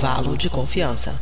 intervalo de confiança.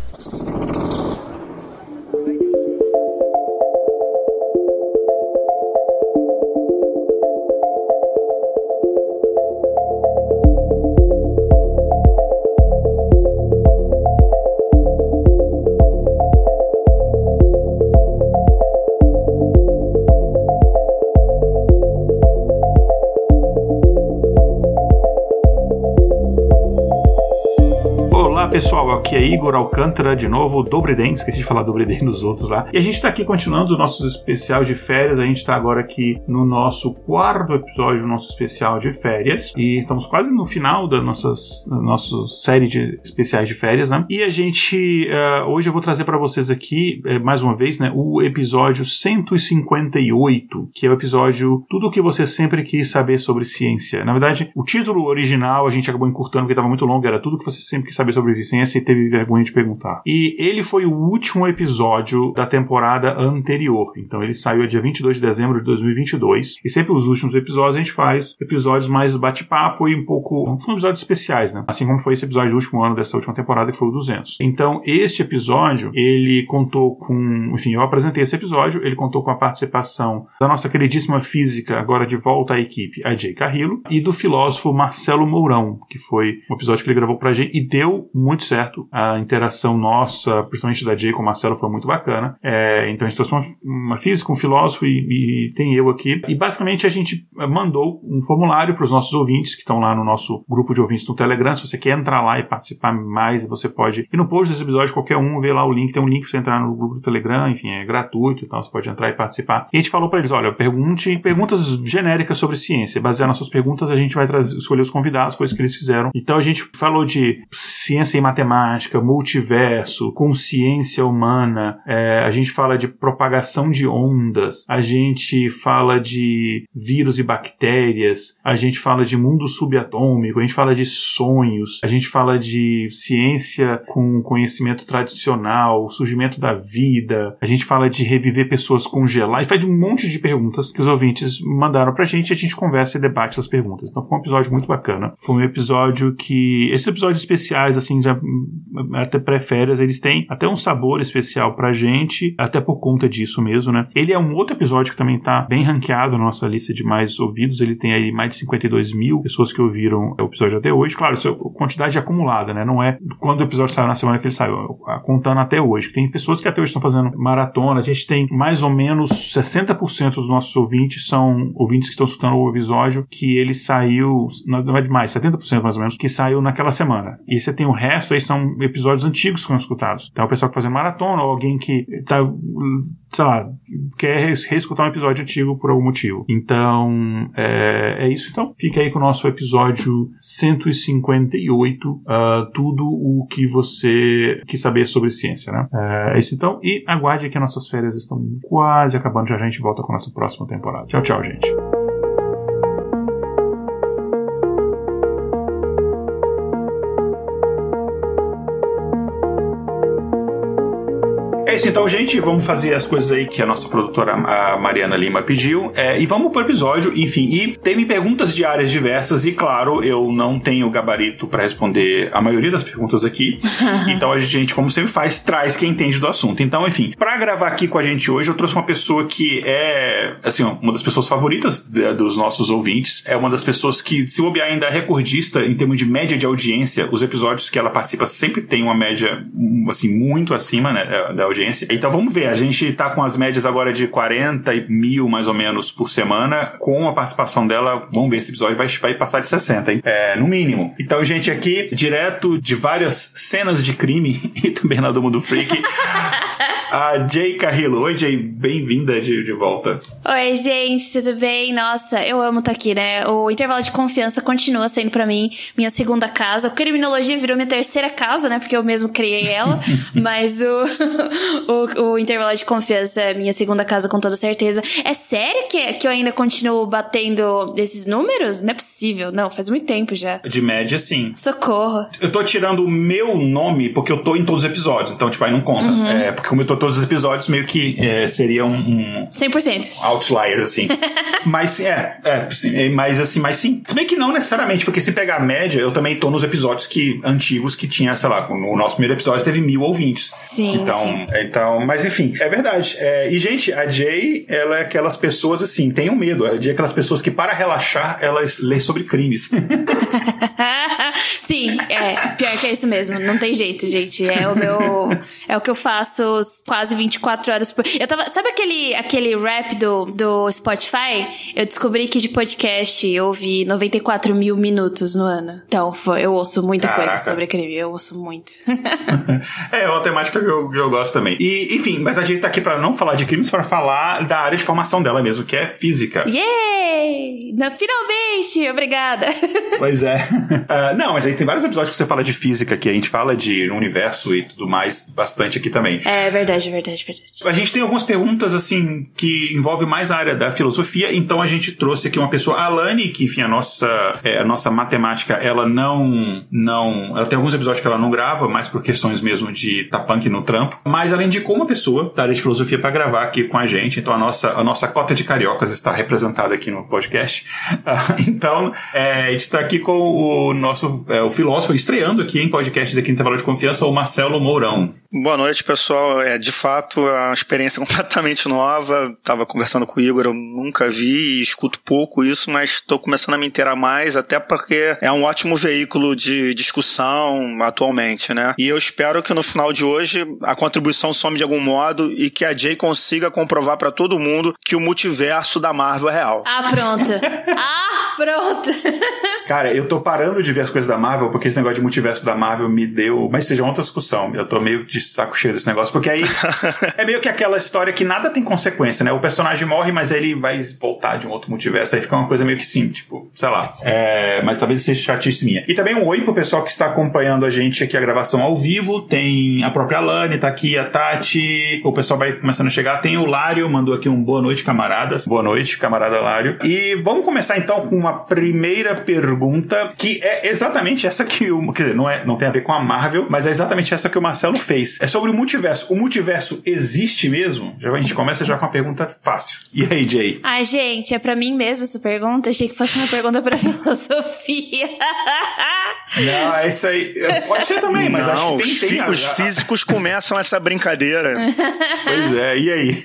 Aqui é Igor Alcântara, de novo, Dobriden, esqueci de falar Dobriden nos outros lá. E a gente está aqui continuando o nosso especial de férias, a gente está agora aqui no nosso quarto episódio do nosso especial de férias, e estamos quase no final da nossa, nossa série de especiais de férias, né? E a gente, uh, hoje eu vou trazer para vocês aqui, uh, mais uma vez, né, o episódio 158, que é o episódio Tudo o que você sempre quis saber sobre ciência. Na verdade, o título original a gente acabou encurtando porque estava muito longo, era Tudo o que você sempre quis saber sobre licença e teve vergonha de perguntar. E ele foi o último episódio da temporada anterior. Então ele saiu dia 22 de dezembro de 2022. E sempre os últimos episódios a gente faz episódios mais bate-papo e um pouco. São episódios especiais, né? Assim como foi esse episódio do último ano dessa última temporada, que foi o 200. Então este episódio, ele contou com. Enfim, eu apresentei esse episódio, ele contou com a participação da nossa queridíssima física, agora de volta à equipe, a Jay Carrillo, e do filósofo Marcelo Mourão, que foi um episódio que ele gravou pra gente e deu muito certo. A interação nossa, principalmente da Jay com o Marcelo, foi muito bacana. É, então a gente trouxe uma, física, um filósofo e, e, tem eu aqui. E basicamente a gente mandou um formulário para os nossos ouvintes que estão lá no nosso grupo de ouvintes no Telegram. Se você quer entrar lá e participar mais, você pode ir no post desse episódio, qualquer um, ver lá o link. Tem um link para você entrar no grupo do Telegram, enfim, é gratuito e tal. Você pode entrar e participar. E a gente falou para eles: olha, pergunte perguntas genéricas sobre ciência. Baseado nas suas perguntas, a gente vai trazer, escolher os convidados, foi isso que eles fizeram. Então a gente falou de ciência e matemática, multiverso, consciência humana, é, a gente fala de propagação de ondas, a gente fala de vírus e bactérias, a gente fala de mundo subatômico, a gente fala de sonhos, a gente fala de ciência com conhecimento tradicional, surgimento da vida, a gente fala de reviver pessoas congeladas, e faz um monte de perguntas que os ouvintes mandaram pra gente e a gente conversa e debate essas perguntas. Então foi um episódio muito bacana. Foi um episódio que. Esses episódios especiais, assim, já até pré-férias, eles têm até um sabor especial pra gente, até por conta disso mesmo, né? Ele é um outro episódio que também tá bem ranqueado na nossa lista de mais ouvidos. Ele tem aí mais de 52 mil pessoas que ouviram o episódio até hoje. Claro, isso é quantidade acumulada, né? Não é quando o episódio saiu na semana que ele saiu, é contando até hoje. Tem pessoas que até hoje estão fazendo maratona. A gente tem mais ou menos 60% dos nossos ouvintes são ouvintes que estão escutando o episódio que ele saiu, na verdade mais, 70% mais ou menos, que saiu naquela semana. E você tem o resto aí são episódios antigos que foram escutados. Então, o pessoal que fazendo maratona ou alguém que tá, sei lá, quer reescutar um episódio antigo por algum motivo. Então, é, é isso. Então, fica aí com o nosso episódio 158, uh, ah, tudo o que você quis saber sobre ciência, né? É, é isso então. E aguarde que nossas férias estão quase acabando. Já a gente volta com a nossa próxima temporada. Tchau, tchau, gente. Isso então, gente. Vamos fazer as coisas aí que a nossa produtora, a Mariana Lima, pediu. É, e vamos pro episódio, enfim. E teve perguntas de áreas diversas, e claro, eu não tenho gabarito para responder a maioria das perguntas aqui. então a gente, como sempre faz, traz quem entende do assunto. Então, enfim, para gravar aqui com a gente hoje, eu trouxe uma pessoa que é, assim, uma das pessoas favoritas dos nossos ouvintes. É uma das pessoas que, se bobear, ainda é recordista em termos de média de audiência. Os episódios que ela participa sempre tem uma média, assim, muito acima né, da audiência audiência. Então vamos ver, a gente tá com as médias agora de 40 mil mais ou menos por semana. Com a participação dela, vamos ver, esse episódio vai, vai passar de 60, hein? É, no mínimo. Então, gente, aqui, direto de várias cenas de crime e também na do Mundo Freak. a Jay Carrillo. Oi, Jay, bem-vinda de, de volta. Oi, gente, tudo bem? Nossa, eu amo estar tá aqui, né? O intervalo de confiança continua sendo para mim minha segunda casa. A criminologia virou minha terceira casa, né? Porque eu mesmo criei ela. mas o, o, o, intervalo de confiança é minha segunda casa, com toda certeza. É sério que, que eu ainda continuo batendo esses números? Não é possível. Não, faz muito tempo já. De média, sim. Socorro. Eu tô tirando o meu nome porque eu tô em todos os episódios. Então, tipo, aí não conta. Uhum. É, porque como eu tô em todos os episódios, meio que é, seria um, um... 100%. Outliers, assim. mas é, é, sim, mas assim, mas sim. Se bem que não necessariamente, porque se pegar a média, eu também tô nos episódios que antigos que tinha, sei lá, no nosso primeiro episódio teve mil ouvintes. Sim. Então, sim. então mas enfim, é verdade. É, e, gente, a Jay, ela é aquelas pessoas assim, tenham medo. A Jay é aquelas pessoas que, para relaxar, elas lê sobre crimes. Sim, é. Pior que é isso mesmo. Não tem jeito, gente. É o meu. É o que eu faço quase 24 horas por. Eu tava. Sabe aquele, aquele rap do, do Spotify? Eu descobri que de podcast eu ouvi 94 mil minutos no ano. Então, eu ouço muita Caraca. coisa sobre crime. Eu ouço muito. é uma temática que eu, que eu gosto também. E, enfim, mas a gente tá aqui pra não falar de crimes, pra falar da área de formação dela mesmo, que é física. Yay! Finalmente! Obrigada. Pois é. Uh, não, mas aí tem vários episódios que você fala de física, que a gente fala de universo e tudo mais, bastante aqui também. É verdade, verdade, verdade. A gente tem algumas perguntas, assim, que envolvem mais a área da filosofia, então a gente trouxe aqui uma pessoa, a Alane, que, enfim, a nossa, é, a nossa matemática, ela não, não, ela tem alguns episódios que ela não grava, mais por questões mesmo de tapunk no trampo, mas ela indicou uma pessoa da área de filosofia para gravar aqui com a gente, então a nossa, a nossa cota de cariocas está representada aqui no podcast. então, é, a gente está aqui com o nosso, é, o filósofo, estreando aqui em podcasts aqui no Intervalo de Confiança, o Marcelo Mourão. Boa noite, pessoal. É, de fato, é uma experiência completamente nova. Tava conversando com o Igor, eu nunca vi e escuto pouco isso, mas estou começando a me inteirar mais, até porque é um ótimo veículo de discussão atualmente, né? E eu espero que no final de hoje a contribuição some de algum modo e que a Jay consiga comprovar para todo mundo que o multiverso da Marvel é real. Ah, pronto. ah, pronto. Cara, eu tô parando de ver as coisas da Marvel porque esse negócio de multiverso da Marvel me deu. Mas seja outra discussão. Eu tô meio de saco cheio desse negócio, porque aí é meio que aquela história que nada tem consequência, né? O personagem morre, mas ele vai voltar de um outro multiverso. Aí fica uma coisa meio que sim, tipo, sei lá. É, mas talvez seja chatice minha. E também um oi pro pessoal que está acompanhando a gente aqui a gravação ao vivo. Tem a própria Lani, tá aqui, a Tati. O pessoal vai começando a chegar. Tem o Lário, mandou aqui um boa noite, camaradas. Boa noite, camarada Lário. E vamos começar então com uma primeira pergunta, que é exatamente essa que o. Quer dizer, não, é, não tem a ver com a Marvel, mas é exatamente essa que o Marcelo fez. É sobre o multiverso. O multiverso existe mesmo? Já, a gente começa já com uma pergunta fácil. E aí, Jay? Ai, gente, é pra mim mesmo essa pergunta. Achei que fosse uma pergunta pra filosofia. Não, é isso aí. Pode ser também, mas Não, acho que tem, os, tem os físicos começam essa brincadeira. Pois é, e aí?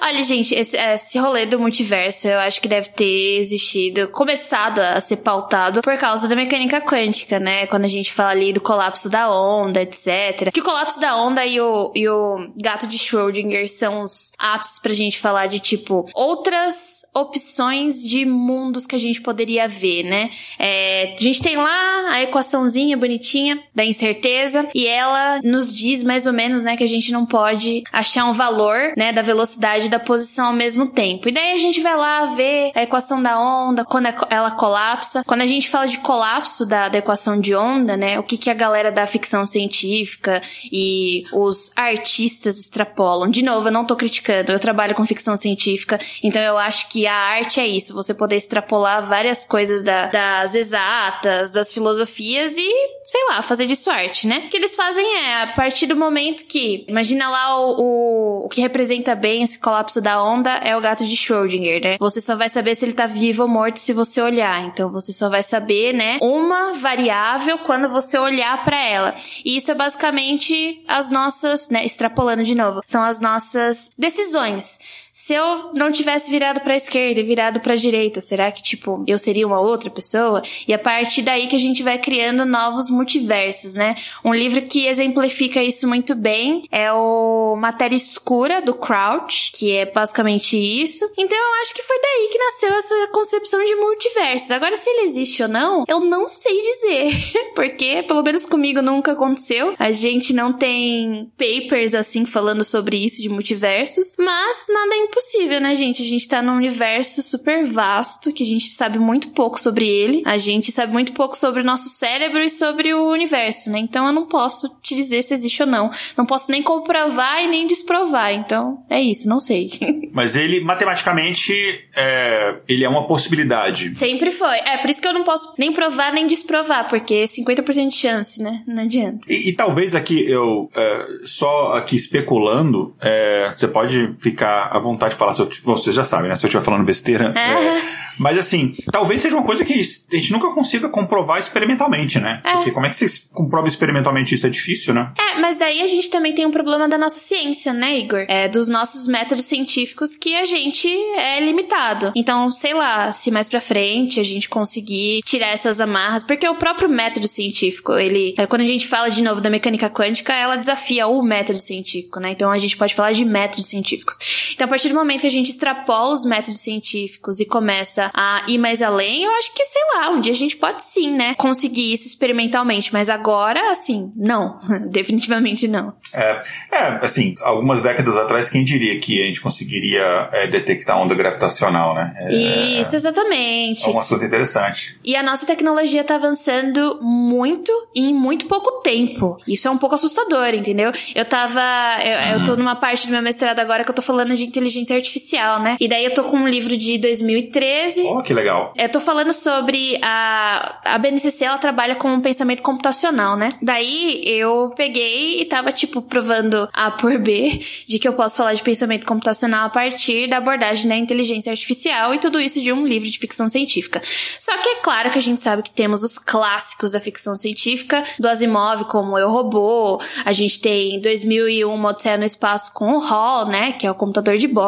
Olha, gente, esse, esse rolê do multiverso eu acho que deve ter existido, começado a ser pautado por causa da mecânica quântica, né? Quando a gente fala ali do colapso da onda, etc. Que o colapso da onda e o, e o gato de Schrödinger são os ápices pra gente falar de, tipo, outras opções de mundos que a gente poderia ver, né? É, a gente tem lá a equaçãozinha bonitinha da incerteza e ela nos diz mais ou menos, né, que a gente não pode achar um valor, né, da velocidade e da posição ao mesmo tempo. E daí a gente vai lá ver a equação da onda, quando é- ela colapsa. Quando a gente fala de colapso da, da equação de onda, né, o que, que a galera da ficção científica e os artistas extrapolam. De novo, eu não tô criticando, eu trabalho com ficção científica, então eu acho que a arte é isso, você poder extrapolar várias coisas da- das exatas, das filosofias e, sei lá, fazer disso arte, né? O que eles fazem é, a partir do momento que, imagina lá o, o, o que representa bem esse colapso da onda é o gato de Schrödinger, né? Você só vai saber se ele tá vivo ou morto se você olhar, então você só vai saber, né, uma variável quando você olhar pra ela. E isso é basicamente as nossas, né, extrapolando de novo, são as nossas decisões. Se eu não tivesse virado pra esquerda e virado pra direita, será que, tipo, eu seria uma outra pessoa? E a partir daí que a gente vai criando novos multiversos, né? Um livro que exemplifica isso muito bem é o Matéria Escura, do Crouch, que é basicamente isso. Então eu acho que foi daí que nasceu essa concepção de multiversos. Agora, se ele existe ou não, eu não sei dizer. Porque, pelo menos comigo, nunca aconteceu. A gente não tem papers, assim, falando sobre isso de multiversos. Mas nada é impossível, né, gente? A gente tá num universo super vasto, que a gente sabe muito pouco sobre ele. A gente sabe muito pouco sobre o nosso cérebro e sobre o universo, né? Então eu não posso te dizer se existe ou não. Não posso nem comprovar e nem desprovar. provar. Então, é isso, não sei. Mas ele, matematicamente, é, ele é uma possibilidade. Sempre foi. É, por isso que eu não posso nem provar nem desprovar, porque 50% de chance, né? Não adianta. E, e talvez aqui eu, é, só aqui especulando, é, você pode ficar à vontade de falar, se eu, você já sabe, né? Se eu estiver falando besteira. É. Mas assim, talvez seja uma coisa que a gente nunca consiga comprovar experimentalmente, né? É. Porque como é que você comprova experimentalmente isso? É difícil, né? É, mas daí a gente também tem um problema da nossa ciência, né, Igor? É, dos nossos métodos científicos que a gente é limitado. Então, sei lá, se mais pra frente a gente conseguir tirar essas amarras, porque o próprio método científico, ele, é, quando a gente fala de novo da mecânica quântica, ela desafia o método científico, né? Então a gente pode falar de métodos científicos. Então, a partir do momento que a gente extrapola os métodos científicos e começa a ir mais além, eu acho que, sei lá, um dia a gente pode sim, né? Conseguir isso experimentalmente. Mas agora, assim, não. Definitivamente não. É, é, assim, algumas décadas atrás, quem diria que a gente conseguiria é, detectar onda gravitacional, né? É, isso, exatamente. É um assunto interessante. E a nossa tecnologia tá avançando muito em muito pouco tempo. Isso é um pouco assustador, entendeu? Eu tava. Eu, eu tô numa parte do meu mestrado agora que eu tô falando de inteligência artificial, né? E daí eu tô com um livro de 2013 Oh, que legal. Eu tô falando sobre a, a BNCC, ela trabalha com um pensamento computacional, né? Daí eu peguei e tava, tipo, provando A por B de que eu posso falar de pensamento computacional a partir da abordagem da inteligência artificial e tudo isso de um livro de ficção científica. Só que é claro que a gente sabe que temos os clássicos da ficção científica, do Asimov, como Eu Robô, a gente tem 2001 Odisseia no Espaço com o Hall, né, que é o computador de bordo,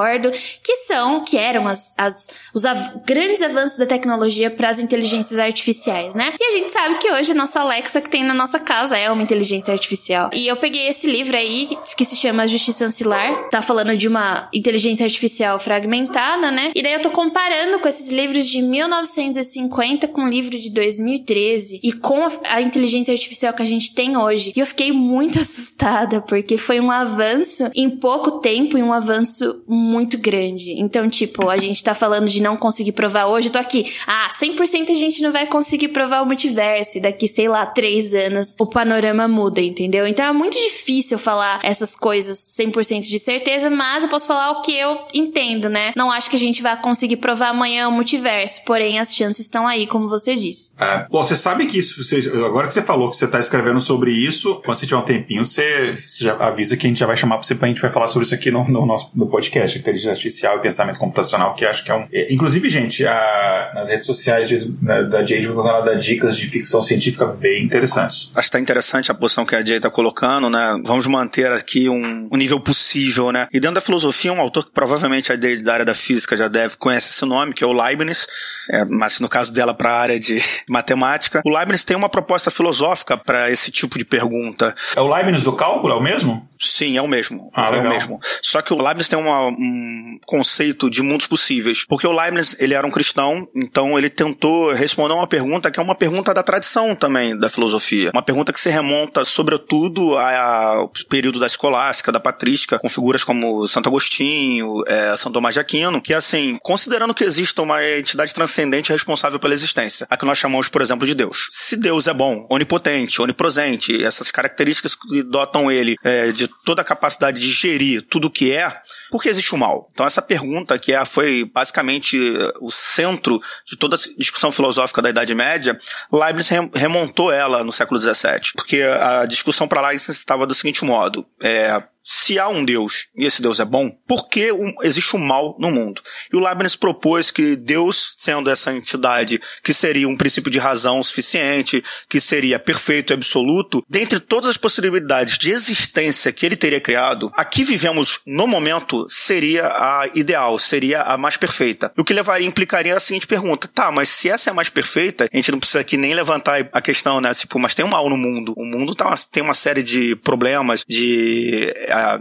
que são, que eram as, as os grandes grandes avanços da tecnologia para as inteligências artificiais, né? E a gente sabe que hoje a nossa Alexa que tem na nossa casa é uma inteligência artificial. E eu peguei esse livro aí que se chama Justiça Ancilar, tá falando de uma inteligência artificial fragmentada, né? E daí eu tô comparando com esses livros de 1950 com o livro de 2013 e com a, a inteligência artificial que a gente tem hoje. E eu fiquei muito assustada porque foi um avanço em pouco tempo e um avanço muito grande. Então, tipo, a gente tá falando de não conseguir provar hoje, eu tô aqui. Ah, 100% a gente não vai conseguir provar o multiverso. E daqui, sei lá, três anos, o panorama muda, entendeu? Então é muito difícil falar essas coisas 100% de certeza, mas eu posso falar o que eu entendo, né? Não acho que a gente vai conseguir provar amanhã o multiverso, porém as chances estão aí, como você disse. É, bom, você sabe que isso, você, agora que você falou que você tá escrevendo sobre isso, quando você tiver um tempinho, você, você já avisa que a gente já vai chamar pra você, pra gente vai falar sobre isso aqui no, no nosso no podcast, inteligência artificial e pensamento computacional, que acho que é um. É, inclusive, gente, a, nas redes sociais de, na, da Jade, ela dá dicas de ficção científica bem interessantes. Acho que tá interessante a posição que a Jade tá colocando, né? Vamos manter aqui um, um nível possível, né? E dentro da filosofia, um autor que provavelmente a Jade da área da física já deve conhecer esse nome, que é o Leibniz, é, mas no caso dela para a área de matemática. O Leibniz tem uma proposta filosófica para esse tipo de pergunta. É o Leibniz do cálculo, é o mesmo? Sim, é o mesmo. Ah, é legal. o mesmo. Só que o Leibniz tem uma, um conceito de mundos possíveis. Porque o Leibniz, ele era um cristão, então ele tentou responder uma pergunta que é uma pergunta da tradição também da filosofia. Uma pergunta que se remonta, sobretudo, ao período da escolástica, da patrística, com figuras como Santo Agostinho, é, São Tomás de Aquino, que assim, considerando que exista uma entidade transcendente responsável pela existência, a que nós chamamos, por exemplo, de Deus. Se Deus é bom, onipotente, onipresente, essas características que dotam ele é, de toda a capacidade de gerir tudo o que é, por que existe o mal? Então essa pergunta que é, foi basicamente o centro de toda a discussão filosófica da Idade Média, Leibniz remontou ela no século XVII, porque a discussão para Leibniz estava do seguinte modo: é, se há um Deus e esse Deus é bom, por que existe o um mal no mundo? E o Leibniz propôs que Deus, sendo essa entidade que seria um princípio de razão suficiente, que seria perfeito e absoluto, dentre todas as possibilidades de existência que ele teria criado, a que vivemos no momento seria a ideal, seria a mais perfeita. O que levaria, implicaria a seguinte pergunta: tá, mas se essa é a mais perfeita, a gente não precisa aqui nem levantar a questão, né? Tipo, mas tem um mal no mundo. O mundo tá, tem uma série de problemas, de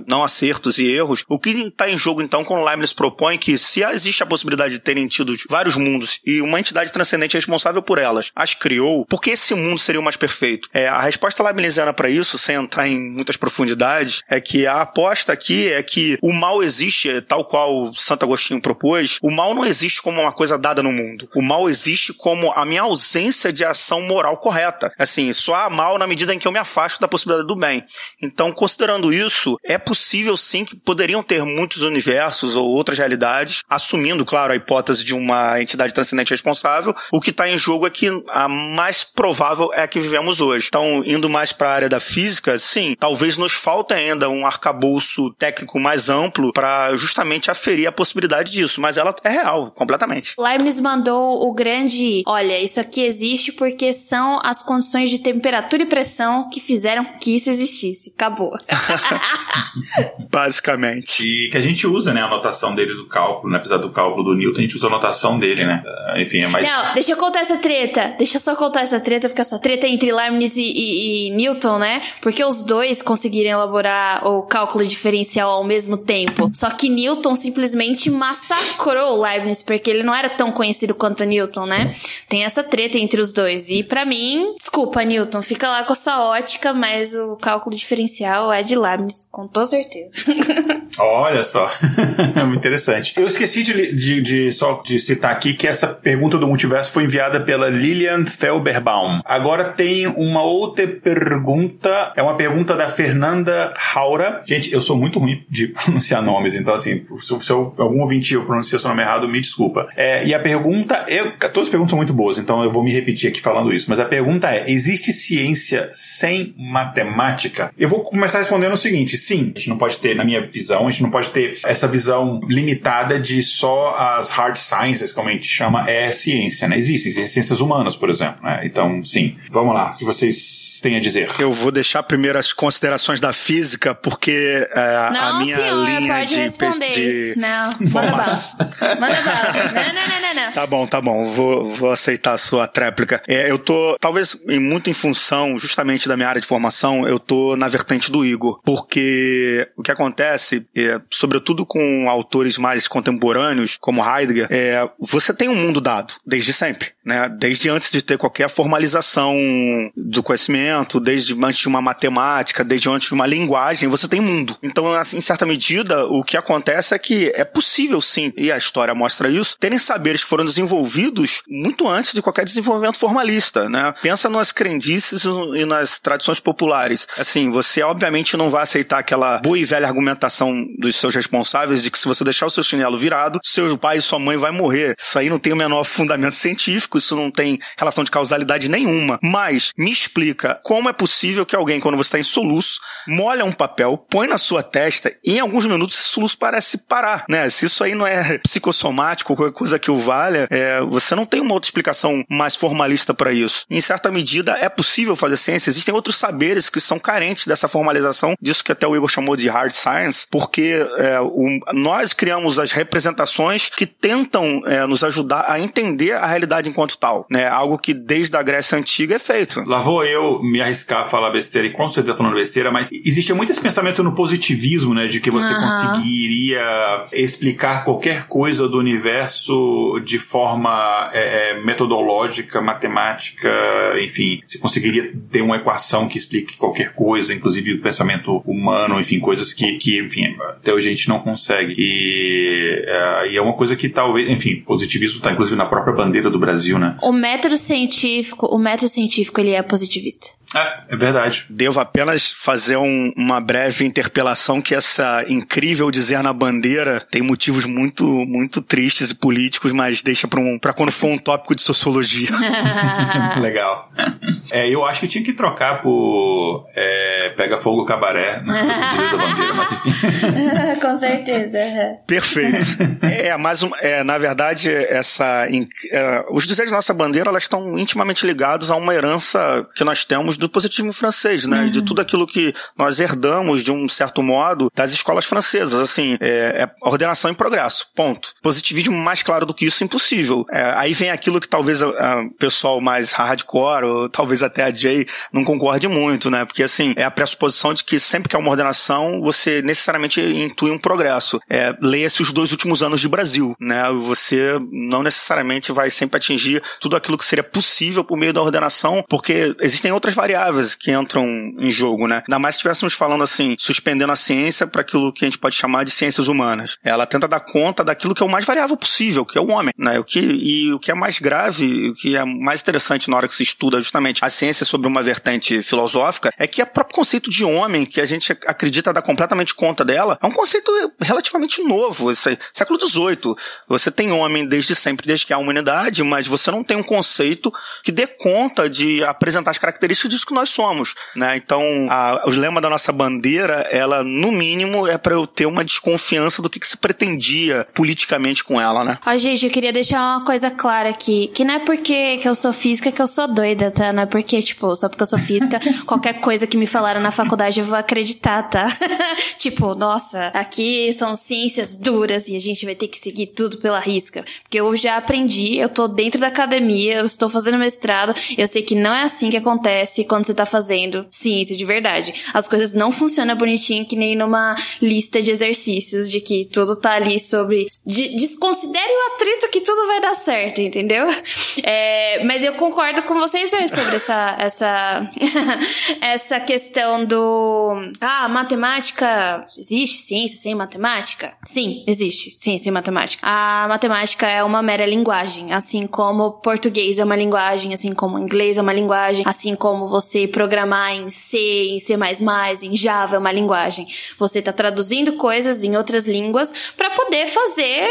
não acertos e erros. O que está em jogo então quando Leibniz propõe que se existe a possibilidade de terem tido vários mundos e uma entidade transcendente responsável por elas as criou, por que esse mundo seria o mais perfeito? É, a resposta leibniziana para isso, sem entrar em muitas profundidades, é que a aposta aqui é que o mal existe, tal qual Santo Agostinho propôs, o mal não existe como uma coisa dada no mundo. O mal existe como a minha ausência de ação moral correta. Assim, só há mal na medida em que eu me afasto da possibilidade do bem. Então, considerando isso, é possível sim que poderiam ter muitos universos ou outras realidades, assumindo, claro, a hipótese de uma entidade transcendente responsável. O que está em jogo é que a mais provável é a que vivemos hoje. Então, indo mais para a área da física, sim, talvez nos falte ainda um arcabouço técnico mais amplo para justamente aferir a possibilidade disso, mas ela é real, completamente. Leibniz mandou o grande, olha, isso aqui existe porque são as condições de temperatura e pressão que fizeram que isso existisse. Acabou. Basicamente. E que a gente usa, né, a notação dele do cálculo, né? Apesar do cálculo do Newton, a gente usa a notação dele, né? Uh, enfim, é mais. Não, deixa eu contar essa treta. Deixa eu só contar essa treta, porque essa treta é entre Leibniz e, e, e Newton, né? Porque os dois conseguiram elaborar o cálculo diferencial ao mesmo tempo. Só que Newton simplesmente massacrou Leibniz, porque ele não era tão conhecido quanto Newton, né? Tem essa treta entre os dois. E para mim, desculpa, Newton, fica lá com a sua ótica, mas o cálculo diferencial é de Leibniz, com toda certeza. Olha só, muito interessante. Eu esqueci de, de, de, só de citar aqui que essa pergunta do multiverso foi enviada pela Lilian Felberbaum. Agora tem uma outra pergunta, é uma pergunta da Fernanda Haura. Gente, eu sou muito ruim de pronunciar nomes, então assim, se, se algum ouvinte eu pronunciei seu nome errado, me desculpa. É, e a pergunta, eu, todas as perguntas são muito boas, então eu vou me repetir aqui falando isso, mas a pergunta é: existe ciência sem matemática? Eu vou começar respondendo o seguinte: sim, a gente não pode ter, na minha visão, a gente não pode ter essa visão limitada de só as hard sciences, como a gente chama, é ciência, né? Existem, existem ciências humanas, por exemplo, né? Então, sim. Vamos lá, o que vocês têm a dizer? Eu vou deixar primeiro as considerações da física, porque é, não, a minha senhora, linha pode de, responder. de... Não, manda bala. Manda bala. Não, não, não, não, não. Tá bom, tá bom. Vou, vou aceitar a sua tréplica. É, eu tô, talvez, muito em função, justamente da minha área de formação, eu tô na vertente do Igor. Porque o que acontece, é, sobretudo com autores mais contemporâneos, como Heidegger, é, você tem um mundo dado, desde sempre. Né? Desde antes de ter qualquer formalização do conhecimento, desde antes de uma matemática, desde antes de uma linguagem, você tem mundo. Então, assim, em certa medida, o que acontece é que é possível sim, e a história mostra isso, terem saberes que foram desenvolvidos muito antes de qualquer desenvolvimento formalista, né? Pensa nas crendices e nas tradições populares. Assim, você obviamente não vai aceitar aquela boa e velha argumentação dos seus responsáveis de que se você deixar o seu chinelo virado, seu pai e sua mãe vai morrer. Isso aí não tem o menor fundamento científico, isso não tem relação de causalidade nenhuma. Mas me explica como é possível que alguém, quando você está em soluço, molha um papel, põe na sua testa e em alguns minutos esse soluço parece parar, né? Se isso aí não é psicossomático, qualquer coisa que o valha, é, você não tem uma outra explicação mais formalista para isso. Em certa medida, é possível fazer ciência. Existem outros saberes que são carentes dessa formalização, disso que até o Igor chamou de hard science, porque é, o, nós criamos as representações que tentam é, nos ajudar a entender a realidade enquanto tal, né? Algo que desde a Grécia Antiga é feito. Lá vou eu me arriscar a falar besteira, e com certeza falando besteira, mas existe muito esse pensamento no positivismo, né? De que você uhum. conseguiria explicar qualquer coisa do universo de forma é, é, metodológica, matemática, enfim, você conseguiria ter uma equação que explique qualquer coisa, inclusive o pensamento humano, enfim, coisas que, que enfim, até hoje a gente não consegue. E, é, e é uma coisa que talvez, enfim, positivismo está inclusive na própria bandeira do Brasil, né? O método científico, o método científico ele é positivista. É, é verdade. Devo apenas fazer um, uma breve interpelação que essa incrível dizer na bandeira tem motivos muito, muito tristes e políticos, mas deixa para um, pra quando for um tópico de sociologia. Legal. É, eu acho que tinha que trocar por é, Pega Fogo Cabaré nas da bandeira, mas enfim. Com certeza. Perfeito. É, mas é, na verdade, essa, é, os dizeres da nossa bandeira elas estão intimamente ligados a uma herança que nós temos do positivismo francês, né? Uhum. De tudo aquilo que nós herdamos, de um certo modo, das escolas francesas. Assim, é, é ordenação em progresso. Ponto. Positivismo mais claro do que isso, impossível. É, aí vem aquilo que talvez o pessoal mais hardcore, ou talvez até a Jay, não concorde muito, né? Porque, assim, é a pressuposição de que sempre que há uma ordenação, você necessariamente intui um progresso. É, Leia-se os dois últimos anos de Brasil, né? Você não necessariamente vai sempre atingir tudo aquilo que seria possível por meio da ordenação, porque existem outras variáveis variáveis que entram em jogo, né? Ainda mais se estivéssemos falando assim, suspendendo a ciência para aquilo que a gente pode chamar de ciências humanas. Ela tenta dar conta daquilo que é o mais variável possível, que é o homem, né? O que, e o que é mais grave, o que é mais interessante na hora que se estuda justamente as ciência sobre uma vertente filosófica é que o próprio conceito de homem, que a gente acredita dar completamente conta dela, é um conceito relativamente novo. Esse, século XVIII. Você tem homem desde sempre, desde que há humanidade, mas você não tem um conceito que dê conta de apresentar as características disso que nós somos. Né? Então, a, o lema da nossa bandeira, ela, no mínimo, é para eu ter uma desconfiança do que, que se pretendia politicamente com ela, né? Ó, gente, eu queria deixar uma coisa clara aqui, que não é porque que eu sou física que eu sou doida, tá? Não é porque, tipo, só porque eu sou física, qualquer coisa que me falaram na faculdade eu vou acreditar, tá? tipo, nossa, aqui são ciências duras e a gente vai ter que seguir tudo pela risca. Porque eu já aprendi, eu tô dentro da academia, eu estou fazendo mestrado, eu sei que não é assim que acontece quando você tá fazendo ciência de verdade. As coisas não funcionam bonitinho que nem numa lista de exercícios de que tudo tá ali sobre. De, desconsidere o atrito que tudo vai dar certo, entendeu? É, mas eu concordo com vocês dois sobre essa, essa, essa questão do. Ah, matemática. Existe ciência sem matemática? Sim, existe ciência sem matemática. A matemática é uma mera linguagem, assim como português é uma linguagem, assim como inglês é uma linguagem, assim como você programar em C, em C++, em Java é uma linguagem. Você está traduzindo coisas em outras línguas para poder fazer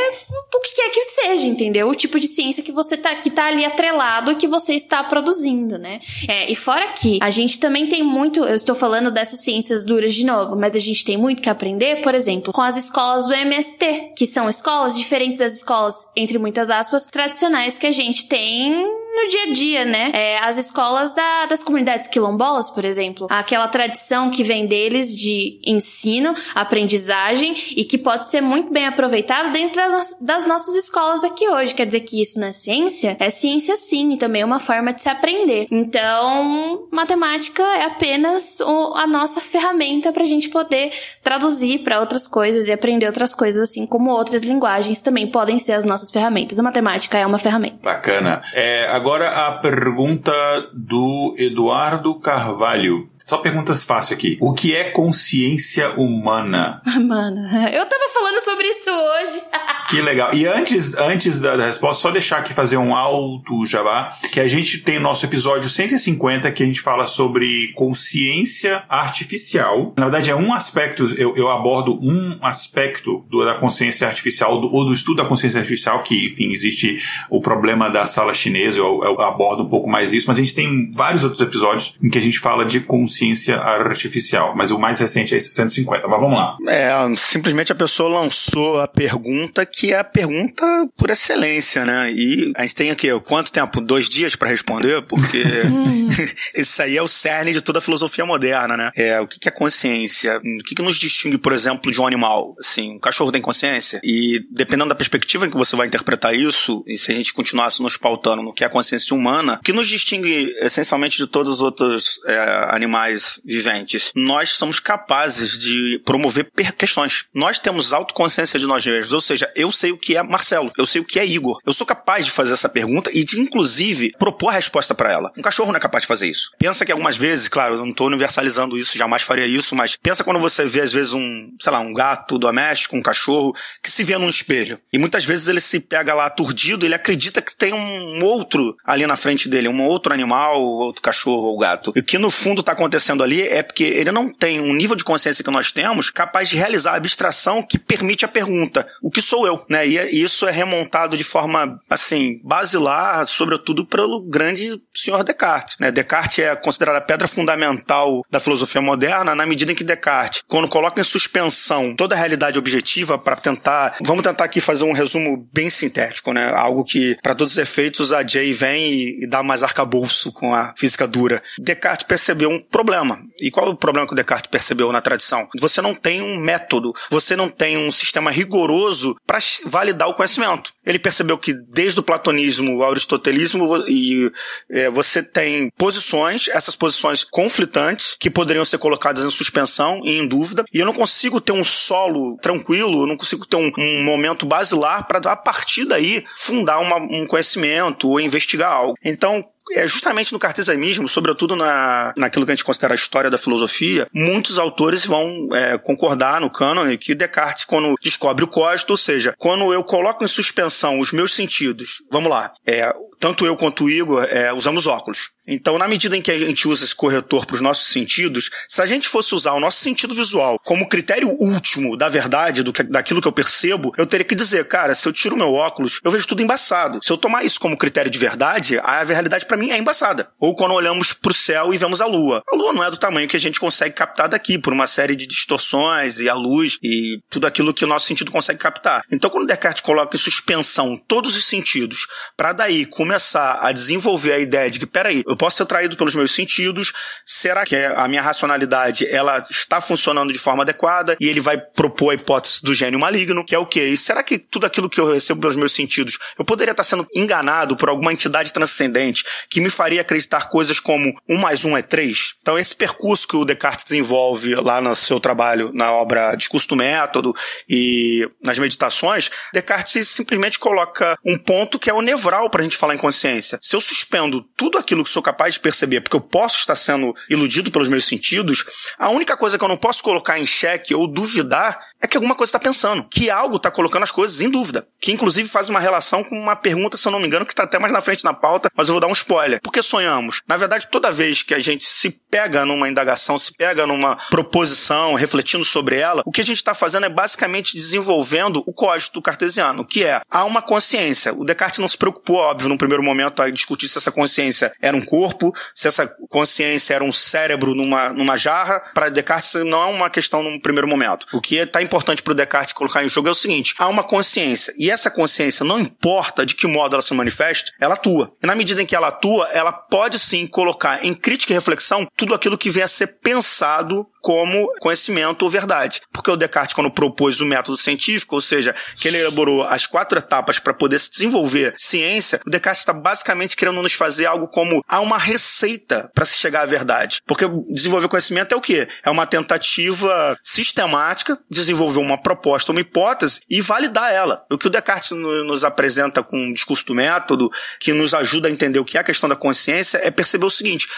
o que quer que seja, entendeu? O tipo de ciência que você tá que tá ali atrelado que você está produzindo, né? É, e fora que a gente também tem muito, eu estou falando dessas ciências duras de novo, mas a gente tem muito que aprender, por exemplo, com as escolas do MST, que são escolas diferentes das escolas, entre muitas aspas, tradicionais que a gente tem no dia a dia, né? É, as escolas da, das comunidades quilombolas, por exemplo, aquela tradição que vem deles de ensino, aprendizagem e que pode ser muito bem aproveitada dentro das, das nossas escolas aqui hoje. Quer dizer que isso não é ciência? É ciência sim, e também é uma forma de se aprender. Então, matemática é apenas o, a nossa ferramenta para a gente poder traduzir para outras coisas e aprender outras coisas, assim como outras linguagens também podem ser as nossas ferramentas. A matemática é uma ferramenta. Bacana. É, agora a pergunta do Eduardo Carvalho. Só perguntas fáceis aqui. O que é consciência humana? Mano, eu tava falando sobre isso hoje. que legal. E antes, antes da, da, resposta, só deixar aqui fazer um alto jabá, que a gente tem nosso episódio 150, que a gente fala sobre consciência artificial. Na verdade, é um aspecto, eu, eu abordo um aspecto do, da consciência artificial, do, ou do estudo da consciência artificial, que, enfim, existe o problema da sala chinesa, eu, eu abordo um pouco mais isso, mas a gente tem vários outros episódios em que a gente fala de consciência consciência artificial, mas o mais recente é esse 150. Mas vamos lá. É, simplesmente a pessoa lançou a pergunta que é a pergunta por excelência, né? E a gente tem aqui, quanto tempo? Dois dias para responder? Porque isso aí é o cerne de toda a filosofia moderna, né? É, o que é consciência? O que nos distingue, por exemplo, de um animal? Assim, um cachorro tem consciência? E dependendo da perspectiva em que você vai interpretar isso, e se a gente continuasse nos pautando no que é a consciência humana, o que nos distingue essencialmente de todos os outros é, animais animais viventes, nós somos capazes de promover questões. Nós temos autoconsciência de nós mesmos, ou seja, eu sei o que é Marcelo, eu sei o que é Igor. Eu sou capaz de fazer essa pergunta e de, inclusive, propor a resposta para ela. Um cachorro não é capaz de fazer isso. Pensa que algumas vezes, claro, eu não estou universalizando isso, jamais faria isso, mas pensa quando você vê, às vezes, um, sei lá, um gato doméstico, um cachorro, que se vê num espelho. E muitas vezes ele se pega lá aturdido, ele acredita que tem um outro ali na frente dele, um outro animal, outro cachorro ou gato. E o que no fundo está acontecendo acontecendo ali é porque ele não tem um nível de consciência que nós temos capaz de realizar a abstração que permite a pergunta: o que sou eu? Né? E isso é remontado de forma, assim, basilar, sobretudo pelo grande senhor Descartes. Né? Descartes é considerado a pedra fundamental da filosofia moderna na medida em que Descartes, quando coloca em suspensão toda a realidade objetiva para tentar. Vamos tentar aqui fazer um resumo bem sintético, né? Algo que, para todos os efeitos, a Jay vem e, e dá mais arcabouço com a física dura. Descartes percebeu um problema. E qual é o problema que o Descartes percebeu na tradição? Você não tem um método, você não tem um sistema rigoroso para validar o conhecimento. Ele percebeu que desde o platonismo ao aristotelismo e é, você tem posições, essas posições conflitantes que poderiam ser colocadas em suspensão e em dúvida. E eu não consigo ter um solo tranquilo, eu não consigo ter um, um momento basilar para a partir daí fundar uma, um conhecimento ou investigar algo. Então, é justamente no cartesianismo, sobretudo na, naquilo que a gente considera a história da filosofia, muitos autores vão é, concordar no cânone que Descartes, quando descobre o código, ou seja, quando eu coloco em suspensão os meus sentidos, vamos lá, é, tanto eu quanto o Igor é, usamos óculos. Então, na medida em que a gente usa esse corretor para os nossos sentidos, se a gente fosse usar o nosso sentido visual como critério último da verdade, do que, daquilo que eu percebo, eu teria que dizer, cara, se eu tiro meu óculos, eu vejo tudo embaçado. Se eu tomar isso como critério de verdade, a realidade para mim é embaçada. Ou quando olhamos para o céu e vemos a lua. A lua não é do tamanho que a gente consegue captar daqui, por uma série de distorções e a luz e tudo aquilo que o nosso sentido consegue captar. Então, quando Descartes coloca em suspensão todos os sentidos, para daí começar a desenvolver a ideia de que, peraí, eu posso ser traído pelos meus sentidos, será que a minha racionalidade ela está funcionando de forma adequada? E ele vai propor a hipótese do gênio maligno, que é o quê? E será que tudo aquilo que eu recebo pelos meus sentidos, eu poderia estar sendo enganado por alguma entidade transcendente que me faria acreditar coisas como um mais um é três? Então, esse percurso que o Descartes desenvolve lá no seu trabalho, na obra Discurso do Método e nas meditações, Descartes simplesmente coloca um ponto que é o nevral para a gente falar em consciência. Se eu suspendo tudo aquilo que sou capaz de perceber, porque eu posso estar sendo iludido pelos meus sentidos, a única coisa que eu não posso colocar em xeque ou duvidar é que alguma coisa está pensando, que algo está colocando as coisas em dúvida, que inclusive faz uma relação com uma pergunta, se eu não me engano, que está até mais na frente na pauta, mas eu vou dar um spoiler. Por que sonhamos? Na verdade, toda vez que a gente se pega numa indagação, se pega numa proposição, refletindo sobre ela, o que a gente está fazendo é basicamente desenvolvendo o código cartesiano, que é há uma consciência. O Descartes não se preocupou, óbvio, num primeiro momento, a discutir se essa consciência era um corpo, se essa consciência era um cérebro numa, numa jarra. Para Descartes não é uma questão num primeiro momento. O que está importante para o Descartes colocar em jogo é o seguinte: há uma consciência e essa consciência, não importa de que modo ela se manifeste, ela atua. E na medida em que ela atua, ela pode sim colocar em crítica e reflexão tudo aquilo que vem a ser pensado como conhecimento ou verdade. Porque o Descartes, quando propôs o método científico, ou seja, que ele elaborou as quatro etapas para poder se desenvolver ciência, o Descartes está basicamente querendo nos fazer algo como há uma receita para se chegar à verdade. Porque desenvolver conhecimento é o quê? É uma tentativa sistemática, desenvolver uma proposta, uma hipótese e validar ela. O que o Descartes nos apresenta com o discurso do método, que nos ajuda a entender o que é a questão da consciência, é perceber o seguinte: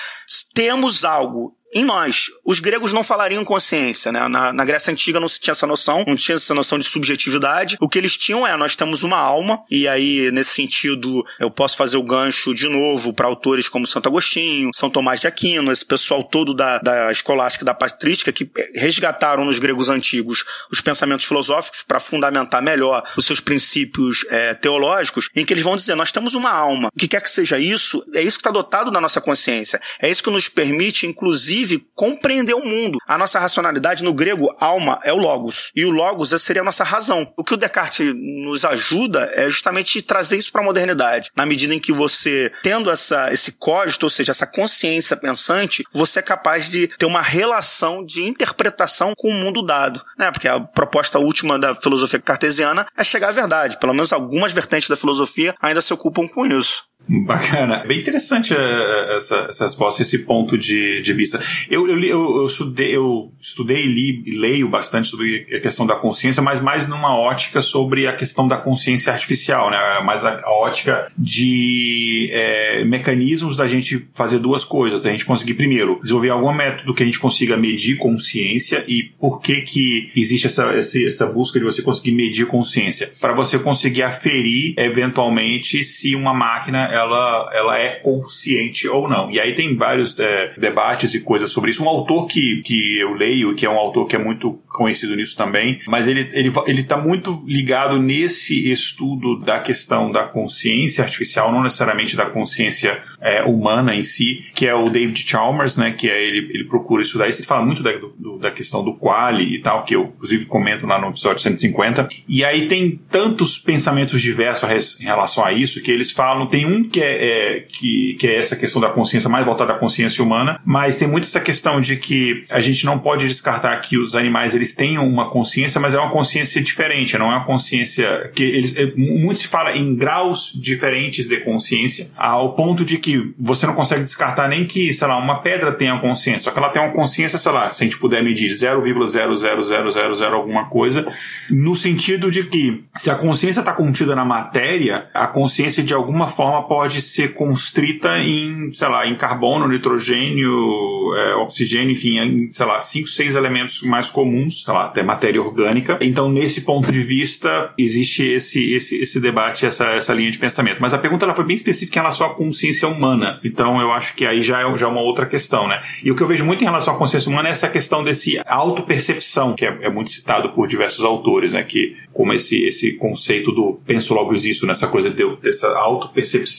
temos algo em nós. Os gregos não falariam consciência, né? Na, na, Grécia Antiga não se tinha essa noção, não tinha essa noção de subjetividade. O que eles tinham é, nós temos uma alma, e aí, nesse sentido, eu posso fazer o gancho de novo para autores como Santo Agostinho, São Tomás de Aquino, esse pessoal todo da, da escolástica, da patrística, que resgataram nos gregos antigos os pensamentos filosóficos para fundamentar melhor os seus princípios é, teológicos, em que eles vão dizer, nós temos uma alma. O que quer que seja isso, é isso que está dotado da nossa consciência. É isso que nos permite, inclusive, inclusive, compreender o mundo. A nossa racionalidade, no grego, alma, é o logos. E o logos seria a nossa razão. O que o Descartes nos ajuda é justamente trazer isso para a modernidade. Na medida em que você, tendo essa, esse código, ou seja, essa consciência pensante, você é capaz de ter uma relação de interpretação com o mundo dado. Né? Porque a proposta última da filosofia cartesiana é chegar à verdade. Pelo menos algumas vertentes da filosofia ainda se ocupam com isso. Bacana. Bem interessante eh, essa, essa resposta, esse ponto de, de vista. Eu, eu, eu, eu, estudei, eu estudei e li, leio bastante sobre a questão da consciência, mas mais numa ótica sobre a questão da consciência artificial, né? mais a, a ótica de é, mecanismos da gente fazer duas coisas. Da gente conseguir, primeiro, desenvolver algum método que a gente consiga medir consciência e por que que existe essa, essa, essa busca de você conseguir medir consciência? Para você conseguir aferir, eventualmente, se uma máquina ela, ela é consciente ou não. E aí tem vários é, debates e coisas sobre isso. Um autor que, que eu leio, que é um autor que é muito conhecido nisso também, mas ele, ele, ele tá muito ligado nesse estudo da questão da consciência artificial, não necessariamente da consciência é, humana em si, que é o David Chalmers, né, que é, ele, ele procura estudar isso, ele fala muito da, do, da questão do quali e tal, que eu inclusive comento lá no episódio 150, e aí tem tantos pensamentos diversos em relação a isso, que eles falam, tem um que é, é, que, que é essa questão da consciência mais voltada à consciência humana, mas tem muito essa questão de que a gente não pode descartar que os animais eles tenham uma consciência, mas é uma consciência diferente, não é uma consciência que eles é, muito se fala em graus diferentes de consciência, ao ponto de que você não consegue descartar nem que, sei lá, uma pedra tenha consciência, só que ela tem uma consciência, sei lá, se a gente puder medir 0,00000 alguma coisa, no sentido de que se a consciência está contida na matéria, a consciência de alguma forma pode ser constrita em, sei lá, em carbono, nitrogênio, é, oxigênio, enfim, em, sei lá, cinco, seis elementos mais comuns, sei lá, até matéria orgânica. Então, nesse ponto de vista, existe esse, esse, esse debate, essa, essa linha de pensamento. Mas a pergunta ela foi bem específica em relação à consciência humana. Então, eu acho que aí já é, já é uma outra questão, né? E o que eu vejo muito em relação à consciência humana é essa questão desse autopercepção, que é, é muito citado por diversos autores, né? Que como esse, esse conceito do penso logo existo, nessa coisa de, dessa autopercepção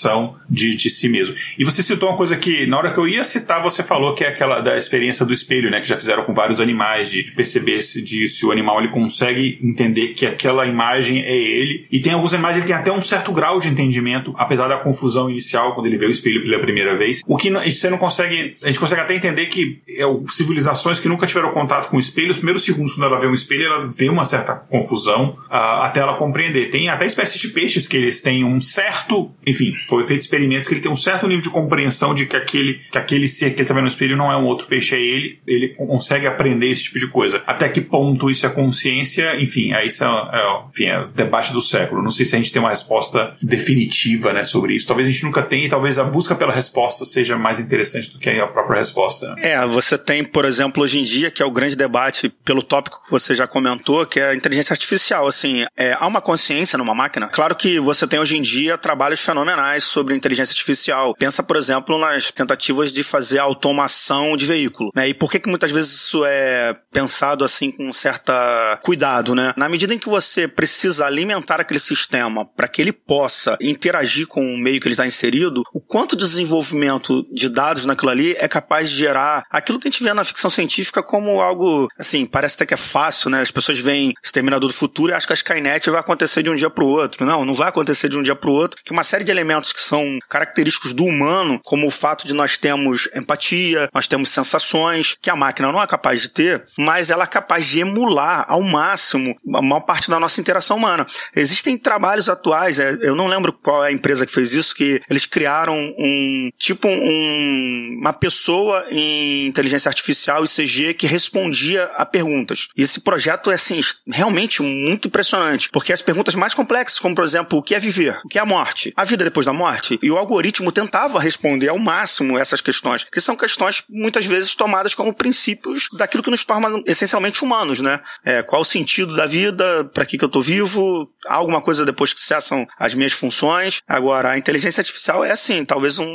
de, de si mesmo. E você citou uma coisa que, na hora que eu ia citar, você falou que é aquela da experiência do espelho, né? Que já fizeram com vários animais, de, de perceber se, de, se o animal ele consegue entender que aquela imagem é ele. E tem alguns animais que tem até um certo grau de entendimento, apesar da confusão inicial quando ele vê o espelho pela primeira vez. O que você não consegue, a gente consegue até entender que é, civilizações que nunca tiveram contato com o espelho, os primeiros segundos quando ela vê um espelho, ela vê uma certa confusão uh, até ela compreender. Tem até espécies de peixes que eles têm um certo, enfim, foi feito experimentos que ele tem um certo nível de compreensão de que aquele, que aquele ser que ele está vendo no espelho não é um outro peixe, é ele. Ele consegue aprender esse tipo de coisa. Até que ponto isso é consciência? Enfim, aí isso é, é, enfim, é o debate do século. Não sei se a gente tem uma resposta definitiva, né, sobre isso. Talvez a gente nunca tenha e talvez a busca pela resposta seja mais interessante do que a própria resposta. Né? É, você tem, por exemplo, hoje em dia, que é o grande debate pelo tópico que você já comentou, que é a inteligência artificial. Assim, é, há uma consciência numa máquina? Claro que você tem hoje em dia trabalhos fenomenais sobre inteligência artificial. Pensa, por exemplo, nas tentativas de fazer automação de veículo. Né? E por que, que muitas vezes isso é pensado assim com certa cuidado, né? Na medida em que você precisa alimentar aquele sistema para que ele possa interagir com o meio que ele está inserido, o quanto de desenvolvimento de dados naquilo ali é capaz de gerar aquilo que a gente vê na ficção científica como algo, assim, parece até que é fácil, né? As pessoas veem Exterminador do Futuro e acham que a Skynet vai acontecer de um dia para o outro. Não, não vai acontecer de um dia para o outro, que uma série de elementos que são característicos do humano, como o fato de nós termos empatia, nós temos sensações, que a máquina não é capaz de ter, mas ela é capaz de emular ao máximo a maior parte da nossa interação humana. Existem trabalhos atuais, é, eu não lembro qual é a empresa que fez isso, que eles criaram um tipo um, uma pessoa em inteligência artificial e CG que respondia a perguntas. E esse projeto é assim realmente muito impressionante, porque as perguntas mais complexas, como por exemplo, o que é viver, o que é a morte, a vida depois da morte, e o algoritmo tentava responder ao máximo essas questões, que são questões muitas vezes tomadas como princípios daquilo que nos torna essencialmente humanos, né? É, qual o sentido da vida, para que, que eu tô vivo, há alguma coisa depois que cessam as minhas funções. Agora, a inteligência artificial é assim, talvez um,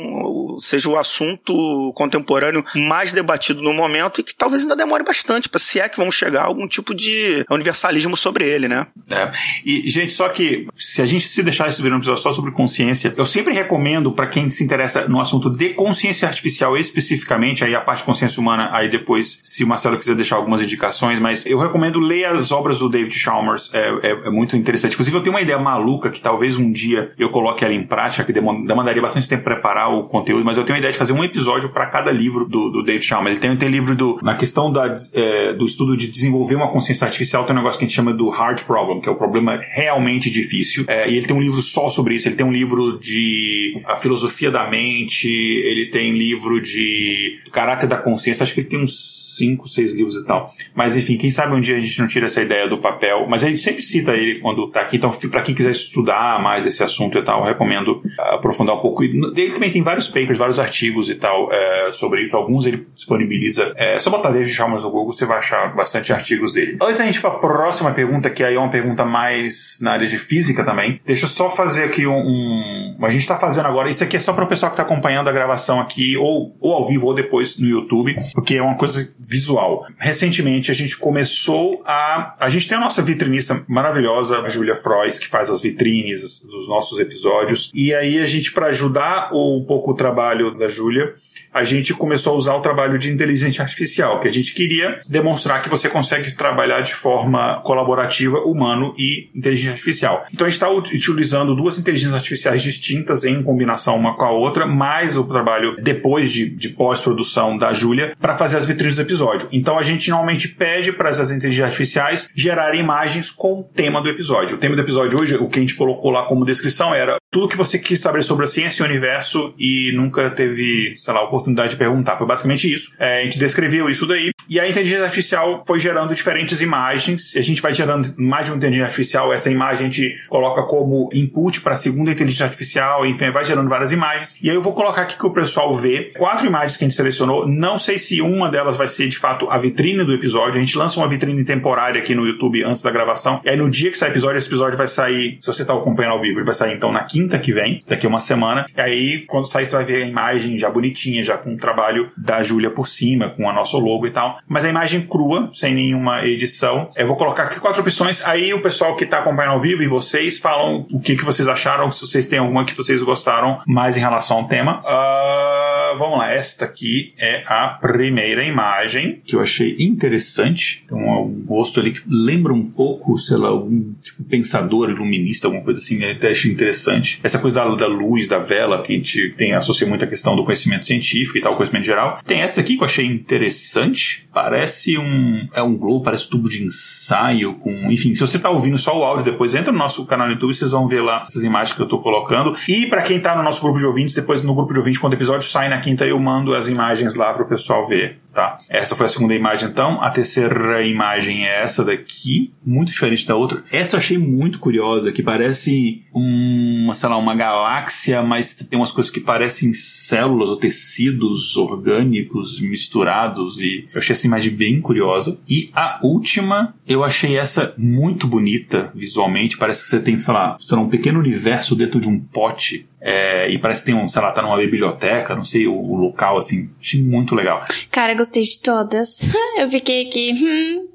seja o assunto contemporâneo mais debatido no momento e que talvez ainda demore bastante, para se é que vamos chegar a algum tipo de universalismo sobre ele, né? É. E, gente, só que se a gente se deixar isso virar um episódio só sobre consciência, eu sempre recomendo para quem se interessa no assunto de consciência artificial especificamente, aí a parte de consciência humana, aí depois, se o Marcelo quiser deixar algumas indicações, mas eu recomendo ler as obras do David Chalmers, é, é, é muito interessante. Inclusive, eu tenho uma ideia maluca que talvez um dia eu coloque ela em prática, que demandaria bastante tempo preparar o conteúdo, mas eu tenho a ideia de fazer um episódio para cada livro do, do David Chalmers. Ele tem, tem livro do, na questão da, é, do estudo de desenvolver uma consciência artificial, tem um negócio que a gente chama do hard problem, que é o problema realmente difícil. É, e ele tem um livro só sobre isso. Ele tem um livro de a filosofia da mente, ele tem livro de caráter da consciência. Acho que ele tem uns cinco, seis livros e tal. Mas enfim, quem sabe um dia a gente não tira essa ideia do papel. Mas a gente sempre cita ele quando tá aqui. Então, para quem quiser estudar mais esse assunto e tal, recomendo aprofundar um pouco. Ele também tem vários papers, vários artigos e tal é, sobre isso. Alguns ele disponibiliza. É só botar David Chalmers no Google, você vai achar bastante artigos dele. Antes da gente ir para a próxima pergunta, que aí é uma pergunta mais na área de física também, deixa eu só fazer aqui um. um a gente está fazendo agora, isso aqui é só para o pessoal que está acompanhando a gravação aqui, ou, ou ao vivo ou depois no YouTube, porque é uma coisa visual. Recentemente a gente começou a. A gente tem a nossa vitrinista maravilhosa, a Julia Frois, que faz as vitrines dos nossos episódios. E aí a gente, para ajudar um pouco o trabalho da Julia, a gente começou a usar o trabalho de inteligência artificial, que a gente queria demonstrar que você consegue trabalhar de forma colaborativa, humano e inteligência artificial. Então a gente está utilizando duas inteligências artificiais distintas em combinação uma com a outra, mais o trabalho depois de, de pós-produção da Júlia, para fazer as vitrines do episódio. Então a gente normalmente pede para essas inteligências artificiais gerarem imagens com o tema do episódio. O tema do episódio hoje, o que a gente colocou lá como descrição era tudo que você quis saber sobre a ciência e o universo e nunca teve, sei lá, oportunidade de perguntar. Foi basicamente isso. É, a gente descreveu isso daí e a inteligência artificial foi gerando diferentes imagens. A gente vai gerando mais de uma inteligência artificial. Essa imagem a gente coloca como input para a segunda inteligência artificial, enfim, vai gerando várias imagens. E aí eu vou colocar aqui que o pessoal vê quatro imagens que a gente selecionou. Não sei se uma delas vai ser de fato a vitrine do episódio. A gente lança uma vitrine temporária aqui no YouTube antes da gravação. E aí no dia que sai episódio, esse episódio vai sair. Se você está acompanhando ao vivo, ele vai sair então na quinta que vem, daqui a uma semana. E aí, quando sair, você vai ver a imagem já bonitinha, já com o trabalho da Júlia por cima, com a nosso logo e tal. Mas a imagem crua, sem nenhuma edição. Eu vou colocar aqui quatro opções. Aí o pessoal que está acompanhando ao vivo e vocês falam o que, que vocês acharam, se vocês têm alguma que vocês gostaram mais em relação ao tema. Uh, vamos lá, esta aqui é a primeira imagem que eu achei interessante. Então, é um rosto ali que lembra um pouco, sei lá, algum tipo pensador, iluminista, alguma coisa assim. Eu até achei interessante. Essa coisa da, da luz, da vela, que a gente tem, associa muito a questão do conhecimento científico e tal, conhecimento geral. Tem essa aqui que eu achei interessante. Parece um. É um globo, parece tubo de ensaio com. Enfim, se você tá ouvindo só o áudio, depois entra no nosso canal no YouTube, vocês vão ver lá essas imagens que eu tô colocando. E para quem tá no nosso grupo de ouvintes, depois no grupo de ouvintes, quando o episódio sai na quinta, eu mando as imagens lá pro pessoal ver. Tá. Essa foi a segunda imagem, então. A terceira imagem é essa daqui, muito diferente da outra. Essa eu achei muito curiosa, que parece uma, sei lá, uma galáxia, mas tem umas coisas que parecem células ou tecidos orgânicos misturados. E eu achei essa imagem bem curiosa. E a última, eu achei essa muito bonita visualmente. Parece que você tem, sei lá, sei lá um pequeno universo dentro de um pote é, e parece que tem um, sei lá, tá numa biblioteca, não sei o, o, local, assim. Achei muito legal. Cara, gostei de todas. Eu fiquei aqui,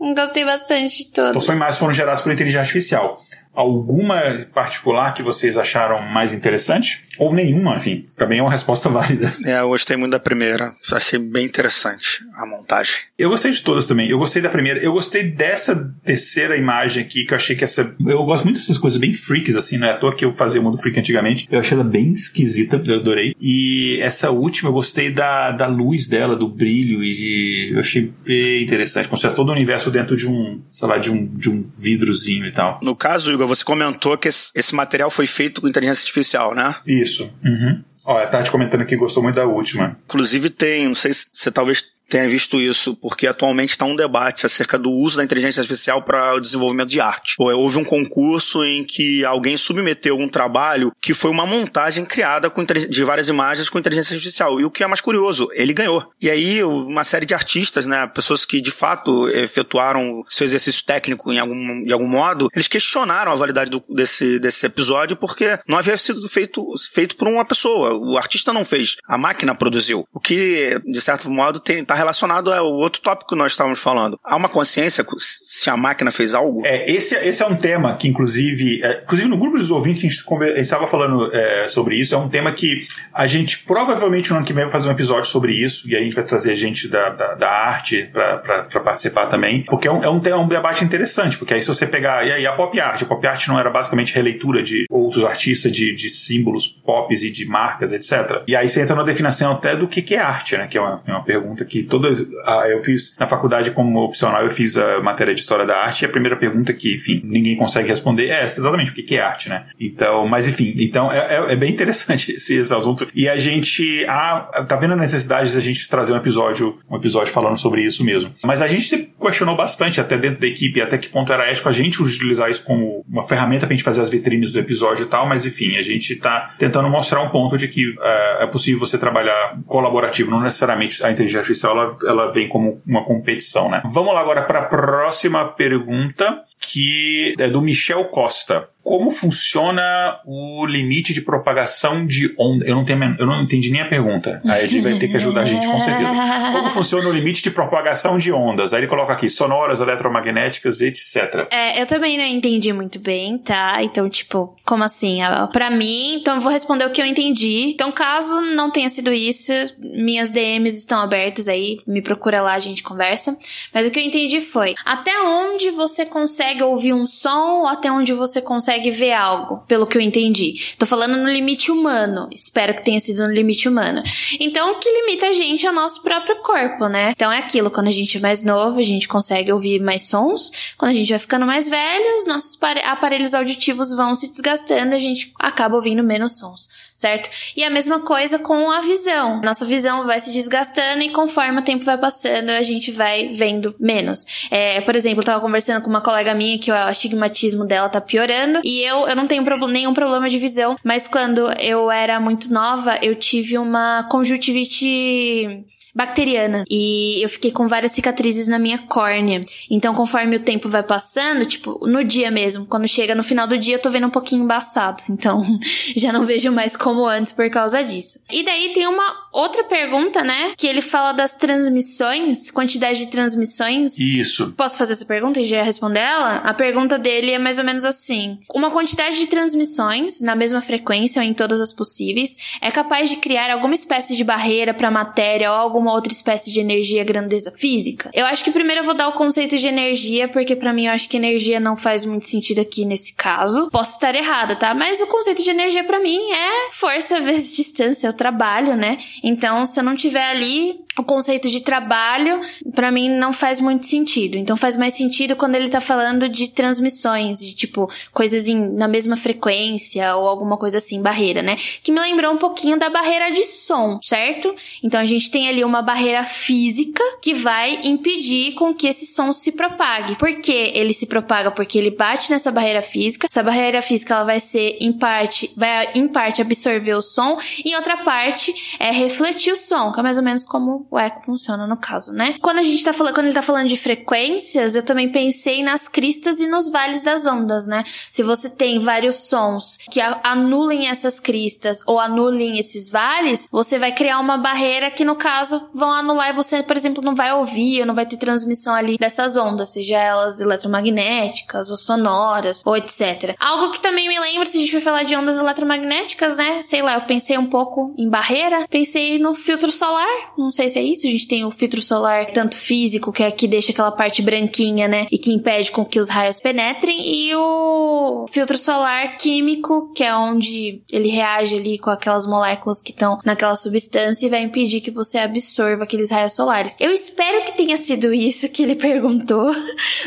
hum, gostei bastante de todas. Então, são imagens foram geradas por inteligência artificial. Alguma particular que vocês acharam mais interessante? Ou nenhuma, enfim. Também é uma resposta válida. É, eu gostei muito da primeira. Achei bem interessante a montagem. Eu gostei de todas também. Eu gostei da primeira. Eu gostei dessa terceira imagem aqui, que eu achei que essa. Eu gosto muito dessas coisas bem freaks, assim, não é à toa que eu fazia o mundo freak antigamente. Eu achei ela bem esquisita, eu adorei. E essa última, eu gostei da, da luz dela, do brilho, e de... eu achei bem interessante. Como se todo o universo dentro de um, sei lá, de um, de um vidrozinho e tal. No caso, Igor, você comentou que esse, esse material foi feito com inteligência artificial, né? Isso. Uhum. Ó, a Tati comentando que gostou muito da última. Inclusive tem, não sei se você talvez tenha visto isso, porque atualmente está um debate acerca do uso da inteligência artificial para o desenvolvimento de arte. Houve um concurso em que alguém submeteu um trabalho que foi uma montagem criada com, de várias imagens com inteligência artificial. E o que é mais curioso, ele ganhou. E aí, uma série de artistas, né, pessoas que de fato efetuaram seu exercício técnico em algum, de algum modo, eles questionaram a validade do, desse, desse episódio porque não havia sido feito, feito por uma pessoa. O artista não fez, a máquina produziu. O que, de certo modo, tem, tá relacionado ao outro tópico que nós estávamos falando. Há uma consciência se a máquina fez algo? É, esse, esse é um tema que, inclusive, é, inclusive no grupo dos ouvintes, a gente estava falando é, sobre isso. É um tema que a gente provavelmente no ano que vem vai fazer um episódio sobre isso, e a gente vai trazer gente da, da, da arte para participar também, porque é um, é um, é um debate interessante, porque aí se você pegar. E aí a pop art, a pop art não era basicamente releitura de outros artistas, de, de símbolos pop e de marcas, etc. E aí você entra na definição até do que, que é arte, né? Que é uma, é uma pergunta que todas. Ah, eu fiz na faculdade como opcional, eu fiz a matéria de história da arte e a primeira pergunta que, enfim, ninguém consegue responder é essa, exatamente o que é arte, né? Então, mas enfim, então é, é, é bem interessante esse, esse, assunto. E a gente ah, tá vendo a necessidade de a gente trazer um episódio, um episódio falando sobre isso mesmo. Mas a gente se questionou bastante, até dentro da equipe, até que ponto era ético a gente utilizar isso como uma ferramenta pra gente fazer as vitrines do episódio e tal, mas enfim, a gente tá tentando mostrar um ponto de que uh, é possível você trabalhar colaborativo, não necessariamente a inteligência artificial ela, ela vem como uma competição, né? Vamos lá agora para a próxima pergunta, que é do Michel Costa como funciona o limite de propagação de onda? Eu não, tenho, eu não entendi nem a pergunta. Aí ele vai ter que ajudar a gente, com certeza. Como funciona o limite de propagação de ondas? Aí ele coloca aqui, sonoras, eletromagnéticas, etc. É, eu também não entendi muito bem, tá? Então, tipo, como assim? Para mim, então eu vou responder o que eu entendi. Então, caso não tenha sido isso, minhas DMs estão abertas aí, me procura lá, a gente conversa. Mas o que eu entendi foi, até onde você consegue ouvir um som, ou até onde você consegue consegue ver algo, pelo que eu entendi. Tô falando no limite humano. Espero que tenha sido no limite humano. Então, o que limita a gente é o nosso próprio corpo, né? Então é aquilo, quando a gente é mais novo, a gente consegue ouvir mais sons. Quando a gente vai ficando mais velho, os nossos aparelhos auditivos vão se desgastando, a gente acaba ouvindo menos sons, certo? E a mesma coisa com a visão. Nossa visão vai se desgastando e conforme o tempo vai passando, a gente vai vendo menos. É, por exemplo, eu tava conversando com uma colega minha que o astigmatismo dela tá piorando e eu, eu não tenho pro, nenhum problema de visão, mas quando eu era muito nova, eu tive uma conjuntivite bacteriana. E eu fiquei com várias cicatrizes na minha córnea. Então, conforme o tempo vai passando, tipo, no dia mesmo, quando chega no final do dia, eu tô vendo um pouquinho embaçado. Então, já não vejo mais como antes por causa disso. E daí tem uma outra pergunta, né? Que ele fala das transmissões, quantidade de transmissões. Isso. Posso fazer essa pergunta e já responder ela? A pergunta dele é mais ou menos assim: uma quantidade de transmissões na mesma frequência ou em todas as possíveis é capaz de criar alguma espécie de barreira para a matéria ou alguma outra espécie de energia grandeza física? Eu acho que primeiro eu vou dar o conceito de energia, porque para mim eu acho que energia não faz muito sentido aqui nesse caso. Posso estar errada, tá? Mas o conceito de energia para mim é força vezes distância, é o trabalho, né? Então, se eu não tiver ali, o conceito de trabalho, para mim, não faz muito sentido. Então, faz mais sentido quando ele tá falando de transmissões, de tipo, coisas em, na mesma frequência ou alguma coisa assim, barreira, né? Que me lembrou um pouquinho da barreira de som, certo? Então, a gente tem ali uma barreira física que vai impedir com que esse som se propague. Por que ele se propaga? Porque ele bate nessa barreira física. Essa barreira física, ela vai ser, em parte, vai em parte absorver o som, e em outra parte, é refletir o som, que é mais ou menos como o eco funciona no caso, né? Quando a gente tá falando, quando ele tá falando de frequências, eu também pensei nas cristas e nos vales das ondas, né? Se você tem vários sons que anulem essas cristas ou anulem esses vales, você vai criar uma barreira que no caso vão anular e você, por exemplo, não vai ouvir ou não vai ter transmissão ali dessas ondas, seja elas eletromagnéticas ou sonoras ou etc. Algo que também me lembra, se a gente for falar de ondas eletromagnéticas, né? Sei lá, eu pensei um pouco em barreira, pensei no filtro solar, não sei se é isso, a gente tem o filtro solar tanto físico, que é que deixa aquela parte branquinha, né, e que impede com que os raios penetrem, e o filtro solar químico, que é onde ele reage ali com aquelas moléculas que estão naquela substância e vai impedir que você absorva aqueles raios solares. Eu espero que tenha sido isso que ele perguntou.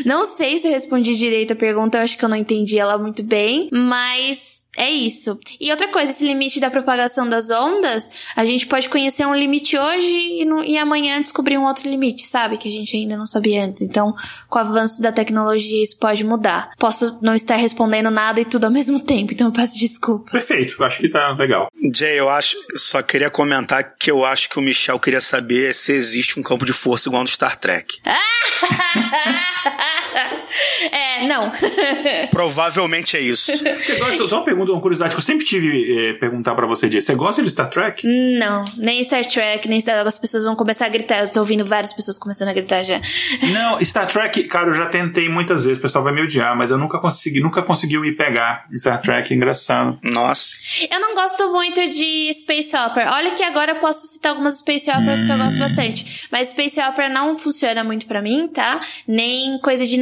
Não sei se eu respondi direito a pergunta, eu acho que eu não entendi ela muito bem, mas é isso. E outra coisa, esse limite da propagação das ondas, a gente pode conhecer um limite hoje e, no, e amanhã descobrir um outro limite, sabe? Que a gente ainda não sabia antes. Então, com o avanço da tecnologia, isso pode mudar. Posso não estar respondendo nada e tudo ao mesmo tempo, então eu peço desculpa. Perfeito, acho que tá legal. Jay, eu acho, só queria comentar que eu acho que o Michel queria saber se existe um campo de força igual no Star Trek. é, não. Provavelmente é isso. Você gosta, só uma pergunta, uma curiosidade que eu sempre tive eh, perguntar para você, Jay. Você gosta de Star Trek? Não, nem Star Trek, nem Star As pessoas vão começar a gritar. Eu tô ouvindo várias pessoas começando a gritar já. Não, Star Trek, cara, eu já tentei muitas vezes. O pessoal vai me odiar, mas eu nunca consegui, nunca conseguiu me pegar Star Trek. Engraçado. Nossa. Eu não gosto muito de Space Opera. Olha que agora eu posso citar algumas Space Operas hum. que eu gosto hum. bastante. Mas Space Opera não funciona muito para mim, tá? Nem coisa de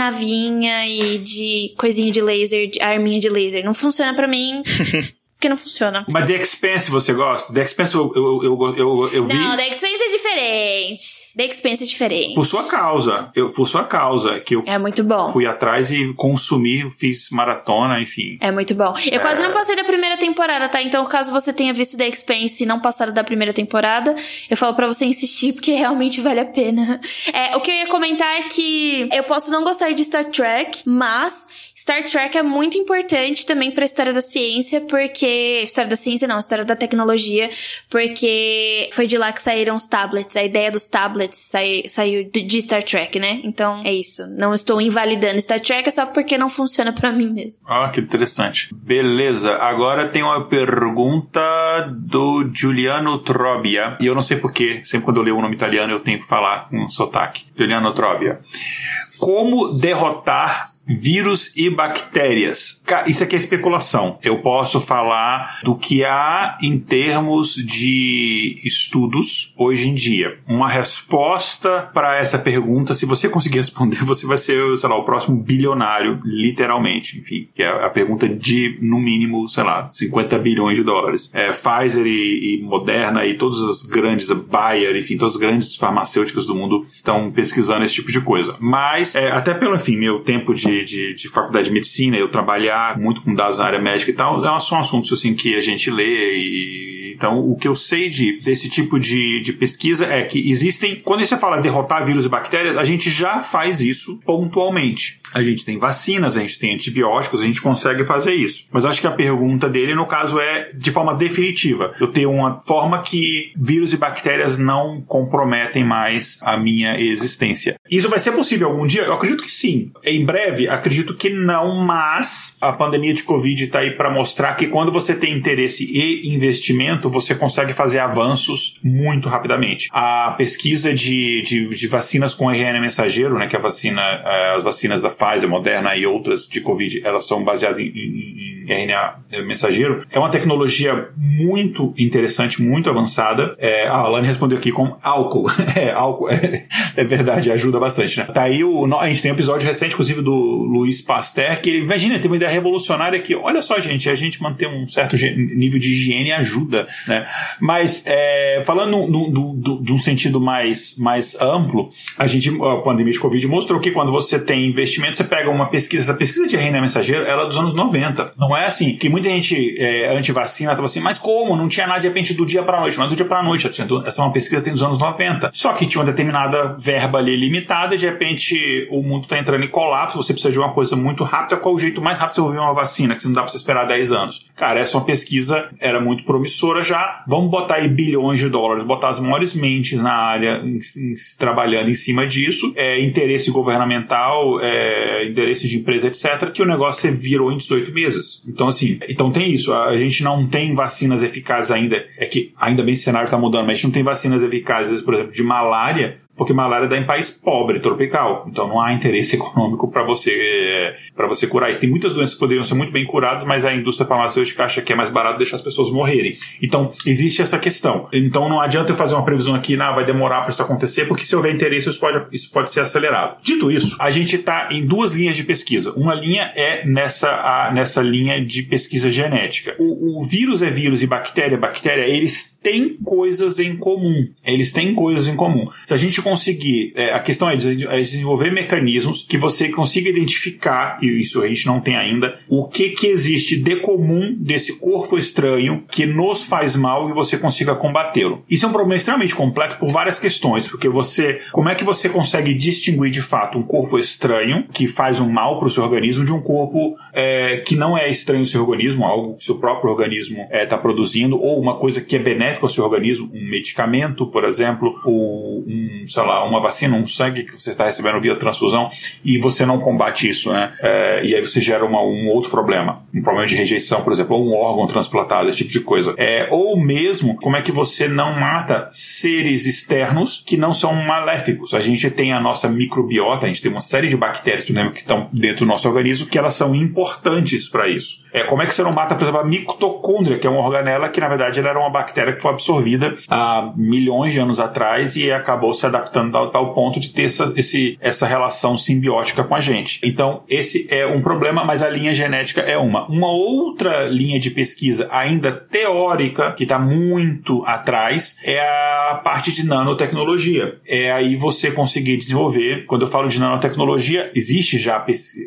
navinha e de coisinha de laser, de arminha de laser. Não funciona para mim. porque não funciona. Mas The Expense você gosta? The Expense eu, eu, eu, eu, eu vi. Não, The Expense é diferente. The Expense é diferente. Por sua causa. Eu, por sua causa. Que eu é muito bom. fui atrás e consumi, fiz maratona, enfim. É muito bom. Eu é... quase não passei da primeira temporada, tá? Então, caso você tenha visto The Expense e não passado da primeira temporada, eu falo para você insistir, porque realmente vale a pena. É, o que eu ia comentar é que eu posso não gostar de Star Trek, mas Star Trek é muito importante também para a história da ciência, porque. História da ciência não, história da tecnologia, porque foi de lá que saíram os tablets. A ideia dos tablets sai, saiu de Star Trek, né? Então é isso. Não estou invalidando Star Trek, é só porque não funciona para mim mesmo. Ah, que interessante. Beleza, agora tem uma pergunta do Giuliano Trobia. E eu não sei porquê, sempre quando eu leio o um nome italiano eu tenho que falar com um sotaque. Giuliano Trobia. Como derrotar vírus e bactérias. Isso aqui é especulação. Eu posso falar do que há em termos de estudos hoje em dia. Uma resposta para essa pergunta, se você conseguir responder, você vai ser, sei lá, o próximo bilionário, literalmente. Enfim, que é a pergunta de, no mínimo, sei lá, 50 bilhões de dólares. É, Pfizer e, e Moderna e todas as grandes, Bayer, enfim, todas as grandes farmacêuticas do mundo estão pesquisando esse tipo de coisa. Mas, é, até pelo, enfim, meu tempo de, de, de faculdade de medicina, eu trabalhar muito com dados na área médica e tal, são assuntos assim que a gente lê e então, o que eu sei de, desse tipo de, de pesquisa é que existem. Quando você fala derrotar vírus e bactérias, a gente já faz isso pontualmente. A gente tem vacinas, a gente tem antibióticos, a gente consegue fazer isso. Mas acho que a pergunta dele, no caso, é de forma definitiva. Eu tenho uma forma que vírus e bactérias não comprometem mais a minha existência. Isso vai ser possível algum dia? Eu acredito que sim. Em breve, acredito que não, mas a pandemia de Covid está aí para mostrar que quando você tem interesse e investimento, você consegue fazer avanços muito rapidamente. A pesquisa de, de, de vacinas com RNA mensageiro, né, que é a vacina, eh, as vacinas da Pfizer, Moderna e outras de Covid, elas são baseadas em, em, em RNA mensageiro. É uma tecnologia muito interessante, muito avançada. É, a Alane respondeu aqui com álcool. é, álcool é, é, verdade, ajuda bastante, né? Tá aí o. A gente tem um episódio recente, inclusive, do Luiz Pasteur, que ele, imagina, teve uma ideia revolucionária que, olha só, gente, a gente manter um certo nível de higiene ajuda, né? Mas, é, falando de um sentido mais, mais amplo, a gente, a pandemia de Covid mostrou que quando você tem investimento, você pega uma pesquisa, essa pesquisa de RNA mensageiro, ela é dos anos 90. Não é assim, que muita gente é, anti-vacina tava assim, mas como? Não tinha nada de repente do dia pra noite. Não é do dia pra noite. Essa é uma pesquisa tem dos anos 90. Só que tinha uma determinada verba ali limitada de repente o mundo tá entrando em colapso, você precisa de uma coisa muito rápida. Qual o jeito mais rápido de você ouvir uma vacina, que não dá pra você esperar 10 anos? Cara, essa é uma pesquisa, era muito promissora já. Vamos botar aí bilhões de dólares, botar as maiores mentes na área em, em, trabalhando em cima disso, é, interesse governamental, é, interesse de empresa, etc., que o negócio virou em 18 meses. Então, assim, então tem isso. A gente não tem vacinas eficazes ainda. É que ainda bem o cenário está mudando, mas a gente não tem vacinas eficazes, por exemplo, de malária porque malária dá em país pobre, tropical. Então não há interesse econômico para você para você curar isso. Tem muitas doenças que poderiam ser muito bem curadas, mas a indústria farmacêutica acha que é mais barato deixar as pessoas morrerem. Então existe essa questão. Então não adianta eu fazer uma previsão aqui, não, vai demorar para isso acontecer, porque se houver interesse isso pode, isso pode ser acelerado. Dito isso, a gente está em duas linhas de pesquisa. Uma linha é nessa, a, nessa linha de pesquisa genética. O, o vírus é vírus e bactéria é bactéria, eles têm coisas em comum. Eles têm coisas em comum. Se a gente conseguir, é, a questão é, é desenvolver mecanismos que você consiga identificar, e isso a gente não tem ainda, o que que existe de comum desse corpo estranho que nos faz mal e você consiga combatê-lo. Isso é um problema extremamente complexo por várias questões, porque você, como é que você consegue distinguir de fato um corpo estranho que faz um mal para o seu organismo de um corpo é, que não é estranho ao seu organismo, algo que seu próprio organismo está é, tá produzindo, ou uma coisa que é benéfica ao seu organismo, um medicamento, por exemplo, ou um, sei lá, uma vacina, um sangue que você está recebendo via transfusão e você não combate isso, né? É, e aí você gera uma, um outro problema, um problema de rejeição, por exemplo, ou um órgão transplantado, esse tipo de coisa. É, ou mesmo, como é que você não mata seres externos que não são maléficos? A gente tem a nossa microbiota, a gente tem uma série de bactérias, por exemplo, que estão dentro do nosso organismo, que elas são importantes para isso. É, como é que você não mata, por exemplo, a mitocôndria, que é uma organela que, na verdade, ela era uma bactéria que foi absorvida há milhões de anos atrás e acabou se adaptando ao tal ponto de ter essa, esse, essa relação simbiótica com a gente. Então, esse é um problema, mas a linha genética é uma. Uma outra linha de pesquisa, ainda teórica, que está muito atrás, é a parte de nanotecnologia. É aí você conseguir desenvolver, quando eu falo de nanotecnologia, existe já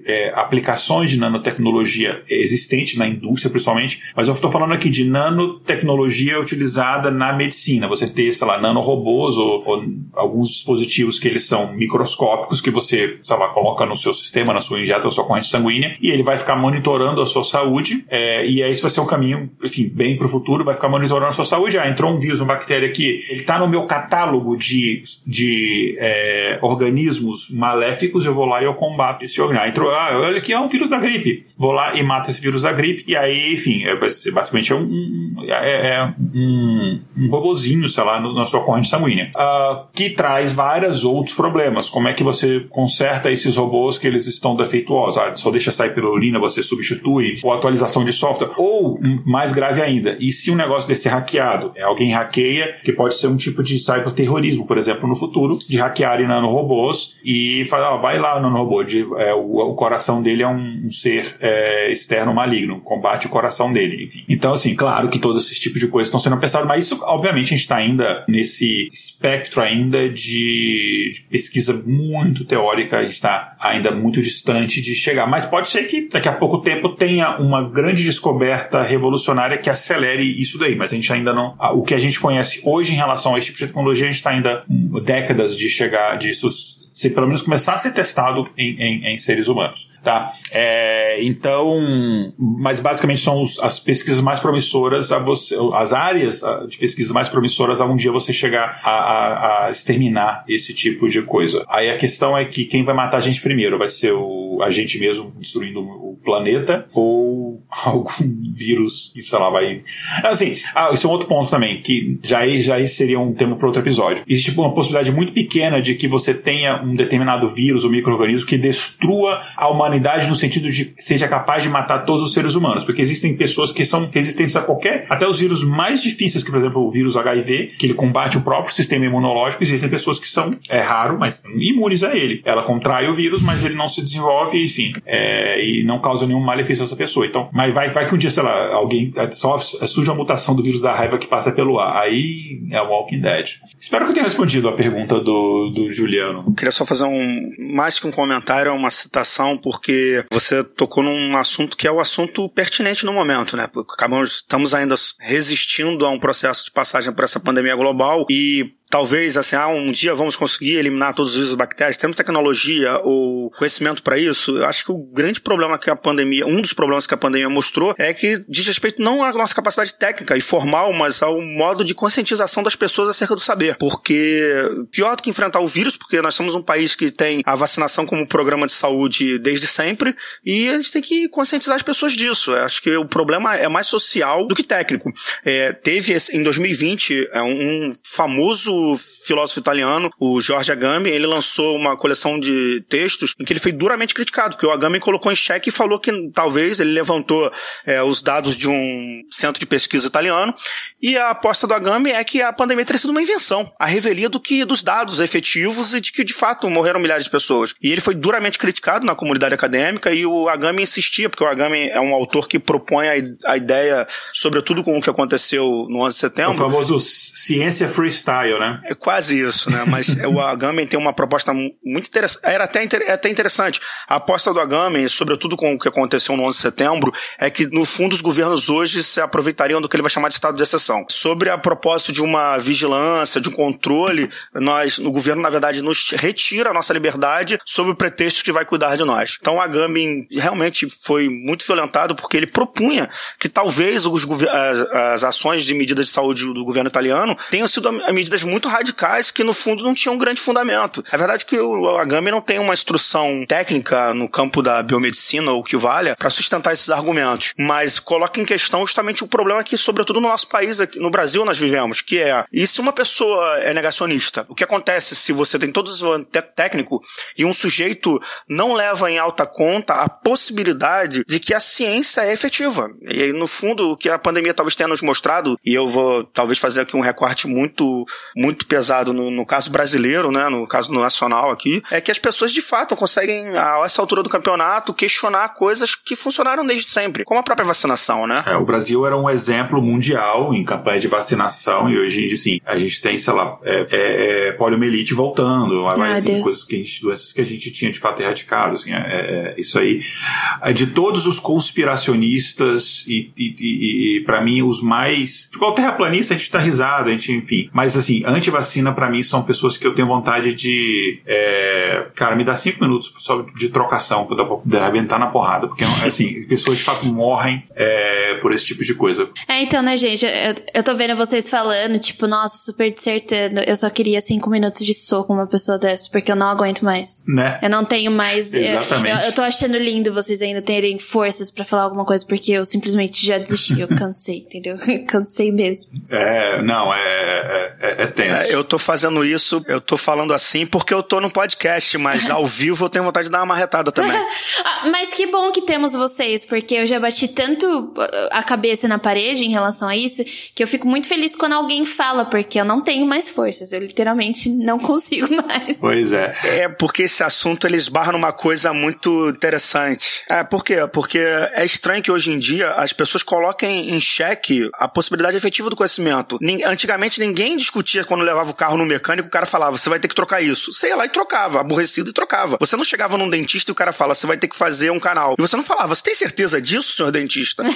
é, aplicações de nanotecnologia existentes na indústria, principalmente, mas eu estou falando aqui de nanotecnologia utilizada na medicina. Você ter, sei lá, nanorobôs ou, ou alguns dispositivos que eles são microscópicos que você, sei lá, coloca no seu sistema, na sua injeta, na sua corrente sanguínea e ele vai ficar monitorando a sua saúde é, e aí isso vai ser um caminho, enfim, bem para o futuro, vai ficar monitorando a sua saúde. Ah, entrou um vírus, uma bactéria aqui, ele está no meu catálogo de, de é, organismos maléficos, eu vou lá e eu combato esse organismo. Ah, entrou, ah, olha aqui, é um vírus da gripe. Vou lá e mato esse vírus da gripe e aí, enfim, é, basicamente é um, é, é um um, robozinho, sei lá, no, na sua corrente sanguínea, uh, que traz traz vários outros problemas. Como é que você conserta esses robôs que eles estão defeituosos? Ah, só deixa sair pela urina, você substitui, ou atualização de software. Ou, mais grave ainda, e se um negócio desse é hackeado? É alguém hackeia, que pode ser um tipo de cyberterrorismo, por exemplo, no futuro, de hackearem nanorobôs e falar, ah, vai lá, nanorobô, de, é, o, o, coração dele é um, um ser é, externo maligno, combate o coração dele, enfim. Então, assim, claro que todos esses tipos de coisas estão sendo pensados, mas isso, obviamente, a gente está ainda nesse espectro ainda de, de pesquisa muito teórica, a gente está ainda muito distante de chegar. Mas pode ser que daqui a pouco tempo tenha uma grande descoberta revolucionária que acelere isso daí, mas a gente ainda não. O que a gente conhece hoje em relação a esse tipo de tecnologia, a gente está ainda décadas de chegar disso se pelo menos começar a ser testado em, em, em seres humanos. Tá? É, então, mas basicamente são os, as pesquisas mais promissoras, a você, as áreas de pesquisa mais promissoras a um dia você chegar a, a, a, exterminar esse tipo de coisa. Aí a questão é que quem vai matar a gente primeiro vai ser o, a gente mesmo destruindo o planeta ou algum vírus que, sei lá, vai. Assim, ah, isso é um outro ponto também, que já, já seria um tema para outro episódio. Existe uma possibilidade muito pequena de que você tenha um determinado vírus ou microorganismo que destrua a humanidade humanidade no sentido de seja capaz de matar todos os seres humanos, porque existem pessoas que são resistentes a qualquer, até os vírus mais difíceis, que por exemplo o vírus HIV, que ele combate o próprio sistema imunológico, existem pessoas que são, é raro, mas imunes a ele. Ela contrai o vírus, mas ele não se desenvolve, enfim, é, e não causa nenhum malefício a essa pessoa. Então, mas vai, vai que um dia, sei lá, alguém, só surge uma mutação do vírus da raiva que passa pelo ar. Aí é o Walking Dead. Espero que eu tenha respondido a pergunta do, do Juliano. Eu queria só fazer um, mais que um comentário, uma citação, por porque você tocou num assunto que é o assunto pertinente no momento, né? Acabamos, estamos ainda resistindo a um processo de passagem por essa pandemia global e talvez assim, ah, um dia vamos conseguir eliminar todos os vírus e bactérias, temos tecnologia ou conhecimento para isso. Eu acho que o grande problema que a pandemia, um dos problemas que a pandemia mostrou é que diz respeito não à nossa capacidade técnica e formal, mas ao modo de conscientização das pessoas acerca do saber. Porque pior do que enfrentar o vírus, porque nós somos um país que tem a vacinação como programa de saúde desde sempre e a gente tem que conscientizar as pessoas disso. Eu acho que o problema é mais social do que técnico. É, teve em 2020 é, um famoso move filósofo italiano, o Giorgio Agamben, ele lançou uma coleção de textos em que ele foi duramente criticado, porque o Agamben colocou em xeque e falou que talvez ele levantou é, os dados de um centro de pesquisa italiano e a aposta do Agamben é que a pandemia teria sido uma invenção, a revelia do que dos dados efetivos e de que de fato morreram milhares de pessoas. E ele foi duramente criticado na comunidade acadêmica e o Agamben insistia, porque o Agamben é um autor que propõe a, a ideia, sobretudo com o que aconteceu no 11 de setembro. O famoso ciência freestyle, né? É quase isso, né? Mas o Agamben tem uma proposta muito interessante. Era até, é até interessante. A aposta do Agamben, sobretudo com o que aconteceu no 11 de setembro, é que, no fundo, os governos hoje se aproveitariam do que ele vai chamar de estado de exceção. Sobre a propósito de uma vigilância, de um controle, nós, o governo, na verdade, nos retira a nossa liberdade sob o pretexto que vai cuidar de nós. Então, o Agamben realmente foi muito violentado porque ele propunha que talvez os, as, as ações de medidas de saúde do governo italiano tenham sido medidas muito muito que no fundo não tinham um grande fundamento. É verdade que o Agamben não tem uma instrução técnica no campo da biomedicina ou que valha para sustentar esses argumentos, mas coloca em questão justamente o problema que, sobretudo no nosso país, aqui, no Brasil, nós vivemos, que é, e se uma pessoa é negacionista? O que acontece se você tem todo o técnico e um sujeito não leva em alta conta a possibilidade de que a ciência é efetiva? E aí, no fundo, o que a pandemia talvez tenha nos mostrado, e eu vou talvez fazer aqui um recorte muito, muito muito pesado no, no caso brasileiro, né, no caso no nacional aqui, é que as pessoas de fato conseguem, a essa altura do campeonato, questionar coisas que funcionaram desde sempre, como a própria vacinação, né? É, o Brasil era um exemplo mundial em campanha de vacinação e hoje, assim, a gente tem, sei lá, é, é, é poliomielite voltando, mas, assim, coisas que a gente, doenças que a gente tinha de fato erradicado, assim, é, é, é isso aí. É de todos os conspiracionistas e, e, e, e para mim, os mais. De qual terraplanista a gente tá risado, a gente, enfim. Mas assim, antes anti-vacina, para mim, são pessoas que eu tenho vontade de. É, cara, me dá cinco minutos só de trocação pra eu arrebentar na porrada. Porque, assim, pessoas de fato morrem é, por esse tipo de coisa. É, então, né, gente, eu, eu tô vendo vocês falando, tipo, nossa, super dissertando. Eu só queria cinco minutos de soco com uma pessoa dessa, porque eu não aguento mais. Né? Eu não tenho mais. Exatamente. Eu, eu tô achando lindo vocês ainda terem forças pra falar alguma coisa, porque eu simplesmente já desisti, eu cansei, entendeu? cansei mesmo. É, não, é, é, é, é tenso. É, eu tô fazendo isso, eu tô falando assim porque eu tô no podcast, mas ao vivo eu tenho vontade de dar uma marretada também. Ah, mas que bom que temos vocês, porque eu já bati tanto a cabeça na parede em relação a isso, que eu fico muito feliz quando alguém fala, porque eu não tenho mais forças. Eu literalmente não consigo mais. Pois é. É, porque esse assunto ele esbarra numa coisa muito interessante. É, por quê? Porque é estranho que hoje em dia as pessoas coloquem em xeque a possibilidade efetiva do conhecimento. Antigamente ninguém discutia quando levava o carro no mecânico, o cara falava, você vai ter que trocar isso. Você ia lá e trocava, aborrecido e trocava. Você não chegava num dentista e o cara fala, você vai ter que fazer um canal. E você não falava, você tem certeza disso, senhor dentista?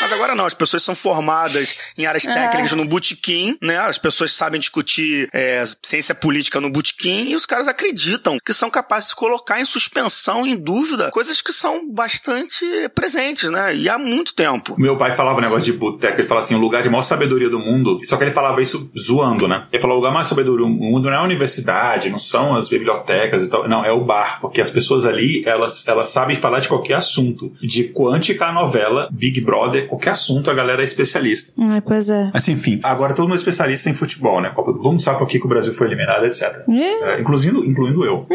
Mas agora não, as pessoas são formadas em áreas técnicas no botequim, né? As pessoas sabem discutir é, ciência política no botequim e os caras acreditam que são capazes de colocar em suspensão, em dúvida, coisas que são bastante presentes, né? E há muito tempo. Meu pai falava um negócio de boteco, ele falava assim, o lugar de maior sabedoria do mundo, só que ele falava isso zoando, né? Ele falou, o lugar mais sabedoria do mundo não é a universidade, não são as bibliotecas e tal, não, é o bar, porque as pessoas ali, elas, elas sabem falar de qualquer assunto, de quântica a novela, Big Brother, qualquer assunto a galera é especialista. Ah, pois é. Mas enfim, agora todo mundo é especialista em futebol, né? Copa do Mundo sabe por que, que o Brasil foi eliminado, etc. É, incluindo, incluindo eu.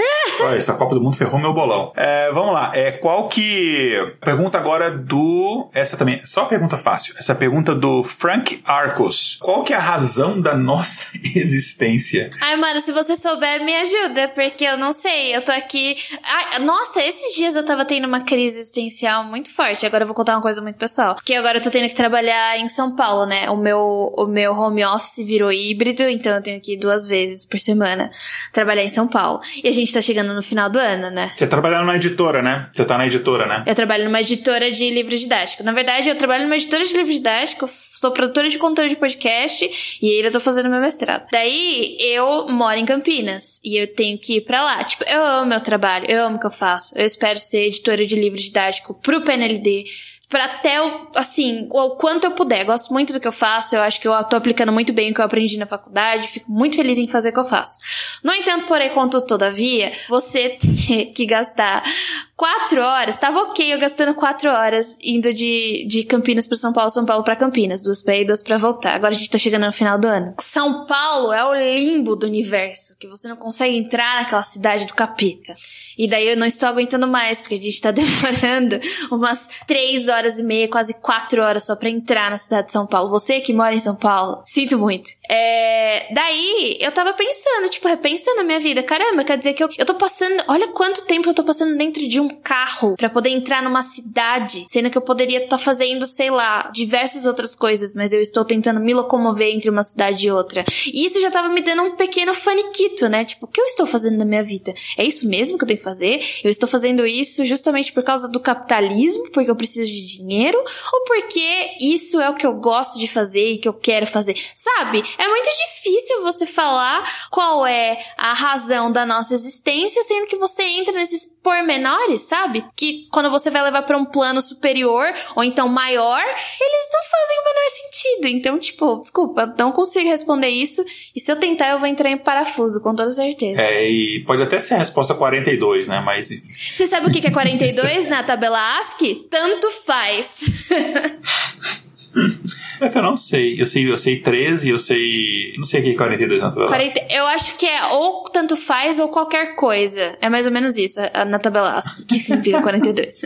Olha, essa Copa do Mundo ferrou meu bolão. É, vamos lá, é, qual que... Pergunta agora do... Essa também, só pergunta fácil. Essa pergunta do Frank Arcos. Qual que é a razão da nossa existência? Ai, mano, se você souber, me ajuda, porque eu não sei. Eu tô aqui... Ai, nossa, esses dias eu tava tendo uma crise existencial muito forte. Agora eu vou contar uma coisa muito pessoal. Porque agora eu tô tendo que trabalhar em São Paulo, né? O meu, o meu home office virou híbrido, então eu tenho que ir duas vezes por semana trabalhar em São Paulo. E a gente tá chegando no final do ano, né? Você trabalhando na editora, né? Você tá na editora, né? Eu trabalho numa editora de livro didático. Na verdade, eu trabalho numa editora de livro didático, sou produtora de conteúdo de podcast e ainda tô fazendo meu mestrado. Daí, eu moro em Campinas e eu tenho que ir pra lá. Tipo, eu amo meu trabalho, eu amo o que eu faço. Eu espero ser editora de livro didático pro PNLD para até, o, assim, o quanto eu puder. Gosto muito do que eu faço, eu acho que eu tô aplicando muito bem o que eu aprendi na faculdade, fico muito feliz em fazer o que eu faço. No entanto, porém, contudo, todavia, você ter que gastar quatro horas, tava ok eu gastando quatro horas indo de, de Campinas para São Paulo, São Paulo para Campinas, duas pra ir, duas pra voltar. Agora a gente tá chegando no final do ano. São Paulo é o limbo do universo, que você não consegue entrar naquela cidade do capeta. E daí eu não estou aguentando mais, porque a gente tá demorando umas três horas e meia, quase quatro horas só pra entrar na cidade de São Paulo. Você que mora em São Paulo, sinto muito. É... Daí eu tava pensando, tipo, repensando a minha vida. Caramba, quer dizer que eu, eu tô passando. Olha quanto tempo eu tô passando dentro de um carro para poder entrar numa cidade, sendo que eu poderia estar tá fazendo, sei lá, diversas outras coisas, mas eu estou tentando me locomover entre uma cidade e outra. E isso já tava me dando um pequeno faniquito, né? Tipo, o que eu estou fazendo na minha vida? É isso mesmo que eu tenho que fazer? Eu estou fazendo isso justamente por causa do capitalismo, porque eu preciso de dinheiro, ou porque isso é o que eu gosto de fazer e que eu quero fazer? Sabe? É muito difícil você falar qual é a razão da nossa existência, sendo que você entra nesses pormenores, sabe? Que quando você vai levar para um plano superior ou então maior, eles não fazem o menor sentido. Então, tipo, desculpa, não consigo responder isso. E se eu tentar, eu vou entrar em parafuso, com toda certeza. É, e pode até ser a resposta 42, né? Mas. Você sabe o que é 42 na tabela ASCII? Tanto faz. É que eu não sei. Eu sei, eu sei 13, eu sei. Não sei o que é 42 na tabela. 40, eu acho que é ou tanto faz ou qualquer coisa. É mais ou menos isso na tabela. Que significa 42.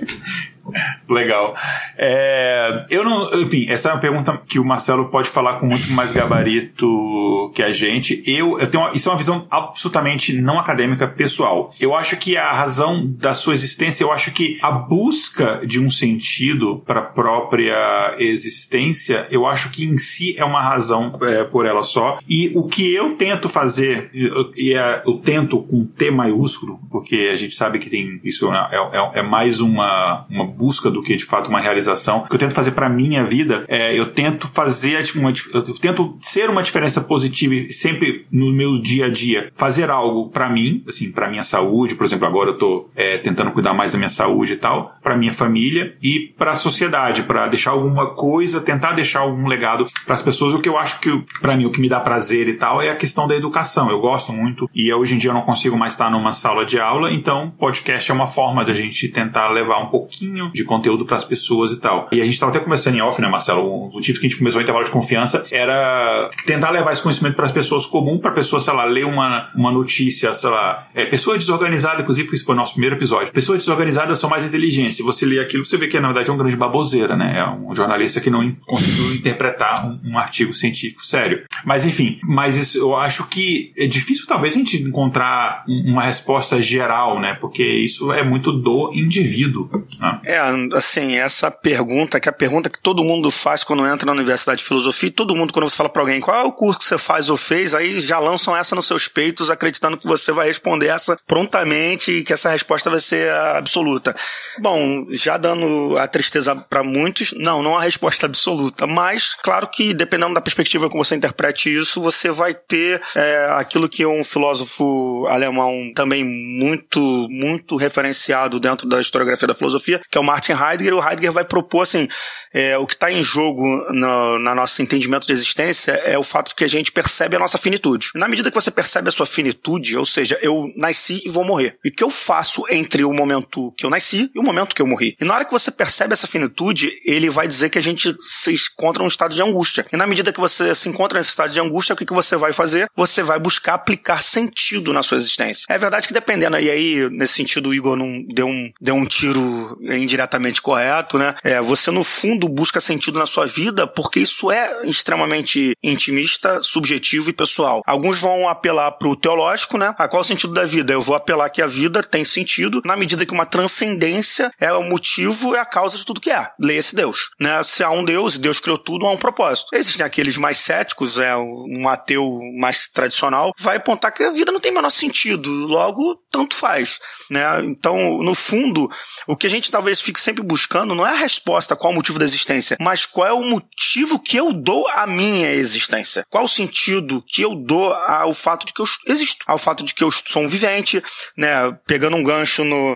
Legal. É, eu não, enfim, essa é uma pergunta que o Marcelo pode falar com muito mais gabarito que a gente. Eu, eu tenho uma, isso é uma visão absolutamente não acadêmica pessoal. Eu acho que a razão da sua existência, eu acho que a busca de um sentido para a própria existência, eu acho que em si é uma razão é, por ela só. E o que eu tento fazer, e é, eu tento com T maiúsculo, porque a gente sabe que tem isso é, é, é mais uma, uma busca do que de fato uma realização. O que eu tento fazer para minha vida é eu tento fazer uma, eu tento ser uma diferença positiva sempre no meu dia a dia, fazer algo para mim, assim, para minha saúde, por exemplo, agora eu tô é, tentando cuidar mais da minha saúde e tal, para minha família e para a sociedade, para deixar alguma coisa, tentar deixar algum legado para as pessoas. O que eu acho que para mim o que me dá prazer e tal é a questão da educação. Eu gosto muito e hoje em dia eu não consigo mais estar numa sala de aula, então podcast é uma forma da gente tentar levar um pouquinho de conteúdo para as pessoas e tal. E a gente estava até conversando em off, né, Marcelo? O motivo que a gente começou o intervalo de confiança era tentar levar esse conhecimento para as pessoas comum, para a pessoa, sei lá, ler uma, uma notícia, sei lá, é, pessoa desorganizada, inclusive, isso foi o nosso primeiro episódio. Pessoas desorganizadas são mais inteligentes. Se você lê aquilo, você vê que na verdade é um grande baboseira, né? É um jornalista que não conseguiu interpretar um, um artigo científico sério. Mas enfim, mas isso, eu acho que é difícil talvez a gente encontrar uma resposta geral, né? Porque isso é muito do indivíduo. Né? É, assim, essa pergunta, que é a pergunta que todo mundo faz quando entra na Universidade de Filosofia, e todo mundo, quando você fala para alguém qual é o curso que você faz ou fez, aí já lançam essa nos seus peitos, acreditando que você vai responder essa prontamente e que essa resposta vai ser absoluta. Bom, já dando a tristeza para muitos, não, não há resposta absoluta, mas claro que dependendo da perspectiva que você interprete isso, você vai ter é, aquilo que um filósofo alemão também muito, muito referenciado dentro da historiografia da filosofia, que é o Martin Heidegger. O Heidegger vai propor assim, é, o que está em jogo no, na nosso entendimento de existência é o fato que a gente percebe a nossa finitude. Na medida que você percebe a sua finitude, ou seja, eu nasci e vou morrer. E o que eu faço entre o momento que eu nasci e o momento que eu morri? E na hora que você percebe essa finitude, ele vai dizer que a gente se encontra num estado de angústia. E na medida que você se encontra nesse estado de angústia, o que, que você vai fazer? Você vai buscar aplicar sentido na sua existência. É verdade que dependendo, e aí, nesse sentido, o Igor não deu um, deu um tiro indiretamente correto, né? É, você, no fundo, busca sentido na sua vida porque isso é extremamente intimista, subjetivo e pessoal. Alguns vão apelar pro teológico, né? A qual é o sentido da vida? Eu vou apelar que a vida tem sentido na medida que uma transcendência é o motivo, é a causa de tudo que é. Leia-se Deus, né? Se há um Deus e Deus criou tudo, há um propósito. Existem aqueles mais céticos, é um ateu mais tradicional, vai apontar que a vida não tem o menor sentido, logo tanto faz, né? Então, no fundo, o que a gente talvez fique sempre buscando não é a resposta qual o motivo da existência, mas qual é o motivo que eu dou à minha existência. Qual o sentido que eu dou ao fato de que eu existo, ao fato de que eu sou um vivente, né? Pegando um gancho no,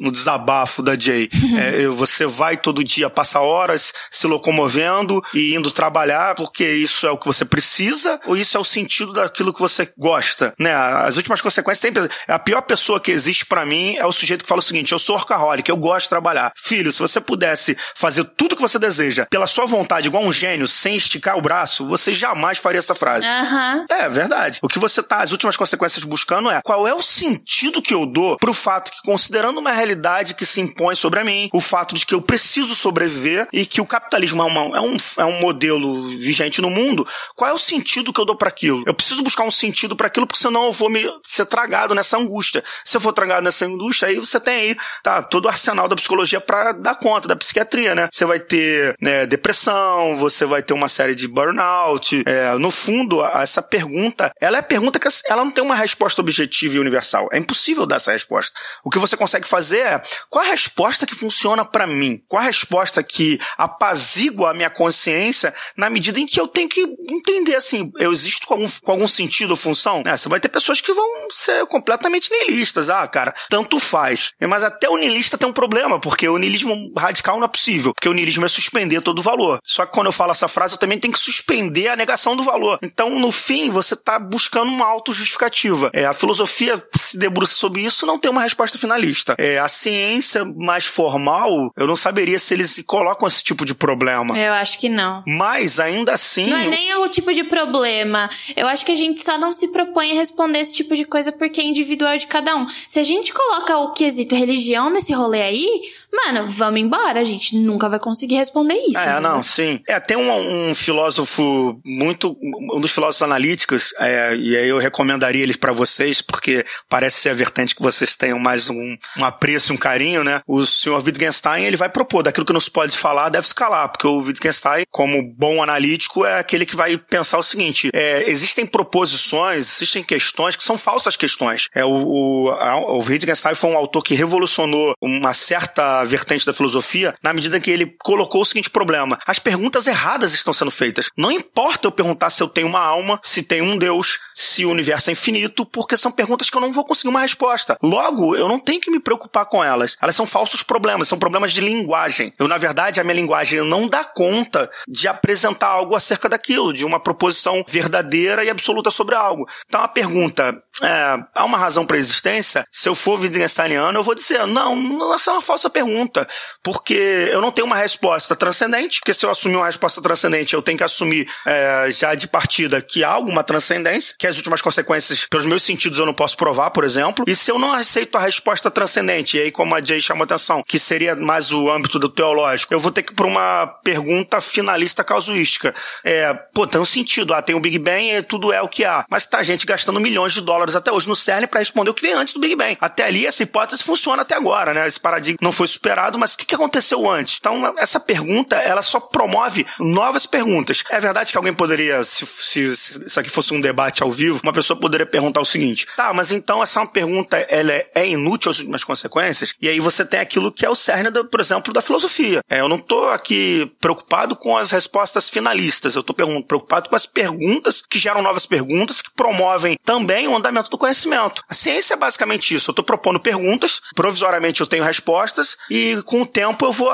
no desabafo da Jay. é, você vai todo dia passar horas se locomovendo e indo trabalhar porque isso é o que você precisa ou isso é o sentido daquilo que você gosta, né? As últimas consequências sempre a pior pessoa que existe para mim é o sujeito que fala o seguinte: eu sou orcaholic, eu gosto de trabalhar. Filho, se você pudesse fazer tudo que você deseja pela sua vontade, igual um gênio, sem esticar o braço, você jamais faria essa frase. Uhum. É verdade. O que você tá, as últimas consequências buscando é qual é o sentido que eu dou pro fato que, considerando uma realidade que se impõe sobre mim, o fato de que eu preciso sobreviver e que o capitalismo é, uma, é, um, é um modelo vigente no mundo, qual é o sentido que eu dou para aquilo? Eu preciso buscar um sentido para aquilo, porque senão eu vou me ser tragado nessa angústia. Se eu for tragado nessa angústia, aí você tem aí, tá, todo o arsenal da psicologia para dar conta, da psiquiatria, né? Você vai ter né, depressão, você vai ter uma série de burnout. É, no fundo, essa pergunta, ela é pergunta que ela não tem uma resposta objetiva e universal. É impossível dar essa resposta. O que você consegue fazer é qual a resposta que funciona para mim? Qual a resposta que apazigua a minha consciência na medida em que eu tenho que entender assim, eu existo com algum, com algum sentido ou função? É, você vai ter pessoas que vão ser completamente nihilistas. Ah, cara, tanto faz. Mas até o niilista tem um problema, porque o niilismo radical não é possível. Porque o niilismo é suspender todo o valor. Só que quando eu falo essa frase, eu também tenho que suspender a negação do valor. Então, no fim, você está buscando uma autojustificativa. É, a filosofia se debruça sobre isso não tem uma resposta finalista. É, a ciência mais formal, eu não saberia se eles colocam esse tipo de problema. Eu acho que não. Mas, ainda assim... Não é nem o tipo de problema. Eu acho que a gente só não se propõe a responder esse tipo de coisa porque é individual de cada um. Se a gente coloca o quesito religião nesse rolê aí, mano, vamos embora. A gente nunca vai conseguir responder isso. É, não, sim. É, tem um, um filósofo muito. Um dos filósofos analíticos, é, e aí eu recomendaria eles para vocês, porque parece ser a vertente que vocês tenham mais um, um apreço, um carinho, né? O senhor Wittgenstein, ele vai propor, daquilo que não se pode falar, deve se calar, porque o Wittgenstein, como bom analítico, é aquele que vai pensar o seguinte, é, existem proposições, existem questões que são falsas questões. É, o, o, a, o Wittgenstein foi um autor que revolucionou uma certa vertente da filosofia na medida que ele colocou o seguinte problema, as perguntas erradas estão sendo feitas. Não importa eu perguntar se eu tenho uma alma, se tem um Deus, se o universo é infinito, porque são perguntas que eu não vou conseguir uma resposta. Logo, eu não tenho que me preocupar com elas. Elas são falsos problemas, são problemas de linguagem. Eu, na verdade, a minha linguagem não dá conta de apresentar algo acerca daquilo, de uma proposição verdadeira e absoluta sobre algo. Então, a pergunta é, há uma razão para a existência? Se eu for Wittgensteiniano, eu vou dizer, não, essa é uma falsa pergunta, porque eu não tenho uma resposta transcendente, porque se eu assumir uma resposta transcendente, eu tenho que assumir é, já de partida que há alguma transcendência, que as últimas consequências, pelos meus sentidos, eu não posso provar, por exemplo, e se eu não aceito a resposta transcendente, e aí como a Jay chamou atenção, que seria mais o âmbito do teológico, eu vou ter que ir para uma pergunta finalista casuística. É, pô, tem um sentido, ah, tem o Big Bang e tudo é o que há, mas tá gente gastando milhões de dólares até hoje no CERN para responder o que veio antes do Big Bang. Até ali, essa hipótese funciona até agora, né? Esse paradigma não foi mas o que, aconteceu antes? Então, essa pergunta, ela só promove novas perguntas. É verdade que alguém poderia, se, se, se isso aqui fosse um debate ao vivo, uma pessoa poderia perguntar o seguinte: tá, mas então essa é pergunta, ela é, é inútil às últimas consequências? E aí você tem aquilo que é o cerne, por exemplo, da filosofia. É, eu não estou aqui preocupado com as respostas finalistas, eu estou preocupado com as perguntas que geram novas perguntas, que promovem também o andamento do conhecimento. A ciência é basicamente isso. Eu estou propondo perguntas, provisoriamente eu tenho respostas, e com o tempo eu vou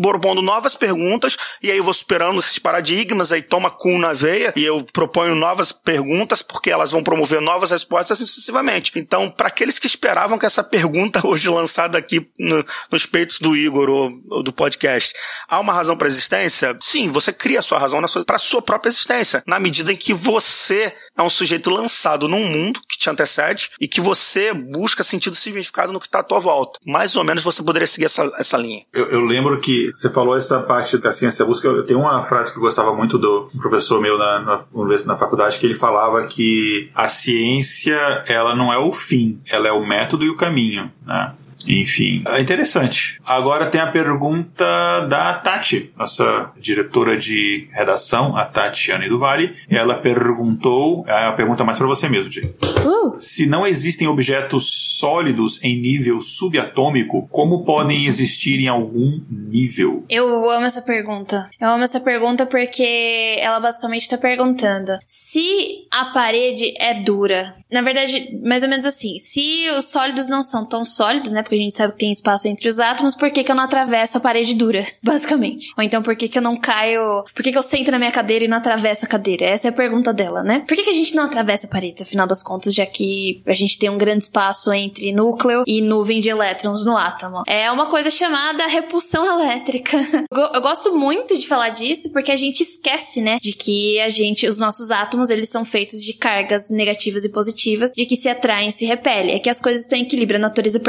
propondo novas perguntas, e aí eu vou superando esses paradigmas, aí toma cu na veia, e eu proponho novas perguntas, porque elas vão promover novas respostas sucessivamente. Então, para aqueles que esperavam que essa pergunta hoje lançada aqui no, nos peitos do Igor ou, ou, do podcast, há uma razão para existência? Sim, você cria a sua razão para sua própria existência, na medida em que você é um sujeito lançado num mundo que te antecede e que você busca sentido significado no que está à tua volta. Mais ou menos você poderia seguir essa, essa linha. Eu, eu lembro que você falou essa parte da ciência busca. Eu tenho uma frase que eu gostava muito do professor meu na, na, na faculdade que ele falava que a ciência ela não é o fim, ela é o método e o caminho. Né? Enfim, é interessante. Agora tem a pergunta da Tati, nossa diretora de redação, a Tatiane do Vale. Ela perguntou, é a pergunta mais para você mesmo, Jay. Uh. Se não existem objetos sólidos em nível subatômico, como podem existir em algum nível? Eu amo essa pergunta. Eu amo essa pergunta porque ela basicamente está perguntando se a parede é dura. Na verdade, mais ou menos assim, se os sólidos não são tão sólidos, né? Porque a gente sabe que tem espaço entre os átomos, por que, que eu não atravesso a parede dura, basicamente? Ou então, por que, que eu não caio. Por que, que eu sento na minha cadeira e não atravesso a cadeira? Essa é a pergunta dela, né? Por que, que a gente não atravessa a parede, afinal das contas, já que a gente tem um grande espaço entre núcleo e nuvem de elétrons no átomo? É uma coisa chamada repulsão elétrica. eu gosto muito de falar disso porque a gente esquece, né, de que a gente, os nossos átomos, eles são feitos de cargas negativas e positivas, de que se atraem e se repelem. É que as coisas estão em equilíbrio, a natureza é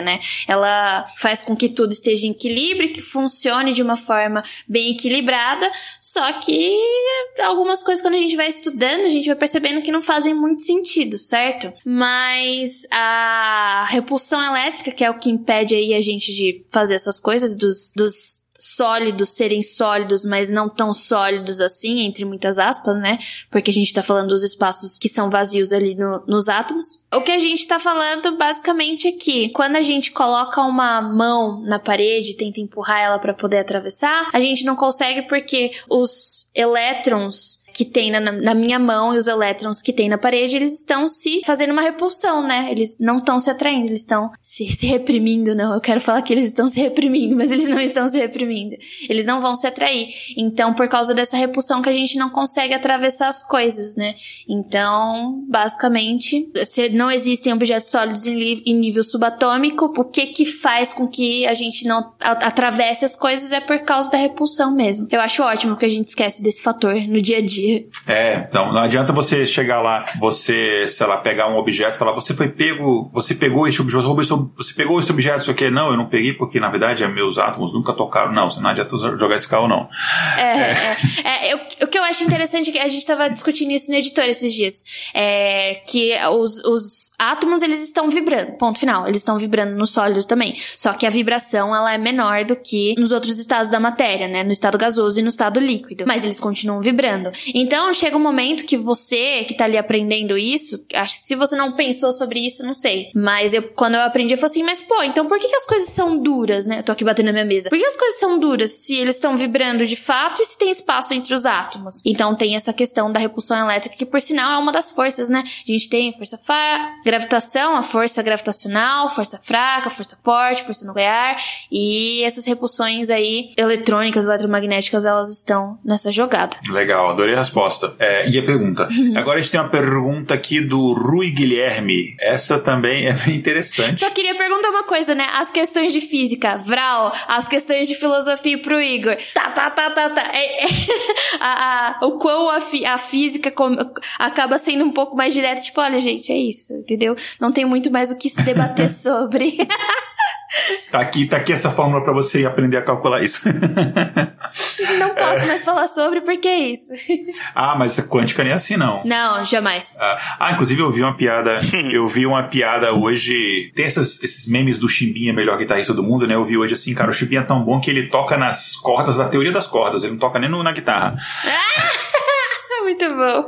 né? Ela faz com que tudo esteja em equilíbrio, que funcione de uma forma bem equilibrada, só que algumas coisas quando a gente vai estudando, a gente vai percebendo que não fazem muito sentido, certo? Mas a repulsão elétrica, que é o que impede aí a gente de fazer essas coisas dos, dos sólidos serem sólidos, mas não tão sólidos assim, entre muitas aspas, né? Porque a gente tá falando dos espaços que são vazios ali no, nos átomos. O que a gente tá falando basicamente é que quando a gente coloca uma mão na parede, tenta empurrar ela para poder atravessar, a gente não consegue porque os elétrons que tem na, na, minha mão e os elétrons que tem na parede, eles estão se fazendo uma repulsão, né? Eles não estão se atraindo, eles estão se, se reprimindo, não. Eu quero falar que eles estão se reprimindo, mas eles não estão se reprimindo. Eles não vão se atrair. Então, por causa dessa repulsão que a gente não consegue atravessar as coisas, né? Então, basicamente, se não existem objetos sólidos em, em nível subatômico, o que que faz com que a gente não atravesse as coisas é por causa da repulsão mesmo. Eu acho ótimo que a gente esquece desse fator no dia a dia É, então não adianta você chegar lá, você, sei lá, pegar um objeto e falar, você foi pego, você pegou esse objeto, você pegou esse objeto, isso aqui. Não, eu não peguei porque na verdade é meus átomos nunca tocaram. Não, não adianta jogar esse carro, não. É, é. é, é eu, o que eu acho interessante é que a gente tava discutindo isso no editor esses dias. É que os, os átomos, eles estão vibrando, ponto final. Eles estão vibrando nos sólidos também. Só que a vibração, ela é menor do que nos outros estados da matéria, né? No estado gasoso e no estado líquido. Mas eles continuam vibrando. Então, chega um momento que você, que tá ali aprendendo isso, acho que se você não pensou sobre isso, não sei. Mas eu, quando eu aprendi, eu falei assim, mas pô, então por que, que as coisas são duras, né? Eu tô aqui batendo na minha mesa. Por que as coisas são duras se eles estão vibrando de fato e se tem espaço entre os átomos? Então tem essa questão da repulsão elétrica, que por sinal é uma das forças, né? A gente tem força gravitação, a força gravitacional, força fraca, força forte, força nuclear, e essas repulsões aí eletrônicas, eletromagnéticas, elas estão nessa jogada. Legal, adorei resposta. É, e a pergunta? Agora a gente tem uma pergunta aqui do Rui Guilherme. Essa também é bem interessante. Só queria perguntar uma coisa, né? As questões de física, Vral, as questões de filosofia pro Igor. Tá, tá, tá, tá, tá. É, é, a, a, o quão a, fi, a física com, acaba sendo um pouco mais direta, tipo, olha, gente, é isso, entendeu? Não tem muito mais o que se debater sobre. Tá aqui, tá aqui essa fórmula para você aprender a calcular isso. Não posso é... mais falar sobre porque é isso. Ah, mas quântica nem é assim, não. Não, jamais. Ah, ah, inclusive eu vi uma piada, eu vi uma piada hoje, tem essas, esses memes do Chimbinha, melhor guitarrista do mundo, né? Eu vi hoje assim, cara, o Chimbinha é tão bom que ele toca nas cordas da teoria das cordas, ele não toca nem no, na guitarra. Ah! Muito bom.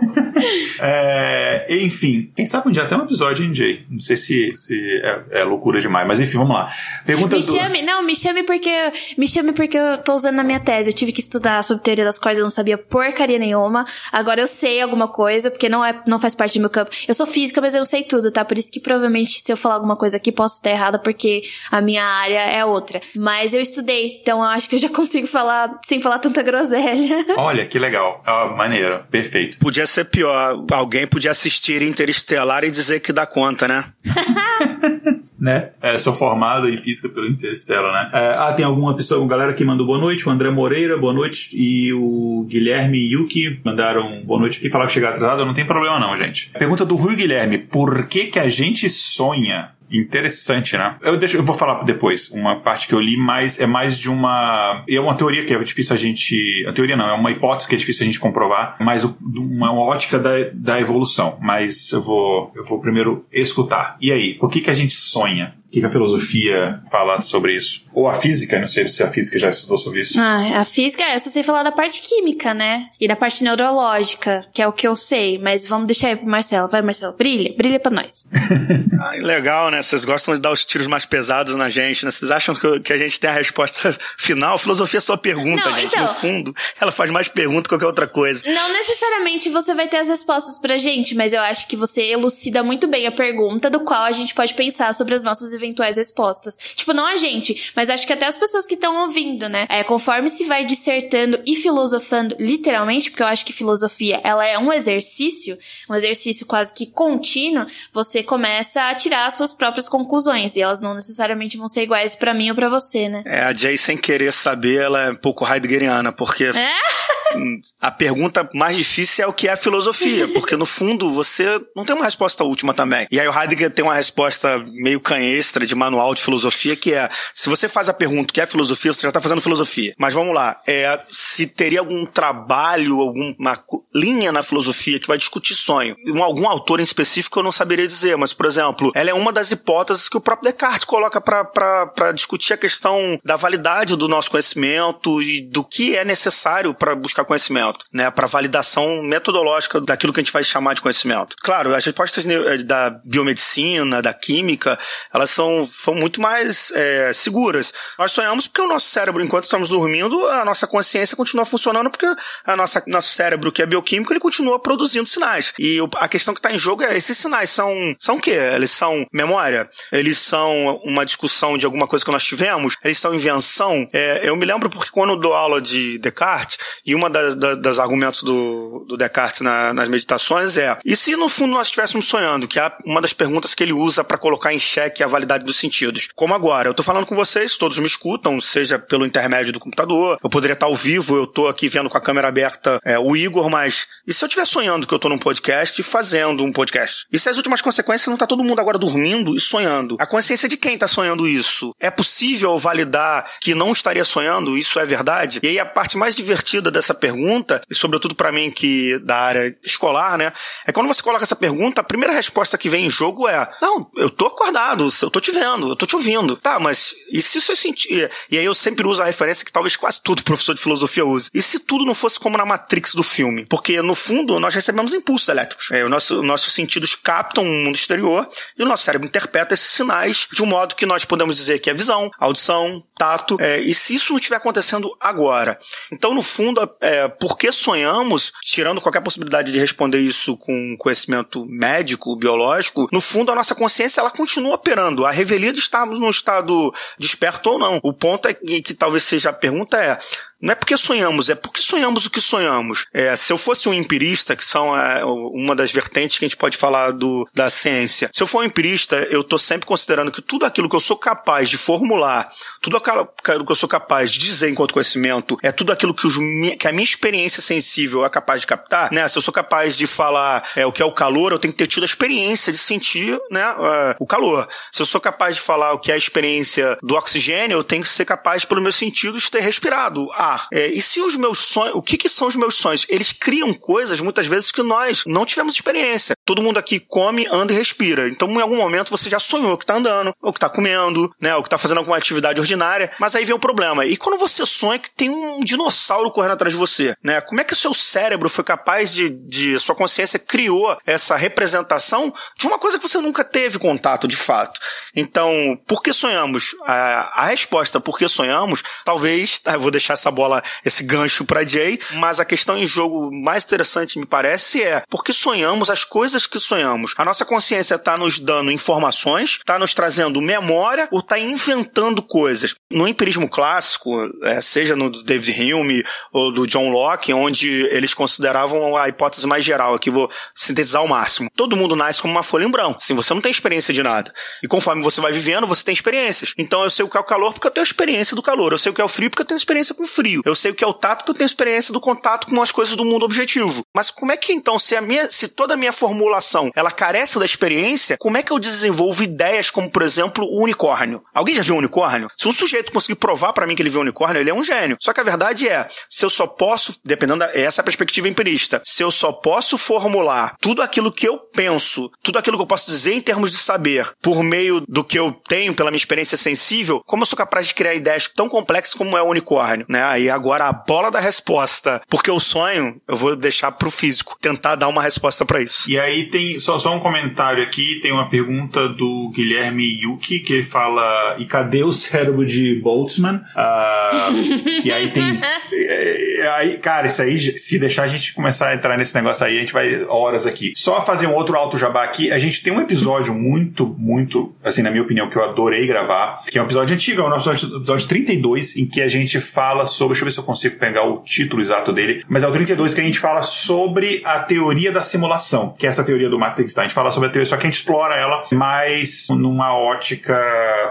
é, enfim, quem sabe um dia até um episódio, hein, Jay? Não sei se, se é, é, loucura demais, mas enfim, vamos lá. Pergunta me do... chame, não, me chame porque me chame porque eu tô usando na minha tese. Eu tive que estudar sobre teoria das coisas, eu não sabia porcaria nenhuma. Agora eu sei alguma coisa, porque não é não faz parte do meu campo. Eu sou física, mas eu não sei tudo, tá? Por isso que provavelmente se eu falar alguma coisa aqui posso estar errada porque a minha área é outra. Mas eu estudei, então eu acho que eu já consigo falar sem falar tanta groselha. Olha, que legal. Oh, maneiro. Perfeito. Podia ser pior. Alguém podia assistir Interestelar e dizer que dá conta, né? né? É, sou formado em física pelo Interstellar, né? É, ah, tem alguma pessoa, uma galera que mandou boa noite, o André Moreira, boa noite, e o Guilherme Yuki mandaram boa noite aqui, falaram que chegar atrasado, não tem problema não, gente. Pergunta do Rui Guilherme, por que que a gente sonha interessante, né? Eu, deixo, eu vou falar depois, uma parte que eu li, mas é mais de uma. É uma teoria que é difícil a gente. A teoria não, é uma hipótese que é difícil a gente comprovar, mas uma ótica da, da evolução. Mas eu vou, eu vou primeiro escutar. E aí, por que, que a gente sonha? O que, que a filosofia fala sobre isso? Ou a física, não sei se a física já estudou sobre isso. Ah, a física, eu só sei falar da parte química, né? E da parte neurológica, que é o que eu sei. Mas vamos deixar aí pro Marcelo. Vai, Marcelo, brilha, brilha pra nós. ah, legal, né? Vocês gostam de dar os tiros mais pesados na gente, né? Vocês acham que, que a gente tem a resposta final? filosofia é só pergunta, não, gente. Então, no fundo, ela faz mais pergunta que qualquer outra coisa. Não necessariamente você vai ter as respostas pra gente, mas eu acho que você elucida muito bem a pergunta, do qual a gente pode pensar sobre as nossas eventuais respostas. Tipo, não a gente, mas acho que até as pessoas que estão ouvindo, né? É, conforme se vai dissertando e filosofando, literalmente, porque eu acho que filosofia, ela é um exercício, um exercício quase que contínuo, você começa a tirar as suas próprias conclusões, e elas não necessariamente vão ser iguais para mim ou para você, né? É, a Jay, sem querer saber, ela é um pouco heideggeriana, porque... É? a pergunta mais difícil é o que é filosofia, porque no fundo você não tem uma resposta última também. E aí o Heidegger tem uma resposta meio canhestra de manual de filosofia que é: se você faz a pergunta o que é filosofia, você já está fazendo filosofia. Mas vamos lá, é se teria algum trabalho, alguma linha na filosofia que vai discutir sonho. Um, algum autor em específico eu não saberia dizer, mas por exemplo, ela é uma das hipóteses que o próprio Descartes coloca para discutir a questão da validade do nosso conhecimento e do que é necessário para buscar conhecimento, né? Para validação metodológica daquilo que a gente vai chamar de conhecimento. Claro, as respostas eh, da biomedicina, da química, elas são, são muito mais é, seguras. Nós sonhamos porque o nosso cérebro, enquanto estamos dormindo, a nossa consciência continua funcionando porque a nossa, nosso cérebro, que é bioquímico, ele continua produzindo sinais. E a questão que está em jogo é esses sinais são, são o quê? Eles são memória? Eles são uma discussão de alguma coisa que nós tivemos? Eles são invenção? É, eu me lembro porque quando eu dou aula de Descartes, e uma das, das, das argumentos do, do Descartes na, nas meditações é: e se no fundo nós estivéssemos sonhando, que é uma das perguntas que ele usa para colocar em xeque a validade dos sentidos? Como agora, eu tô falando com vocês, todos me escutam, seja pelo intermédio do computador, eu poderia estar ao vivo, eu tô aqui vendo com a câmera aberta é, o Igor, mas e se eu estiver sonhando que eu tô num podcast e fazendo um podcast? E se as últimas consequências não tá todo mundo agora dormindo sonhando? A consciência de quem tá sonhando isso? É possível validar que não estaria sonhando? Isso é verdade? E aí a parte mais divertida dessa pergunta, e sobretudo para mim que da área escolar, né, é quando você coloca essa pergunta, a primeira resposta que vem em jogo é: "Não, eu tô acordado, eu tô te vendo, eu tô te ouvindo". Tá, mas e se você sentir? E aí eu sempre uso a referência que talvez quase todo professor de filosofia use. E se tudo não fosse como na Matrix do filme? Porque no fundo nós recebemos impulsos elétricos. É, o nosso, nossos sentidos captam o mundo exterior e o nosso cérebro interpreta esses sinais de um modo que nós podemos dizer que é visão, audição, tato. É, e se isso não estiver acontecendo agora? Então, no fundo, é, por que sonhamos, tirando qualquer possibilidade de responder isso com conhecimento médico, biológico, no fundo a nossa consciência ela continua operando. A revelia de estarmos num estado desperto ou não. O ponto é que, que talvez seja a pergunta é não é porque sonhamos, é porque sonhamos o que sonhamos. É, se eu fosse um empirista, que são é, uma das vertentes que a gente pode falar do, da ciência, se eu for um empirista, eu estou sempre considerando que tudo aquilo que eu sou capaz de formular, tudo aquilo que eu sou capaz de dizer enquanto conhecimento, é tudo aquilo que, os, que a minha experiência sensível é capaz de captar, né? Se eu sou capaz de falar é, o que é o calor, eu tenho que ter tido a experiência de sentir né, uh, o calor. Se eu sou capaz de falar o que é a experiência do oxigênio, eu tenho que ser capaz, pelos meus sentidos, de ter respirado ar É, e se os meus sonhos, o que, que são os meus sonhos? Eles criam coisas muitas vezes que nós não tivemos experiência. Todo mundo aqui come, anda e respira. Então, em algum momento, você já sonhou que tá andando, ou que tá comendo, né, ou que tá fazendo alguma atividade ordinária. Mas aí vem o problema. E quando você sonha que tem um dinossauro correndo atrás de você, né? Como é que o seu cérebro foi capaz de, de sua consciência criou essa representação de uma coisa que você nunca teve contato de fato? Então, por que sonhamos? A, a resposta por que sonhamos, talvez, tá, eu vou deixar essa bola, esse gancho para Jay, mas a questão em jogo mais interessante, me parece, é porque sonhamos as coisas que sonhamos. A nossa consciência está nos dando informações, está nos trazendo memória ou está inventando coisas. No empirismo clássico, é, seja no David Hume ou do John Locke, onde eles consideravam a hipótese mais geral, aqui vou sintetizar ao máximo. Todo mundo nasce como uma folha em branco, assim, você não tem experiência de nada. E conforme você vai vivendo, você tem experiências. Então eu sei o que é o calor porque eu tenho experiência do calor, eu sei o que é o frio porque eu tenho experiência com frio frio. Eu sei o que é o tato porque eu tenho experiência do contato com as coisas do mundo objetivo. Mas como é que então, se a minha, se toda a minha formulação ela carece da experiência, como é que eu desenvolvo ideias como, por exemplo, o unicórnio? Alguém já viu um unicórnio? Se um sujeito conseguir provar para mim que ele viu um unicórnio, ele é um gênio. Só que a verdade é, se eu só posso, dependendo da, essa perspectiva empirista, se eu só posso formular tudo aquilo que eu penso, tudo aquilo que eu posso dizer em termos de saber, por meio do que eu tenho pela minha experiência sensível, como eu sou capaz de criar ideias tão complexas como é o unicórnio, né? Agora a bola da resposta, porque o sonho eu vou deixar pro físico tentar dar uma resposta para isso. E aí tem só, só um comentário aqui, tem uma pergunta do Guilherme Yuki que ele fala: e cadê o cérebro de Boltzmann? Uh, que aí tem. É, aí, cara, isso aí, se deixar a gente começar a entrar nesse negócio aí, a gente vai horas aqui. Só fazer um outro alto jabá aqui. A gente tem um episódio muito, muito, assim, na minha opinião, que eu adorei gravar, que é um episódio antigo, é o nosso episódio 32, em que a gente fala sobre Deixa eu ver se eu consigo pegar o título exato dele. Mas é o 32 que a gente fala sobre a teoria da simulação, que é essa teoria do Matrix. Tá? A gente fala sobre a teoria, só que a gente explora ela mais numa ótica.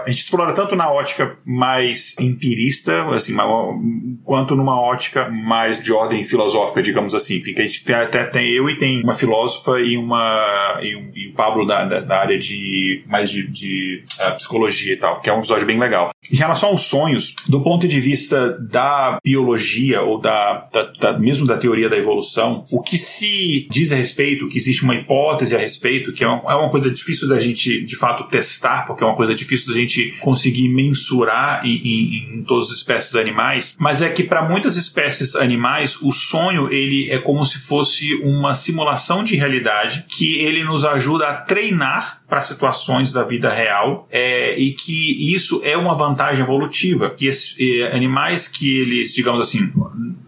A gente explora tanto na ótica mais empirista, assim, quanto numa ótica mais de ordem filosófica, digamos assim. Fica, a gente tem, até tem eu e tem uma filósofa e uma. e, um, e o Pablo da, da, da, área de. mais de, de uh, psicologia e tal, que é um episódio bem legal. Em relação aos sonhos, do ponto de vista da biologia ou da, da, da, mesmo da teoria da evolução, o que se diz a respeito, que existe uma hipótese a respeito, que é uma, é uma coisa difícil da gente de fato testar, porque é uma coisa difícil da gente conseguir mensurar em, em, em todas as espécies animais, mas é que para muitas espécies animais o sonho ele é como se fosse uma simulação de realidade que ele nos ajuda a treinar para situações da vida real é, e que isso é uma vantagem evolutiva que esse, é, animais que eles digamos assim,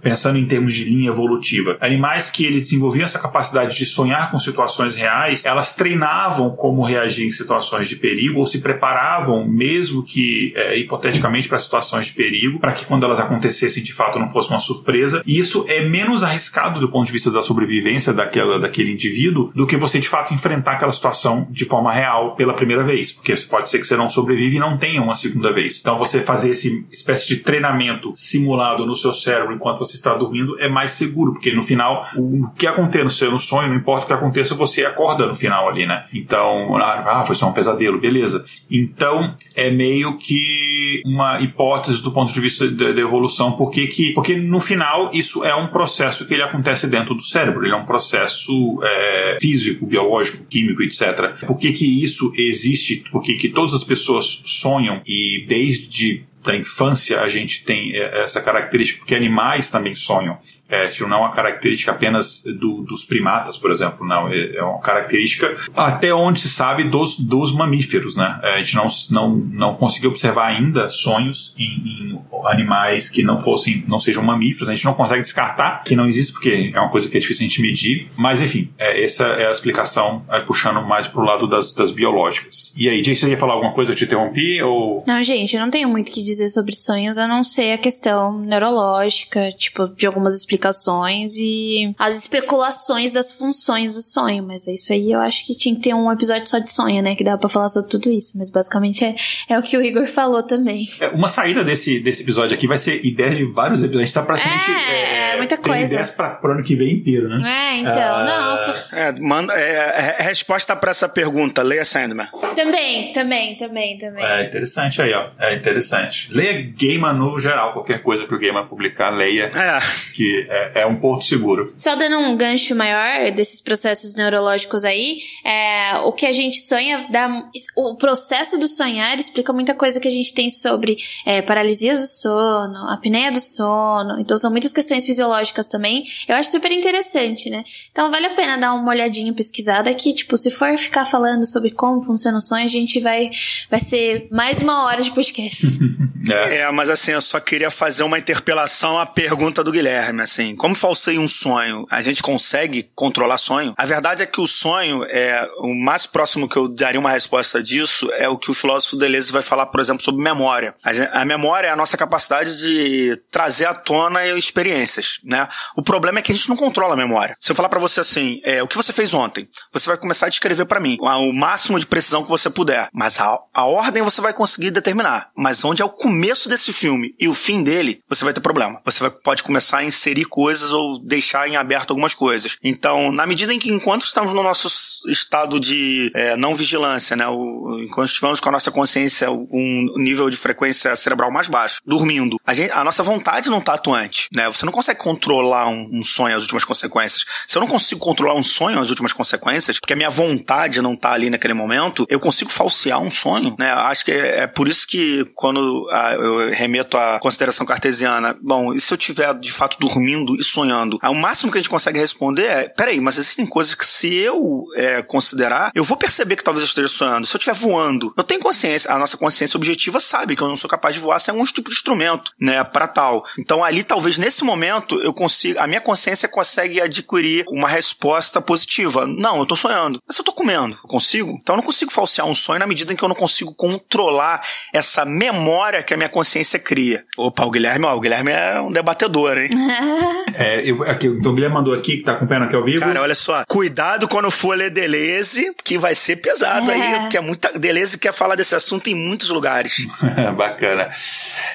pensando em termos de linha evolutiva. Animais que ele desenvolviam essa capacidade de sonhar com situações reais, elas treinavam como reagir em situações de perigo ou se preparavam, mesmo que é, hipoteticamente, para situações de perigo, para que quando elas acontecessem de fato não fosse uma surpresa. E isso é menos arriscado do ponto de vista da sobrevivência daquela, daquele indivíduo do que você de fato enfrentar aquela situação de forma real pela primeira vez, porque pode ser que você não sobrevive e não tenha uma segunda vez. Então você fazer esse espécie de treinamento simulado no seu cérebro enquanto você está dormindo é mais seguro, porque no final o que aconteça no sonho, não importa o que aconteça, você acorda no final ali, né? Então, ah, foi só um pesadelo, beleza. Então é meio que uma hipótese do ponto de vista da evolução, porque que porque no final isso é um processo que ele acontece dentro do cérebro, ele é um processo é, físico, biológico, químico, etc. Por que que isso existe? Por que que todas as pessoas sonham e desde da infância a gente tem é, essa característica, porque animais também sonham é, não é uma característica apenas do, dos primatas, por exemplo, não, é, é uma característica até onde se sabe dos, dos mamíferos, né? É, a gente não, não, não conseguiu observar ainda sonhos em, em, animais que não fossem, não sejam mamíferos, a gente não consegue descartar que não existe, porque é uma coisa que é difícil a gente medir, mas enfim, é, essa é a explicação é, puxando mais pro lado das, das biológicas. E aí, Jay, você ia falar alguma coisa? Eu te interrompi? Ou... Não, gente, eu não tenho muito o que dizer sobre sonhos, a não ser a questão neurológica, tipo, de algumas explicações explicações e as especulações das funções do sonho. Mas é isso aí, eu acho que tinha que ter um episódio só de sonho, né? Que dá pra falar sobre tudo isso. Mas basicamente é, é o que o Igor falou também. É, uma saída desse, desse episódio aqui vai ser ideia de vários episódios. A gente tá praticamente. É, é, é muita coisa. ideias pra, pro ano que vem inteiro, né? É, então, não. É, manda, é, é, resposta pra essa pergunta, leia Sandman. Também, também, também, também. É interessante aí, ó. É interessante. Leia Gamer no geral, qualquer coisa que o Gamer publicar, leia. É. Que é, é, um porto seguro. Só dando um gancho maior desses processos neurológicos aí, é, o que a gente sonha, dá, o processo do sonhar explica muita coisa que a gente tem sobre é, paralisias do sono, apneia do sono, então são muitas questões fisiológicas também. Eu acho super interessante, né? Então vale a pena dar uma olhadinha pesquisada que, tipo, se for ficar falando sobre como funciona o sonho, a gente vai, vai ser mais uma hora de podcast. é. é, mas assim, eu só queria fazer uma interpelação à pergunta do Guilherme, assim assim, como falsei um sonho, a gente consegue controlar sonho? A verdade é que o sonho é o mais próximo que eu daria uma resposta disso é o que o filósofo Deleuze vai falar, por exemplo, sobre memória. A, memória é a nossa capacidade de trazer à tona experiências, né? O problema é que a gente não controla a memória. Se eu falar para você assim, é, o que você fez ontem, você vai começar a descrever para mim o máximo de precisão que você puder, mas a, a ordem você vai conseguir determinar. Mas onde é o começo desse filme e o fim dele, você vai ter problema. Você vai, pode começar a inserir coisas ou deixar em aberto algumas coisas. Então, na medida em que enquanto estamos no nosso estado de é, não vigilância, né, o, enquanto estivermos com a nossa consciência um nível de frequência cerebral mais baixo, dormindo, a, gente, a nossa vontade não está atuante, né? Você não consegue controlar um, um sonho as últimas consequências. Se eu não consigo controlar um sonho as últimas consequências, porque a minha vontade não está ali naquele momento, eu consigo falsear um sonho, né? Acho que é, é por isso que quando a, eu remeto à consideração cartesiana, bom, e se eu tiver de fato dormindo e sonhando. o máximo que a gente consegue responder é: peraí, mas existem coisas que se eu é, considerar, eu vou perceber que talvez eu esteja sonhando. Se eu estiver voando, eu tenho consciência, a nossa consciência objetiva sabe que eu não sou capaz de voar sem algum tipo de instrumento, né, para tal. Então ali, talvez nesse momento, eu consiga, a minha consciência consegue adquirir uma resposta positiva. Não, eu tô sonhando. Mas eu tô comendo, eu consigo? Então eu não consigo falsear um sonho na medida em que eu não consigo controlar essa memória que a minha consciência cria. Opa, o Guilherme, ó, o Guilherme é um debatedor, hein? É, eu, aqui, então o Guilherme mandou aqui, que tá acompanhando aqui ao vivo. Cara, olha só. Cuidado quando for ler Deleuze, que vai ser pesado é. aí, porque é muita, Deleuze quer falar desse assunto em muitos lugares. Bacana.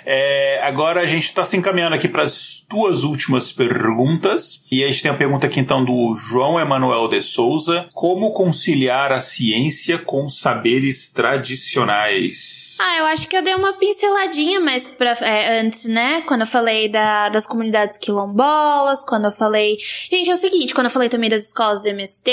É, agora a gente tá se encaminhando aqui para as duas últimas perguntas. E a gente tem a pergunta aqui então do João Emanuel de Souza: Como conciliar a ciência com saberes tradicionais? Ah, eu acho que eu dei uma pinceladinha mais pra, é, antes, né? Quando eu falei da, das comunidades quilombolas, quando eu falei. Gente, é o seguinte, quando eu falei também das escolas do MST,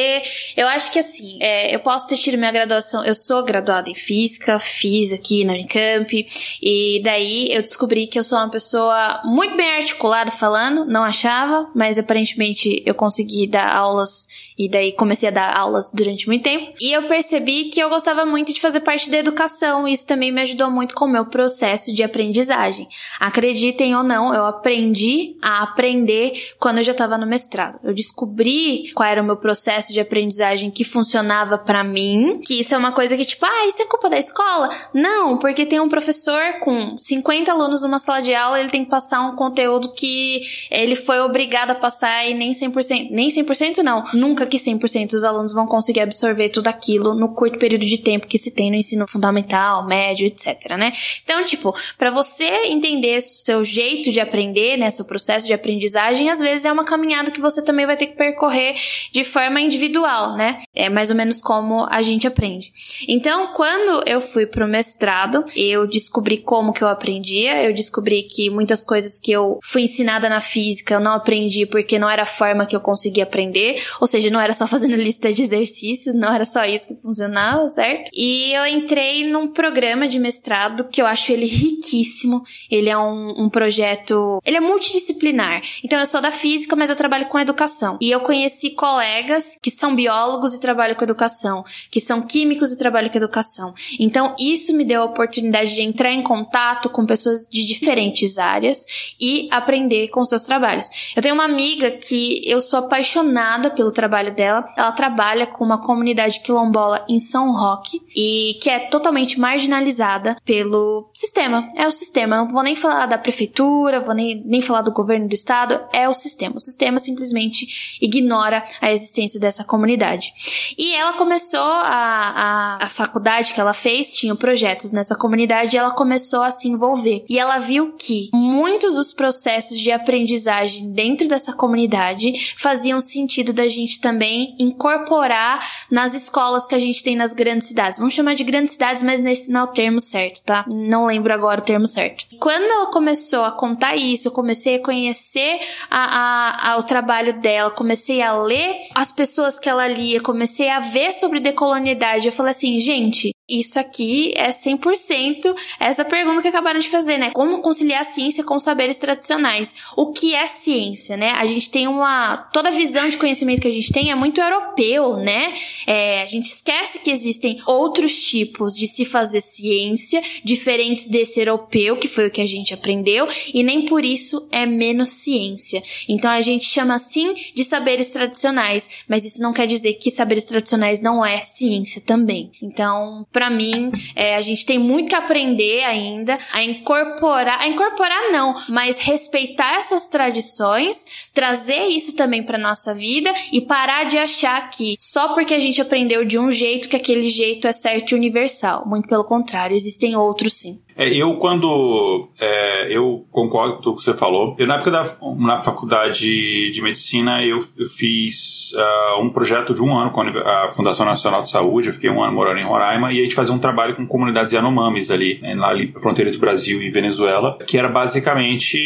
eu acho que assim, é, eu posso ter tido minha graduação. Eu sou graduada em física, fiz aqui na Unicamp, e daí eu descobri que eu sou uma pessoa muito bem articulada falando, não achava, mas aparentemente eu consegui dar aulas, e daí comecei a dar aulas durante muito tempo. E eu percebi que eu gostava muito de fazer parte da educação, e isso também me ajudou muito com o meu processo de aprendizagem. Acreditem ou não, eu aprendi a aprender quando eu já estava no mestrado. Eu descobri qual era o meu processo de aprendizagem que funcionava para mim, que isso é uma coisa que tipo, ah, isso é culpa da escola? Não, porque tem um professor com 50 alunos numa sala de aula, ele tem que passar um conteúdo que ele foi obrigado a passar e nem 100%, nem 100% não, nunca que 100% dos alunos vão conseguir absorver tudo aquilo no curto período de tempo que se tem no ensino fundamental, médio, etc, né? Então, tipo, para você entender seu jeito de aprender, né, seu processo de aprendizagem, às vezes é uma caminhada que você também vai ter que percorrer de forma individual, né? É mais ou menos como a gente aprende. Então, quando eu fui pro mestrado, eu descobri como que eu aprendia, eu descobri que muitas coisas que eu fui ensinada na física eu não aprendi porque não era a forma que eu conseguia aprender, ou seja, não era só fazendo lista de exercícios, não era só isso que funcionava, certo? E eu entrei num programa de mestrado que eu acho ele riquíssimo, ele é um, um projeto, ele é multidisciplinar. Então eu sou da física, mas eu trabalho com educação. E eu conheci colegas que são biólogos e trabalham com educação, que são químicos e trabalham com educação. Então isso me deu a oportunidade de entrar em contato com pessoas de diferentes áreas e aprender com seus trabalhos. Eu tenho uma amiga que eu sou apaixonada pelo trabalho dela. Ela trabalha com uma comunidade quilombola em São Roque e que é totalmente marginalizada pelo sistema. É o sistema. Não vou nem falar da prefeitura, vou nem, nem falar do governo do estado. É o sistema. O sistema simplesmente ignora a existência dessa comunidade. E ela começou a, a, a faculdade que ela fez, tinha projetos nessa comunidade e ela começou a se envolver. E ela viu que muitos dos processos de aprendizagem dentro dessa comunidade faziam sentido da gente também incorporar nas escolas que a gente tem nas grandes cidades. Vamos chamar de grandes cidades, mas nesse não termo certo, tá? Não lembro agora o termo certo. Quando ela começou a contar isso, eu comecei a conhecer a, a, a, o trabalho dela, comecei a ler as pessoas que ela lia, comecei a ver sobre decolonialidade. Eu falei assim, gente, isso aqui é 100% essa pergunta que acabaram de fazer, né? Como conciliar a ciência com os saberes tradicionais? O que é ciência, né? A gente tem uma. Toda a visão de conhecimento que a gente tem é muito europeu, né? É, a gente esquece que existem outros tipos de se fazer ciência, diferentes desse europeu, que foi o que a gente aprendeu, e nem por isso é menos ciência. Então a gente chama assim de saberes tradicionais, mas isso não quer dizer que saberes tradicionais não é ciência também. Então, para mim, é, a gente tem muito que aprender ainda a incorporar, a incorporar não, mas respeitar essas tradições, trazer isso também para nossa vida e parar de achar que só porque a gente aprendeu de um jeito que aquele jeito é certo e universal. Muito pelo contrário, existem outros sim. É, eu quando é, eu concordo com tudo que você falou. Eu na época da na faculdade de medicina eu, eu fiz uh, um projeto de um ano com a Fundação Nacional de Saúde. Eu fiquei um ano morando em Roraima e a gente fazia um trabalho com comunidades Yanomamis ali, né, lá ali, fronteira do Brasil e Venezuela, que era basicamente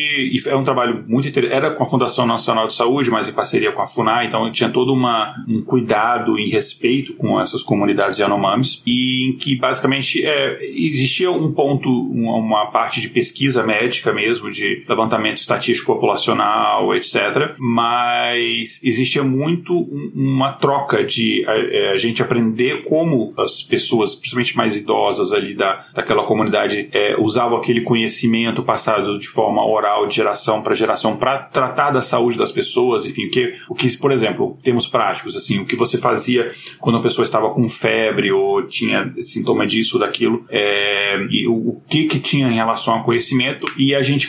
é um trabalho muito interessante. Era com a Fundação Nacional de Saúde, mas em parceria com a Funai. Então tinha todo uma, um cuidado e respeito com essas comunidades Yanomamis e em que basicamente é, existia um ponto uma parte de pesquisa médica mesmo, de levantamento estatístico populacional, etc. Mas existia muito uma troca de a, é, a, gente aprender como as pessoas, principalmente mais idosas ali da, daquela comunidade, é, usavam aquele conhecimento passado de forma oral, de geração para geração, para tratar da saúde das pessoas, enfim, o que, o que, por exemplo, termos práticos, assim, o que você fazia quando a pessoa estava com febre ou tinha sintoma disso ou daquilo, é, e o que que tinha em relação ao conhecimento e a gente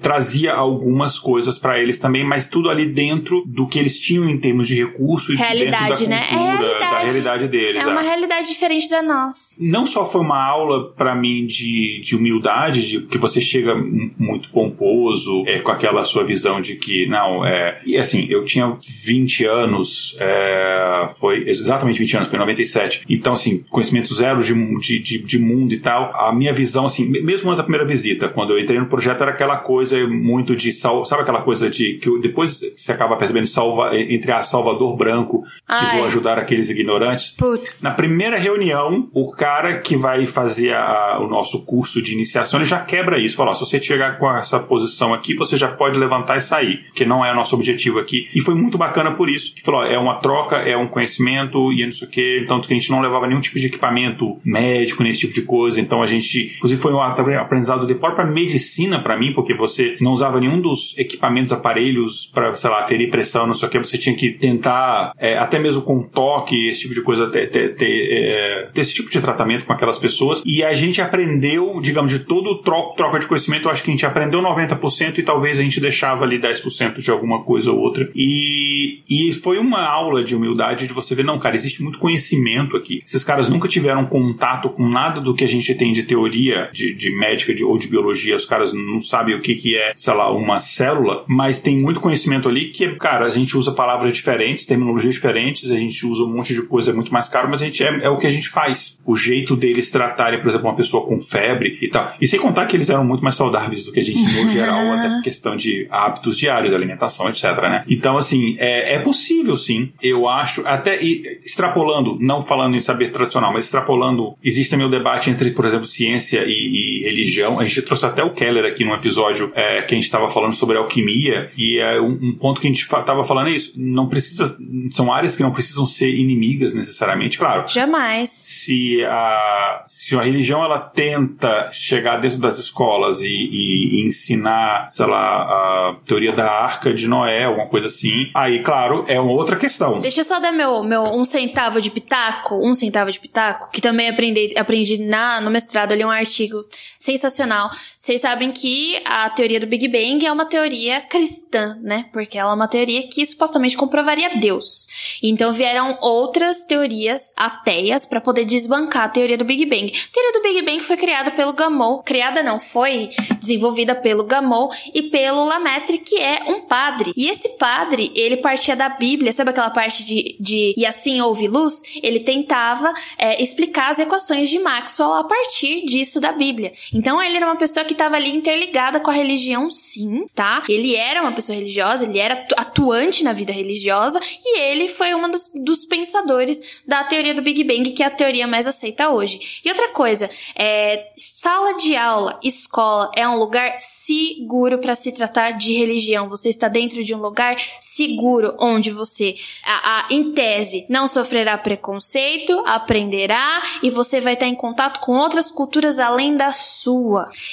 trazia algumas coisas para eles também, mas tudo ali dentro do que eles tinham em termos de recurso e realidade, né? É realidade. da realidade deles. É uma é. realidade diferente da nossa. Não só foi uma aula para mim de, de humildade, de que você chega muito pomposo, é, com aquela sua visão de que, não, é. E assim, eu tinha 20 anos, é, foi exatamente 20 anos, foi em 97. Então, assim, conhecimento zero de, de, de, de mundo e tal. A minha visão assim, mesmo antes da primeira visita, quando eu entrei no projeto, era aquela coisa muito de sal, sabe aquela coisa de que depois você acaba percebendo salva, entre a Salvador Branco, que Ai. vou ajudar aqueles ignorantes. Putz. Na primeira reunião, o cara que vai fazer a, o nosso curso de iniciação, ele já quebra isso. Fala, ó, se você chegar com essa posição aqui, você já pode levantar e sair, que não é o nosso objetivo aqui. E foi muito bacana por isso, que falou, ó, é uma troca, é um conhecimento e não sei o quê, tanto que a gente não levava nenhum tipo de equipamento médico, nesse tipo de coisa, então a gente, inclusive foi um aprendizado de própria medicina para mim, porque você não usava nenhum dos equipamentos, aparelhos para, sei lá, ferir pressão, não sei o que, você tinha que tentar, é, até mesmo com toque, esse tipo de coisa, ter, ter, ter, é, ter, esse tipo de tratamento com aquelas pessoas. E a gente aprendeu, digamos, de todo troco, troca de conhecimento, eu acho que a gente aprendeu 90% e talvez a gente deixava ali 10% de alguma coisa ou outra. E, e foi uma aula de humildade de você ver, não, cara, existe muito conhecimento aqui. Esses caras nunca tiveram contato com nada do que a gente tem de teoria de, de médica de, ou de biologia, os caras não sabem o que, que é, sei lá, uma célula, mas tem muito conhecimento ali que, cara, a gente usa palavras diferentes, terminologias diferentes, a gente usa um monte de coisa muito mais caro, mas a gente é, é o que a gente faz. O jeito deles tratarem, por exemplo, uma pessoa com febre e tal. E sem contar que eles eram muito mais saudáveis do que a gente no geral, até questão de hábitos diários, alimentação, etc, né? Então, assim, é, é possível sim, eu acho, até extrapolando, não falando em saber tradicional, mas extrapolando, existe também o debate entre, por exemplo, ciência e, e religião. A gente trouxe até o Keller aqui num episódio é, que a gente estava falando sobre alquimia, e é um, um ponto que a gente estava falando é isso. Não precisa. São áreas que não precisam ser inimigas necessariamente, claro. Jamais. Se a, se a religião ela tenta chegar dentro das escolas e, e, e ensinar, sei lá, a teoria da arca de Noé, alguma coisa assim, aí, claro, é uma outra questão. Deixa eu só dar meu, meu um centavo de pitaco, um centavo de pitaco, que também aprendi, aprendi na, no mestrado ali um artigo sensacional. Vocês sabem que a teoria do Big Bang é uma teoria cristã, né? Porque ela é uma teoria que supostamente comprovaria Deus. Então vieram outras teorias ateias para poder desbancar a teoria do Big Bang. A teoria do Big Bang foi criada pelo Gamow, criada não, foi desenvolvida pelo Gamow e pelo Lametre, que é um padre. E esse padre, ele partia da Bíblia, sabe aquela parte de, de e assim houve luz? Ele tentava é, explicar as equações de Maxwell a partir disso da Bíblia. Então ele era uma pessoa que estava ali interligada com a religião, sim, tá? Ele era uma pessoa religiosa, ele era atuante na vida religiosa e ele foi um dos, dos pensadores da teoria do Big Bang, que é a teoria mais aceita hoje. E outra coisa, é, sala de aula, escola, é um lugar seguro para se tratar de religião. Você está dentro de um lugar seguro onde você, a, a, em tese, não sofrerá preconceito, aprenderá e você vai estar em contato com outras culturas além da sua.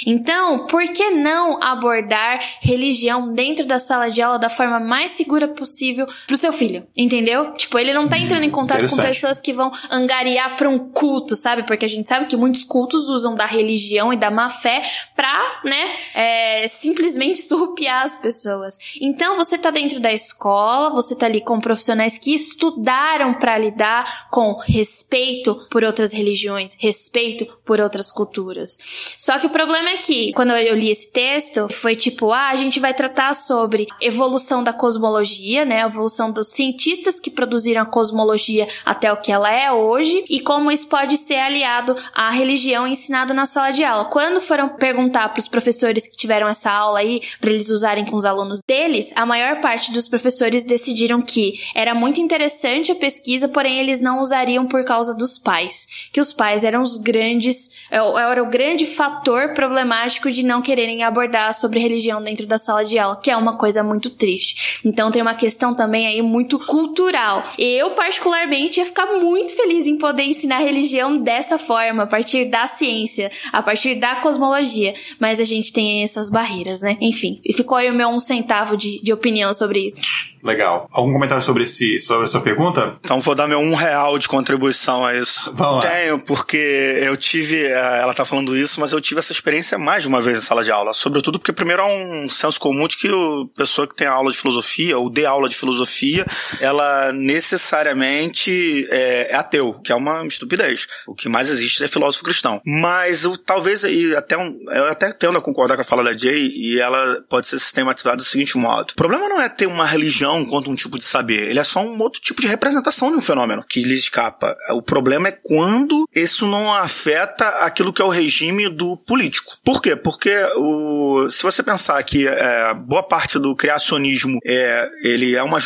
Então, por que não abordar religião dentro da sala de aula da forma mais segura possível pro seu filho? Entendeu? Tipo, ele não tá entrando em contato com pessoas que vão angariar para um culto, sabe? Porque a gente sabe que muitos cultos usam da religião e da má fé pra, né, é, simplesmente surrupiar as pessoas. Então, você tá dentro da escola, você tá ali com profissionais que estudaram para lidar com respeito por outras religiões, respeito por outras culturas. Só que o problema é que, quando eu li esse texto, foi tipo, ah, a gente vai tratar sobre evolução da cosmologia, né? A evolução dos cientistas que produziram a cosmologia até o que ela é hoje e como isso pode ser aliado à religião ensinada na sala de aula. Quando foram perguntar para os professores que tiveram essa aula aí, para eles usarem com os alunos deles, a maior parte dos professores decidiram que era muito interessante a pesquisa, porém eles não usariam por causa dos pais, que os pais eram os grandes, é, era o grande fator problemático de não quererem abordar sobre religião dentro da sala de aula, que é uma coisa muito triste. Então tem uma questão também aí muito cultural. Eu particularmente ia ficar muito feliz em poder ensinar religião dessa forma, a partir da ciência, a partir da cosmologia, mas a gente tem essas barreiras, né? Enfim, e ficou aí o meu um centavo de, de opinião sobre isso. Legal. Algum comentário sobre, esse, sobre essa pergunta? Então vou dar meu um real de contribuição a isso. Vamos lá. Tenho, porque eu tive, é, ela tá falando isso, mas eu tive essa experiência mais de uma vez em sala de aula. Sobretudo porque primeiro é um senso comum de que a pessoa que tem aula de filosofia, ou dê aula de filosofia, ela necessariamente é, é ateu, que é uma estupidez. O que mais existe é filósofo cristão. Mas eu, talvez, e até um, eu até tendo a concordar com a fala da Jay e ela pode ser sistematizada do seguinte modo. O problema não é ter uma religião quanto um tipo de saber, ele é só um outro tipo de representação de um fenômeno que lhe escapa. O problema é quando isso não afeta aquilo que é o regime do político. Por quê? Porque o, se você pensar que é, boa parte do criacionismo é, ele é uma,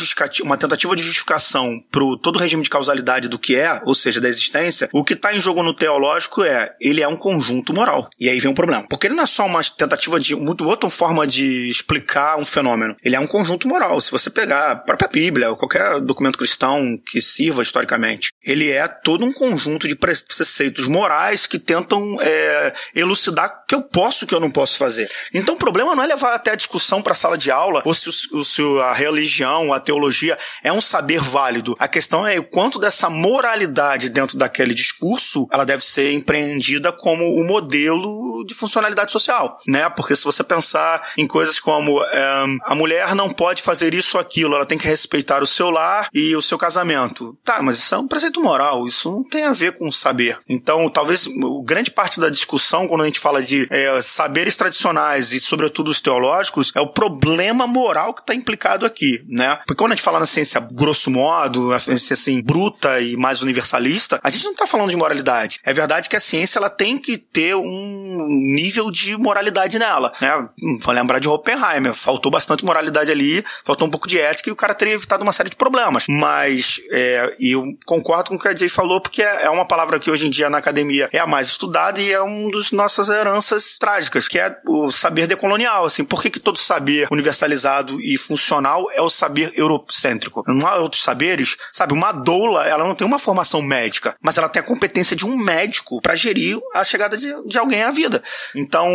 uma tentativa de justificação para todo o regime de causalidade do que é, ou seja, da existência, o que está em jogo no teológico é ele é um conjunto moral. E aí vem um problema. Porque ele não é só uma tentativa de muito outra forma de explicar um fenômeno. Ele é um conjunto moral. Se você pegar a própria Bíblia ou qualquer documento cristão que sirva historicamente, ele é todo um conjunto de preceitos morais que tentam é, elucidar o que eu posso e o que eu não posso fazer. Então o problema não é levar até a discussão para a sala de aula ou se, o, se a religião, a teologia é um saber válido. A questão é o quanto dessa moralidade dentro daquele discurso ela deve ser empreendida como o modelo de funcionalidade social, né? Porque se você pensar em coisas como é, a mulher não pode fazer isso ou aquilo, ela tem que respeitar o seu lar e o seu casamento. Tá, mas isso é um preceito moral, isso não tem a ver com saber. Então, talvez grande parte da discussão, quando a gente fala de é, saberes tradicionais e, sobretudo, os teológicos, é o problema moral que está implicado aqui, né? Porque quando a gente fala na ciência grosso modo, ciência assim, bruta e mais universalista, a gente não está falando de moralidade. É verdade que a ciência ela tem que ter um nível de moralidade nela, né? Vou lembrar de Oppenheimer, faltou bastante moralidade ali, faltou um pouco de ética e o cara teria evitado uma série de problemas. Mas, é, eu concordo com o que a Jay falou, porque é, é uma palavra que hoje em dia na academia é a mais estudada e é uma das nossas heranças trágicas, que é o saber decolonial, assim. Por que, que todo saber universalizado e funcional é o saber eurocêntrico? Não há outros saberes, sabe? Uma doula, ela não tem uma formação médica, mas ela tem a competência de um médico para gerir a chegada de, de alguém à vida. Então,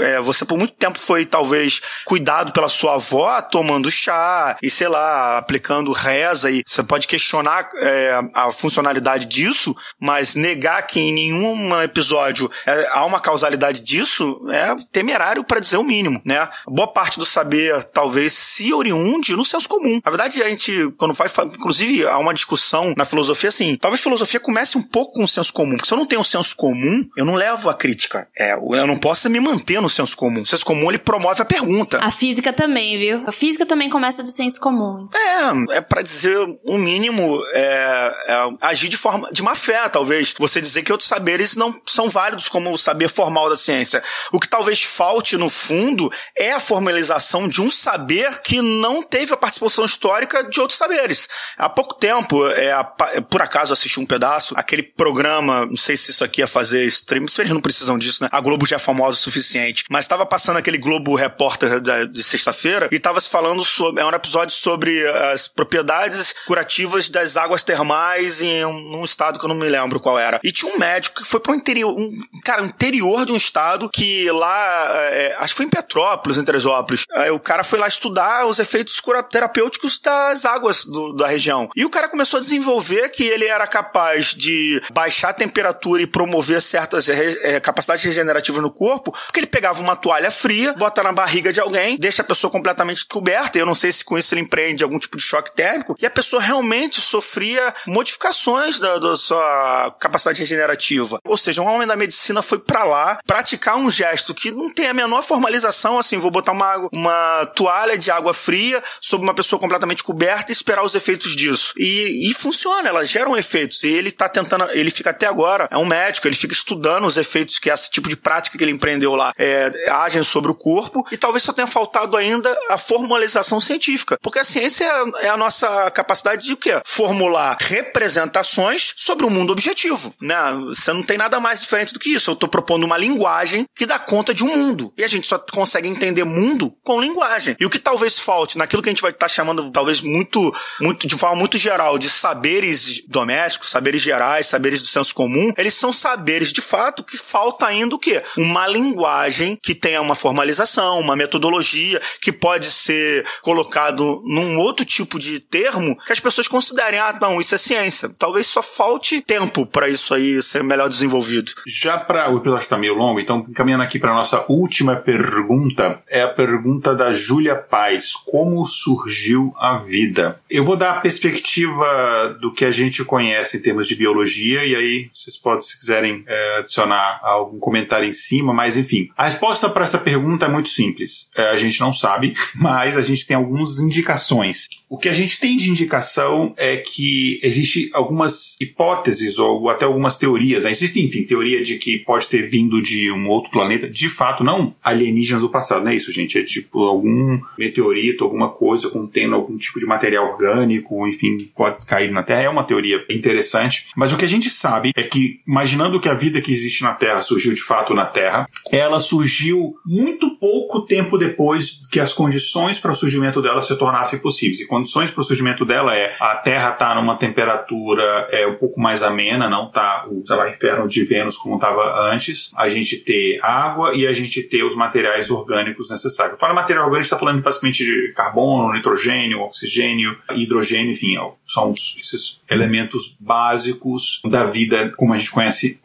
é, você por muito tempo foi, talvez, cuidado pela sua avó tomando chá e, sei lá, aplicando reza e você pode questionar é, a funcionalidade disso, mas negar que em nenhum episódio é, há uma causalidade disso é temerário para dizer o mínimo, né? Boa parte do saber talvez se oriunde no senso comum. Na verdade, a gente, quando vai, inclusive, há uma discussão na filosofia assim, talvez a filosofia comece um pouco com o senso comum, porque se eu não tenho o senso comum, eu não levo a crítica. É, eu não posso me manter no senso comum. O senso comum, ele promove a pergunta. A física também, viu? A física também começa do senso comum. É, é para dizer o mínimo, é, é, agir de forma, de má fé, talvez. Você dizer que outros saberes não são válidos como o saber formal da ciência. O que talvez falte, no fundo, é a formalização de um saber que não teve a participação histórica de outros saberes. Há pouco tempo, é, por acaso assisti um pedaço, aquele programa, não sei se isso aqui ia fazer stream, se eles não precisam disso, né? A Globo já é famosa o suficiente. Mas estava passando aquele Globo Repórter de sexta-feira e estava se falando sobre. É um episódio sobre as propriedades curativas das águas termais em um, um estado que eu não me lembro qual era. E tinha um médico que foi para o interior, um, cara, interior de um estado que lá, é, acho que foi em Petrópolis, em Teresópolis. O cara foi lá estudar os efeitos terapêuticos das águas do, da região. E o cara começou a desenvolver que ele era capaz de baixar a temperatura e promover certas é, capacidades regenerativas no corpo, porque ele pegava uma toalha fria, bota na barriga de alguém, deixa a pessoa completamente coberta. Eu não sei se com isso ele empreende algum tipo de choque térmico, e a pessoa realmente sofria modificações da, da sua capacidade regenerativa. Ou seja, um homem da medicina foi para lá praticar um gesto que não tem a menor formalização, assim, vou botar uma, uma toalha de água fria sobre uma pessoa completamente coberta e esperar os efeitos disso. E, e funciona, elas geram efeitos. E ele tá tentando, ele fica até agora, é um médico, ele fica estudando os efeitos que esse tipo de prática que ele empreendeu lá é, agem sobre o corpo e talvez só tenha faltado ainda a formalização científica. Porque a ciência é, é a nossa capacidade de o quê? Formular representações sobre um mundo objetivo, né? Você não tem nada mais diferente do que isso. Eu estou propondo uma linguagem que dá conta de um mundo. E a gente só consegue entender mundo com linguagem. E o que talvez falte naquilo que a gente vai estar tá chamando, talvez muito, muito, de forma muito geral, de saberes domésticos, saberes gerais, saberes do senso comum, eles são saberes de fato que falta ainda o quê? Uma linguagem que tenha uma formalização, uma metodologia que pode ser colocado num outro tipo de termo que as pessoas considerem, ah, não, isso é ciência. Talvez só falte tempo para isso aí ser melhor desenvolvido. Já para o episódio meio longo, então caminhando aqui para nossa última pergunta, é a pergunta da Júlia Paz: como surgiu a vida? Eu vou dar a perspectiva do que a gente conhece em termos de biologia e aí vocês podem, se quiserem, é, adicionar algum comentário em cima, mas enfim. A resposta para essa pergunta é muito simples. É, a gente não sabe, mas a gente tem algumas indicações. O que a gente tem de indicação é que existe algumas hipóteses ou até algumas teorias. Né? Existe, enfim, teoria de que pode ter vindo de um outro planeta. De fato, não alienígenas do passado, não é isso, gente. É tipo algum meteorito, alguma coisa contendo algum tipo de material orgânico, enfim, pode cair na Terra. É uma teoria interessante. Mas o que a gente sabe é que, imaginando que a vida que existe na Terra surgiu de fato na Terra, ela surgiu muito pouco tempo depois que as condições para o surgimento dela se tornassem possíveis. E condições para o surgimento dela é a Terra está numa temperatura é, um pouco mais amena, não está o sei lá, inferno de Vênus como estava antes. A gente ter água e a gente ter os materiais orgânicos necessários. Fala material orgânico, está falando basicamente de carbono, nitrogênio, oxigênio, hidrogênio, enfim, são esses elementos básicos da vida como a gente conhece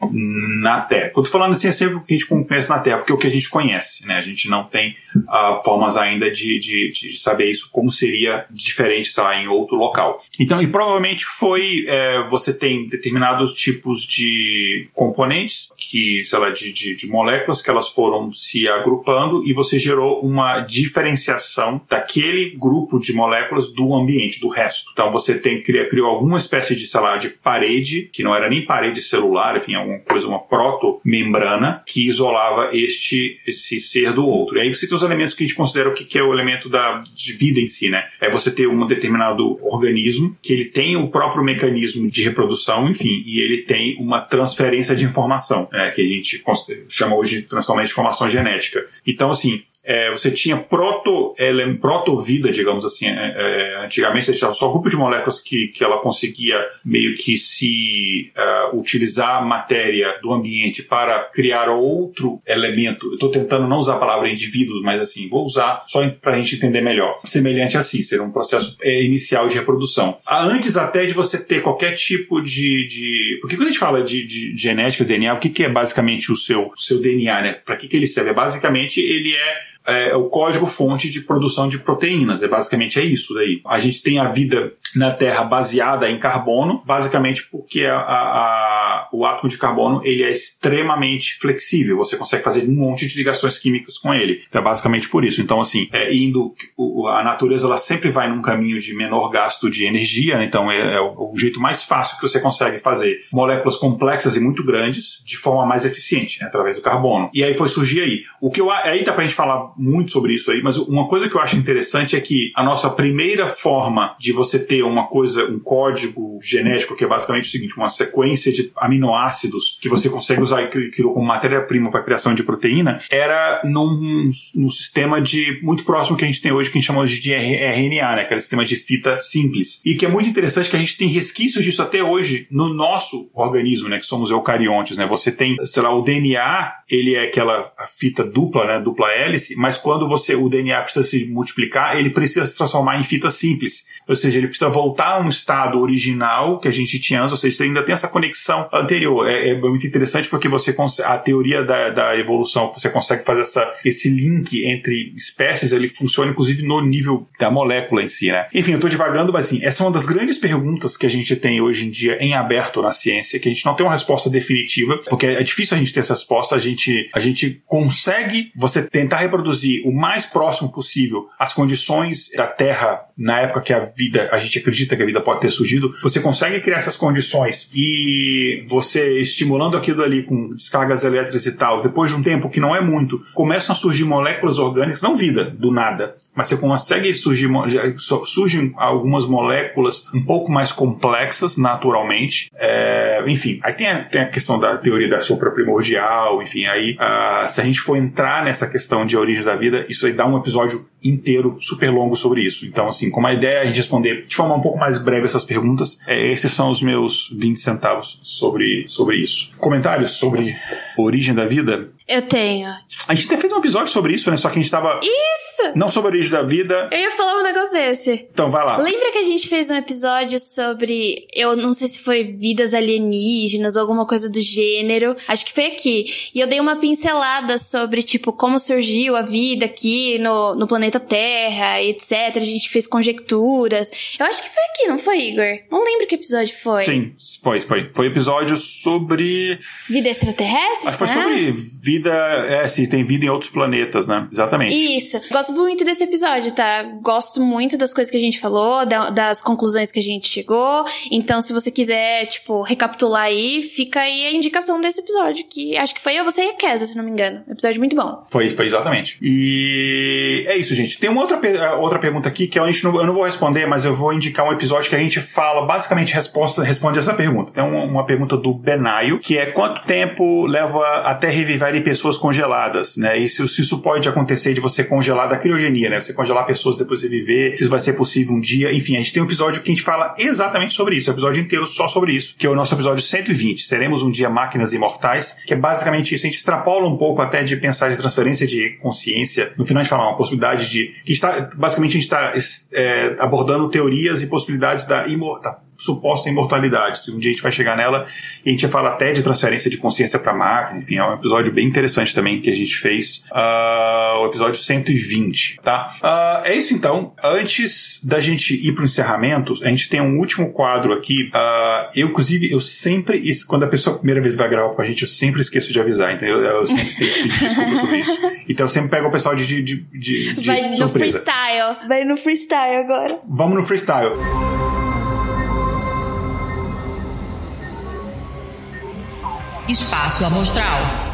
na Terra. Quando falando assim, é sempre o que a gente conhece na Terra, porque é o que a gente conhece, né? A gente não tem uh, formas ainda de, de, de, saber isso, como seria diferente, sei lá, em outro local. Então, e provavelmente foi, é, você tem determinados tipos de componentes, que, sei lá, de, de, de moléculas que elas foram se agrupando e você gerou uma diferenciação daquele grupo de moléculas do ambiente, do resto. Então, você tem, criou, alguma espécie de, sei lá, de parede, que não era nem parede celular, enfim, alguma coisa, uma proto-membrana, que isolava este, esse ser do outro. E aí você tem os elementos que a gente considera o que é o elemento da, vida em si, né? É você ter determinado organismo que ele tem o próprio mecanismo de reprodução, enfim, e ele tem uma transferência de informação, né? que a gente chama hoje de transformação de informação genética. Então, assim, é, você tinha proto, é, proto-vida, digamos assim. É, é, antigamente, você tinha só um grupo de moléculas que, que ela conseguia meio que se uh, utilizar a matéria do ambiente para criar outro elemento. Eu estou tentando não usar a palavra indivíduos, mas assim, vou usar só para a gente entender melhor. Semelhante assim, ser um processo é, inicial de reprodução. Antes até de você ter qualquer tipo de. de... Porque quando a gente fala de, de, genética, DNA, o que, que é basicamente o seu, o seu DNA, né? Para que, que ele serve? Basicamente, ele é é, o código-fonte de produção de proteínas. É basicamente é isso daí. A gente tem a vida na Terra baseada em carbono, basicamente porque a, a, a, o átomo de carbono ele é extremamente flexível. Você consegue fazer um monte de ligações químicas com ele. Então é basicamente por isso. Então assim, é, indo o, a natureza ela sempre vai num caminho de menor gasto de energia. Né? Então é, é o, o, jeito mais fácil que você consegue fazer moléculas complexas e muito grandes de forma mais eficiente né? através do carbono. E aí foi surgir aí. O que eu aí dá pra gente falar muito sobre isso aí, mas uma coisa que eu acho interessante é que a nossa primeira forma de você ter uma coisa, um código genético, que é basicamente o seguinte, uma sequência de aminoácidos que você consegue usar como matéria-prima para a criação de proteína, era num, num sistema de muito próximo que a gente tem hoje, que a gente chama hoje de RNA, né? Aquele sistema de fita simples. E que é muito interessante que a gente tem resquícios disso até hoje no nosso organismo, né? Que somos eucariontes, né? Você tem, sei lá, o DNA, ele é aquela fita dupla, né? Dupla hélice, mas quando você o DNA precisa se multiplicar, ele precisa se transformar em fita simples. Ou seja, ele precisa voltar a um estado original que a gente tinha antes, ou seja, você ainda tem essa conexão anterior. É, é muito interessante porque você a teoria da, da evolução, você consegue fazer essa, esse link entre espécies, ele funciona inclusive no nível da molécula em si, né? Enfim, eu estou divagando, mas assim, essa é uma das grandes perguntas que a gente tem hoje em dia em aberto na ciência, que a gente não tem uma resposta definitiva, porque é difícil a gente ter essa resposta, a gente, a gente consegue você tentar reproduzir reproduzir o mais próximo possível as condições da Terra na época que a vida, a gente acredita que a vida pode ter surgido, você consegue criar essas condições e você estimulando aquilo ali com descargas elétricas e tal, depois de um tempo que não é muito, começam a surgir moléculas orgânicas, não vida, do nada, mas você consegue surgir, surgem algumas moléculas um pouco mais complexas naturalmente, é, enfim, aí tem a, tem a questão da teoria da sopra primordial, enfim, aí uh, se a gente for entrar nessa questão de origem da vida, isso aí dá um episódio inteiro super longo sobre isso. Então, assim, como a ideia é a gente responder de forma um pouco mais breve essas perguntas, é, esses são os meus 20 centavos sobre, sobre isso. Comentários sobre origem da vida? Eu tenho. A gente até fez um episódio sobre isso, né? Só que a gente tava. Isso! Não sobre a origem da vida. Eu ia falar um negócio desse. Então, vai lá. Lembra que a gente fez um episódio sobre. Eu não sei se foi vidas alienígenas ou alguma coisa do gênero. Acho que foi aqui. E eu dei uma pincelada sobre, tipo, como surgiu a vida aqui no, no planeta Terra, etc. A gente fez conjecturas. Eu acho que foi aqui, não foi, Igor? Não lembro que episódio foi. Sim, foi, foi. Foi episódio sobre. Vida extraterrestre? Acho que foi sobre vida vida, é, se tem vida em outros planetas, né? Exatamente. Isso. Gosto muito desse episódio, tá? Gosto muito das coisas que a gente falou, da, das conclusões que a gente chegou. Então, se você quiser, tipo, recapitular aí, fica aí a indicação desse episódio, que acho que foi eu, você e a Kesa, se não me engano. Episódio muito bom. Foi, foi exatamente. E é isso, gente. Tem uma outra, outra pergunta aqui que a gente não, eu não vou responder, mas eu vou indicar um episódio que a gente fala, basicamente resposta, responde essa pergunta. Tem uma, uma pergunta do Benaio, que é quanto tempo leva até reviverem pessoas congeladas, né? E se, se, isso pode acontecer de você congelar da criogenia, né? Você congelar pessoas depois de viver, se isso vai ser possível um dia. Enfim, a gente tem um episódio que a gente fala exatamente sobre isso, um episódio inteiro só sobre isso, que é o nosso episódio 120. Teremos um dia máquinas imortais, que é basicamente isso. A gente extrapola um pouco até de pensar em transferência de consciência. No final a gente fala uma possibilidade de que está basicamente a gente está é, abordando teorias e possibilidades da imortalidade suposta imortalidade. Se um dia a gente vai chegar nela, e a gente fala até de transferência de consciência para máquina, enfim, é um episódio bem interessante também que a gente fez, uh, o episódio 120, tá? Uh, é isso então. Antes da gente ir para o encerramento, a gente tem um último quadro aqui. Uh, eu, inclusive, eu sempre, quando a pessoa a primeira vez vai gravar com a gente, eu sempre esqueço de avisar, entendeu? Eu sempre tenho que pedir desculpa sobre isso. Então eu sempre pego o pessoal de, de, de, de Vai de no surpresa. freestyle. Vai no freestyle agora. Vamos no freestyle. Espaço Amostral.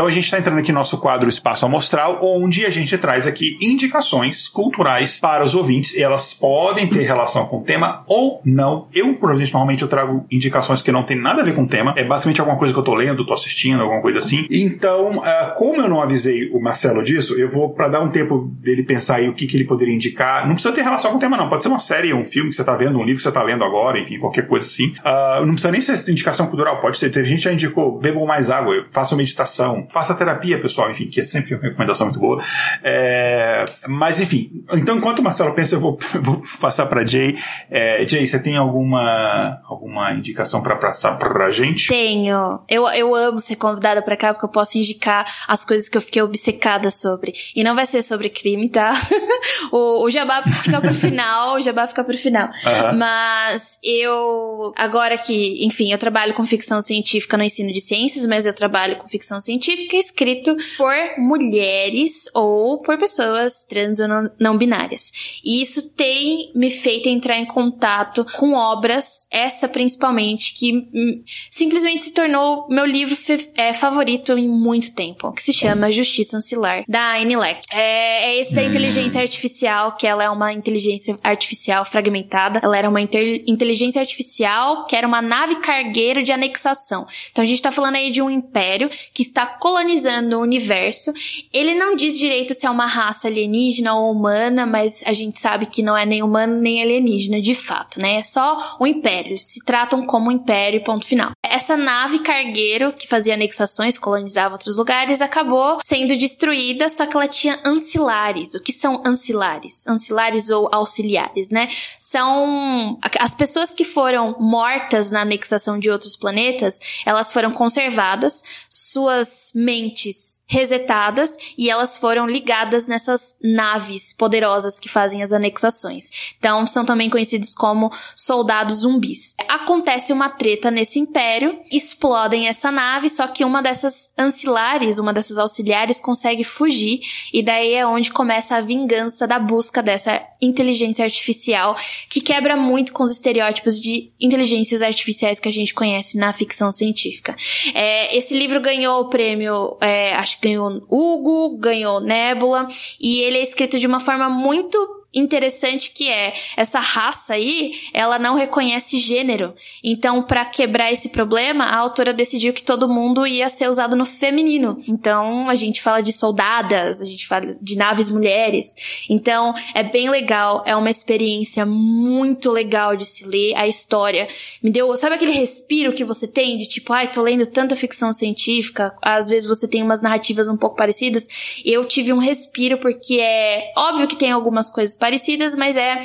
Então a gente está entrando aqui no nosso quadro Espaço Amostral, onde a gente traz aqui indicações culturais para os ouvintes. E elas podem ter relação com o tema ou não. Eu, normalmente eu trago indicações que não tem nada a ver com o tema. É basicamente alguma coisa que eu tô lendo, tô assistindo, alguma coisa assim. Então, uh, como eu não avisei o Marcelo disso, eu vou, para dar um tempo dele pensar aí o que, que ele poderia indicar. Não precisa ter relação com o tema, não. Pode ser uma série, um filme que você tá vendo, um livro que você tá lendo agora, enfim, qualquer coisa assim. Uh, não precisa nem ser indicação cultural, pode ser. A gente já indicou, bebam mais água, façam meditação, faça terapia, pessoal, enfim, que é sempre uma recomendação muito boa. É, mas, enfim, então enquanto o Marcelo pensa, eu vou, vou passar para Jay. É, Jay, você tem alguma, alguma indicação para passar pra gente? Tenho. Eu, eu amo ser convidada para cá porque eu posso indicar as coisas que eu fiquei obcecada sobre. E não vai ser sobre crime, tá? o, o jabá fica pro final, o jabá fica pro final. Mas eu, agora que, enfim, eu trabalho com ficção científica no ensino de ciências, mas eu trabalho com ficção científica escrito por mulheres ou por pessoas trans ou não, binárias. E isso tem me feito entrar em contato com obras, essa principalmente, que hum, simplesmente se tornou meu livro é, favorito em muito tempo, que se chama Justiça Ancilar, da Leck. É, é esse da inteligência artificial, que ela é uma inteligência artificial fragmentada. Ela era uma inteligência artificial que era uma nave cargueiro de anexação. Então a gente tá falando aí de um império que está colonizando o universo. Ele não diz direito se é uma raça alienígena ou humana, mas a gente sabe que não é nem humano nem alienígena, de fato, né? É só um império. Se tratam como um império, ponto final. Essa nave cargueiro que fazia anexações, colonizava outros lugares, acabou sendo destruída, só que ela tinha ancilares. O que são ancilares? Ancilares ou auxiliares, né? São as pessoas que foram mortas na anexação de outros planetas, elas foram conservadas, suas mentes resetadas e elas foram ligadas nessas naves poderosas que fazem as anexações. Então, são também conhecidos como soldados zumbis. Acontece uma treta nesse império, explodem essa nave, só que uma dessas ancilares, uma dessas auxiliares consegue fugir e daí é onde começa a vingança da busca dessa inteligência artificial que quebra muito com os estereótipos de inteligências artificiais que a gente conhece na ficção científica. É, esse livro ganhou o prêmio, é, acho que ganhou Hugo, ganhou Nebula, e ele é escrito de uma forma muito interessante que é essa raça aí, ela não reconhece gênero. Então, para quebrar esse problema, a autora decidiu que todo mundo ia ser usado no feminino. Então, a gente fala de soldadas, a gente fala de naves mulheres. Então, é bem legal, é uma experiência muito legal de se ler a história. Me deu, sabe aquele respiro que você tem de tipo, ai, tô lendo tanta ficção científica, às vezes você tem umas narrativas um pouco parecidas. Eu tive um respiro porque é óbvio que tem algumas coisas parecidas, mas é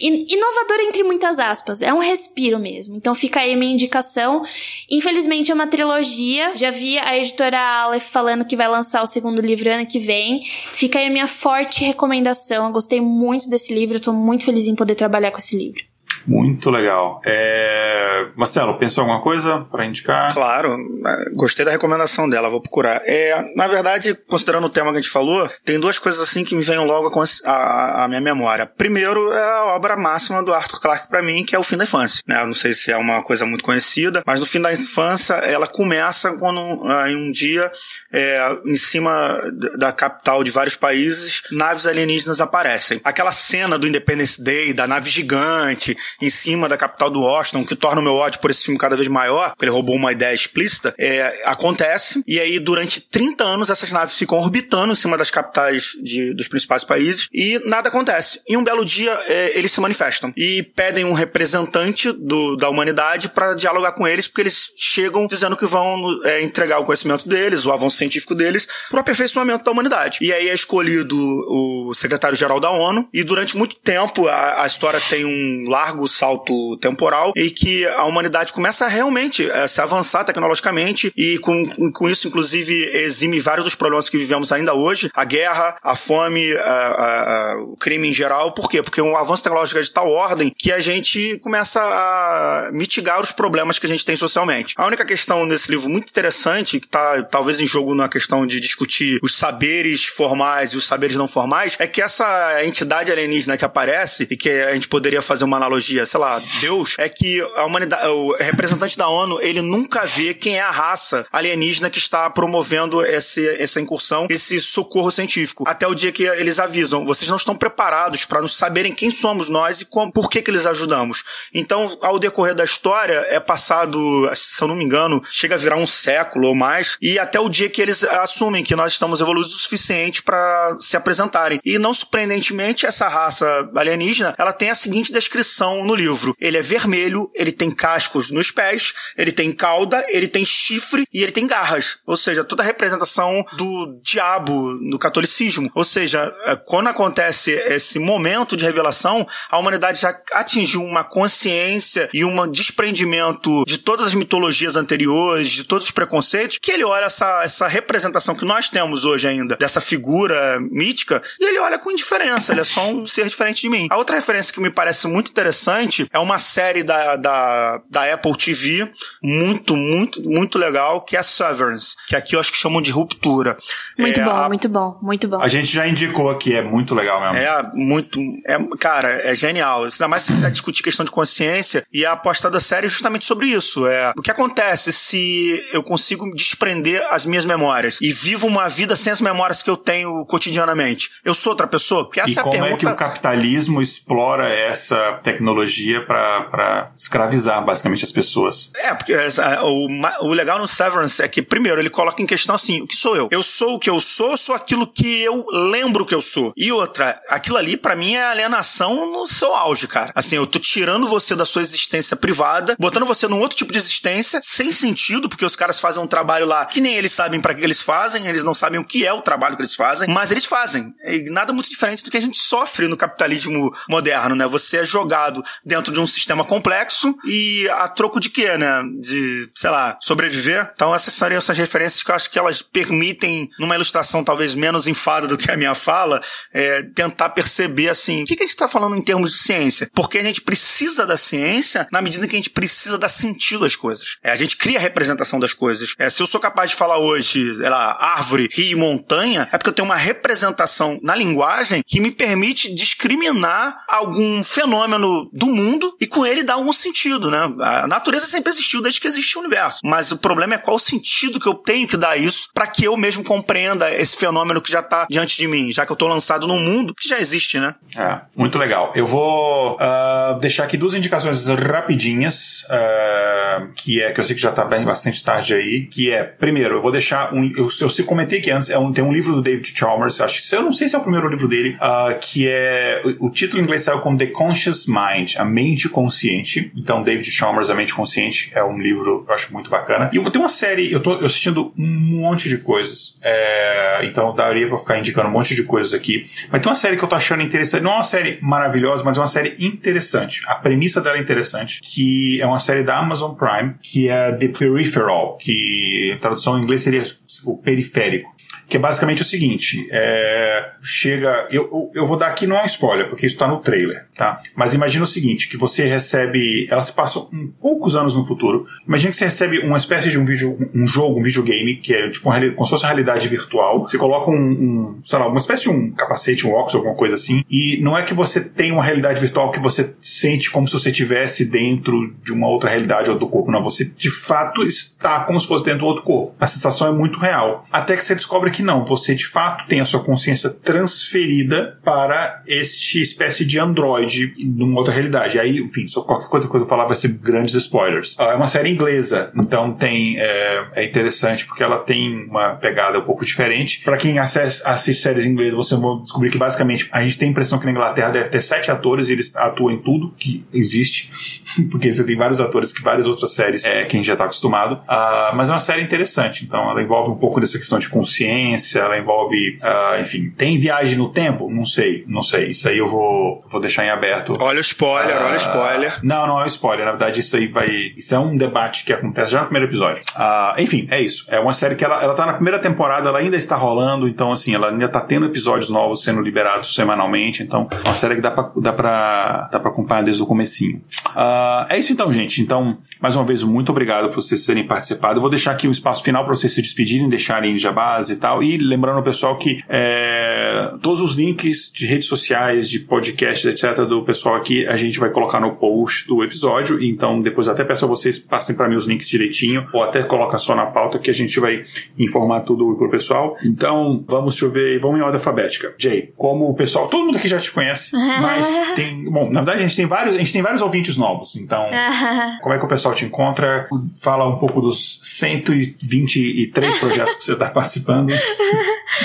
in- inovador entre muitas aspas. É um respiro mesmo. Então fica aí minha indicação. Infelizmente é uma trilogia. Já vi a editora Aleph falando que vai lançar o segundo livro ano que vem. Fica aí a minha forte recomendação. Eu gostei muito desse livro. Eu tô muito feliz em poder trabalhar com esse livro. Muito legal. É... Marcelo, pensou alguma coisa para indicar? Claro, é, gostei da recomendação dela, vou procurar. É, na verdade, considerando o tema que a gente falou, tem duas coisas assim que me vêm logo à minha memória. Primeiro é a obra máxima do Arthur Clarke para mim, que é O Fim da Infância. Né? Não sei se é uma coisa muito conhecida, mas no Fim da Infância ela começa quando ah, em um dia é, em cima da capital de vários países, naves alienígenas aparecem. Aquela cena do Independence Day, da nave gigante em cima da capital do Washington, que torna o meu ódio por esse filme cada vez maior, porque ele roubou uma ideia explícita, é, acontece. E aí, durante 30 anos, essas naves ficam orbitando em cima das capitais de, dos principais países e nada acontece. E um belo dia, é, eles se manifestam e pedem um representante do, da humanidade para dialogar com eles, porque eles chegam dizendo que vão é, entregar o conhecimento deles, o avanço científico deles, para o aperfeiçoamento da humanidade. E aí é escolhido o secretário-geral da ONU, e durante muito tempo a, a história tem um largo salto temporal e que a humanidade começa realmente a se avançar tecnologicamente e com, com isso, inclusive, exime vários dos problemas que vivemos ainda hoje, a guerra, a fome, a, a, a, o crime em geral. Por quê? Porque um avanço tecnológico é de tal ordem que a gente começa a mitigar os problemas que a gente tem socialmente. A única questão nesse livro muito interessante, que está talvez em jogo na questão de discutir os saberes formais e os saberes não formais, é que essa entidade alienígena que aparece e que a gente poderia fazer uma analogia, sei lá, Deus, é que a humanidade, o representante da ONU, ele nunca vê quem é a raça alienígena que está promovendo esse, essa incursão, esse socorro científico. Até o dia que eles avisam, vocês não estão preparados para nos saberem quem somos nós e como, por que que eles ajudamos. Então, ao decorrer da história, é passado, se eu não me engano, chega a virar um século ou mais, e até o dia que eles assumem que nós estamos evoluídos o suficiente para se apresentarem. E não surpreendentemente, essa raça alienígena, ela tem a seguinte descrição no livro. Ele é vermelho, ele tem cascos nos pés, ele tem cauda, ele tem chifre e ele tem garras. Ou seja, toda a representação do diabo no catolicismo. Ou seja, é, quando acontece esse momento de revelação, a humanidade já atingiu uma consciência e um desprendimento de todas as mitologias anteriores, de todos os preconceitos, que ele olha essa, essa representação que nós temos hoje ainda, dessa figura mítica, e ele olha com indiferença, ele é só um ser diferente de mim. A outra referência que me parece muito interessante é uma série da, da, da Apple TV, muito, muito, muito legal, que é Severance, que aqui eu acho que chamam de ruptura. Muito é bom, a, muito bom, muito bom. A gente já indicou aqui, é muito legal mesmo. É muito, é, cara, é genial. Ainda mais se quiser discutir questão de consciência, e a aposta da série é justamente sobre isso. É o que acontece se eu consigo desprender as minhas memórias e vivo uma vida sem as memórias que eu tenho cotidianamente. Eu sou outra pessoa? Porque essa e é a como pergunta. é que o capitalismo explora essa tecnologia para escravizar basicamente as pessoas? É, porque o, o legal no Severance é que, primeiro, ele coloca em questão assim: o que sou eu? Eu sou o que eu sou, sou aquilo que eu lembro que eu sou. E outra, aquilo ali, para mim, é alienação no seu auge, cara. Assim, eu tô tirando você da sua existência privada, botando você num outro tipo de existência, sem sentido, porque os caras fazem um trabalho lá que nem eles sabem para que eles fazem, eles não sabem o que é o trabalho que eles fazem, mas eles fazem. E nada muito diferente do que a gente sofre no capitalismo moderno, né? Você é jogado dentro de um sistema complexo e a troco de quê, né? De, sei lá, sobreviver. Então essas seriam essas referências que eu acho que elas permitem, numa ilustração talvez menos enfada do que a minha fala, é, tentar perceber assim, o que, a gente está falando em termos de ciência? Porque a gente precisa da ciência na medida que a gente precisa dar sentido às coisas. É, a gente cria a representação das coisas. É, se eu sou capaz de falar hoje, sei lá, árvore, rio e montanha, é porque eu tenho uma representação na linguagem que me permite discriminar algum fenômeno do mundo e com ele dar algum sentido, né? A natureza sempre existiu desde que existe o universo. Mas o problema é qual o sentido que eu tenho que dar isso para que eu mesmo compreenda esse fenômeno que já está diante de mim, já que eu estou lançado num mundo que já existe, né? É, muito legal. Eu vou uh, deixar aqui duas indicações rapidinhas, uh, que é que eu sei que já está bem bastante tarde aí, que é, primeiro, eu vou deixar um, eu, eu, eu comentei que antes, é um, tem um livro do David Chalmers, acho que eu não sei se é o primeiro livro dele, uh, que é o, o, título em inglês saiu como The Conscious Mind, a mente consciente. Então, David Chalmers, a mente consciente, é um livro eu acho muito bacana. E tem uma série, eu tô assistindo um monte de coisas, é, então daria para ficar indicando um monte de coisas aqui. Mas tem uma série que eu tô achando interessante, não é uma série maravilhosa, mas é uma série interessante. A premissa dela é interessante, que é uma série da Amazon Prime, que é The Peripheral, que tradução em inglês seria o periférico. Que é basicamente o seguinte: é, chega. Eu, eu, vou dar aqui não é um spoiler, porque isso tá no trailer, tá? Mas imagina o seguinte: que você recebe. Ela se passa um, poucos anos no futuro. Imagina que você recebe uma espécie de um vídeo, um jogo, um videogame, que é tipo uma, como se fosse uma realidade virtual. Você coloca um, um, sei lá, uma espécie de um capacete, um óculos, alguma coisa assim. E não é que você tem uma realidade virtual que você sente como se você estivesse dentro de uma outra realidade ou do corpo. Não, você de fato está como se fosse dentro do outro corpo. A sensação é muito real. Até que você descobre que não, você de fato tem a sua consciência transferida para este espécie de androide numa outra realidade. Aí, enfim, só qualquer coisa que eu falar vai ser grandes spoilers. É uma série inglesa, então tem é, é interessante porque ela tem uma pegada um pouco diferente. Para quem assiste, assiste séries inglesas, você vai descobrir que basicamente a gente tem a impressão que na Inglaterra deve ter sete atores e eles atuam em tudo que existe, porque você tem vários atores que várias outras séries é, que gente já está acostumado. Uh, mas é uma série interessante, então ela envolve um pouco dessa questão de consciência, ela envolve, uh, enfim, tem viagem no tempo? Não sei, não sei. Isso aí eu vou, vou deixar em aberto. Olha o spoiler, uh, olha o spoiler. Não, não é um spoiler. Na verdade, isso aí vai. Isso é um debate que acontece já no primeiro episódio. enfim, é isso. É uma série que ela, ela tá na primeira temporada, ela ainda está rolando, então assim, ela ainda tá tendo episódios novos sendo liberados semanalmente, então é uma série que dá pra, dá pra, dá pra acompanhar desde o comecinho. é isso então, gente. Então, mais uma vez, muito obrigado por vocês terem participado. Eu vou deixar aqui um espaço final para vocês se despedirem, deixarem jabás e tal. E lembrando o pessoal que é, todos os links de redes sociais, de podcasts, etc., do pessoal aqui, a gente vai colocar no post do episódio. Então, depois até peço a vocês passem para mim os links direitinho, ou até coloca só na pauta que a gente vai informar tudo pro pessoal. Então, vamos chover, vamos em ordem alfabética. Jay, como o pessoal, todo mundo aqui já te conhece, mas tem, bom, na verdade a gente tem vários, a gente tem vários ouvintes novos. Então, como é que o pessoal te encontra? Fala um pouco dos 123 projetos que você está participando.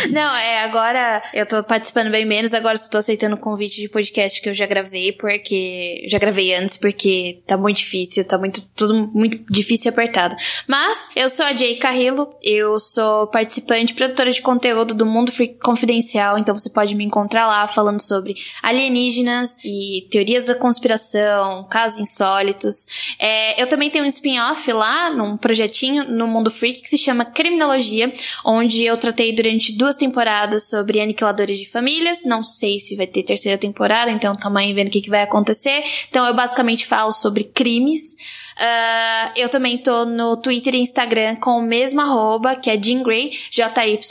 Não, é, agora eu tô participando bem menos, agora só tô aceitando o convite de podcast que eu já gravei, porque. Já gravei antes, porque tá muito difícil, tá muito. Tudo muito difícil e apertado. Mas, eu sou a Jay Carrillo, eu sou participante, produtora de conteúdo do Mundo Confidencial, então você pode me encontrar lá falando sobre alienígenas e teorias da conspiração, casos insólitos. É, eu também tenho um spin-off lá, num projetinho no Mundo Freak que se chama Criminologia, onde eu tratei durante duas temporadas sobre aniquiladores de famílias. Não sei se vai ter terceira temporada, então tamo aí vendo o que, que vai acontecer. Então eu basicamente falo sobre crimes. Uh, eu também tô no Twitter e Instagram com o mesmo arroba, que é Jean Grey, J-Y-N-G-R-E-Y.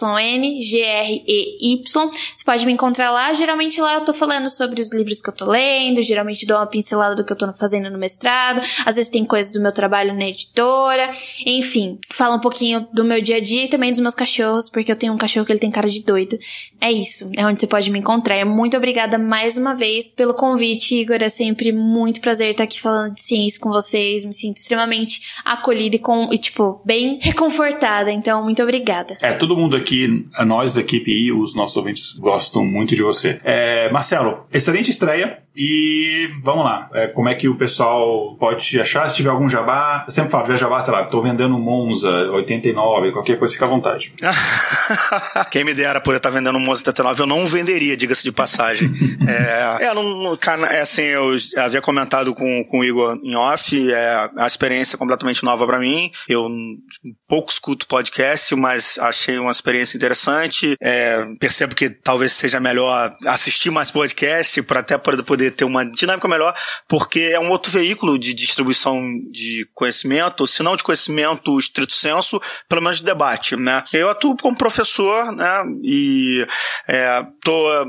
Você pode me encontrar lá. Geralmente lá eu tô falando sobre os livros que eu tô lendo, geralmente dou uma pincelada do que eu tô fazendo no mestrado, às vezes tem coisas do meu trabalho na editora, enfim, fala um pouquinho do meu dia a dia e também dos meus cachorros, porque eu tenho um cachorro que ele tem cara de doido. É isso, é onde você pode me encontrar. Muito obrigada mais uma vez pelo convite, Igor. É sempre muito prazer estar aqui falando de ciência com vocês me sinto extremamente acolhida e, com, e, tipo, bem reconfortada. Então, muito obrigada. É, todo mundo aqui, nós da equipe e os nossos ouvintes gostam muito de você. É, Marcelo, excelente estreia. E vamos lá, é, como é que o pessoal pode te achar? Se tiver algum jabá, eu sempre falo, tiver jabá, sei lá, tô vendendo Monza 89, qualquer coisa, fica à vontade. Quem me dera poder estar tá vendendo Monza 89, eu não venderia, diga-se de passagem. é, é, não, é assim, eu havia comentado com, com o Igor em off, é a experiência completamente nova para mim. Eu pouco escuto podcast, mas achei uma experiência interessante. É, percebo que talvez seja melhor assistir mais podcast para até poder ter uma dinâmica melhor, porque é um outro veículo de distribuição de conhecimento, se não de conhecimento estrito senso, pelo menos de debate, né? Eu atuo como professor, né? E é,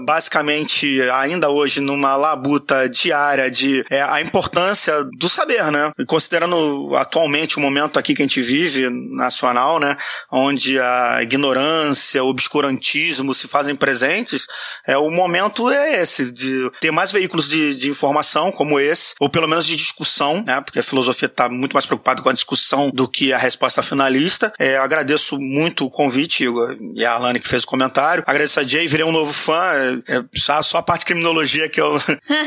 basicamente ainda hoje numa labuta diária de é, a importância do saber, né? E considerando atualmente o momento aqui que a gente vive nacional, né? Onde a ignorância, o obscurantismo se fazem presentes, é o momento é esse de ter mais veículos de, de informação como esse, ou pelo menos de discussão, né? Porque a filosofia está muito mais preocupada com a discussão do que a resposta finalista. É, agradeço muito o convite, Igor, e a Alane que fez o comentário. Agradeço a Jay, virei um novo fã. É, é só, a parte criminologia que eu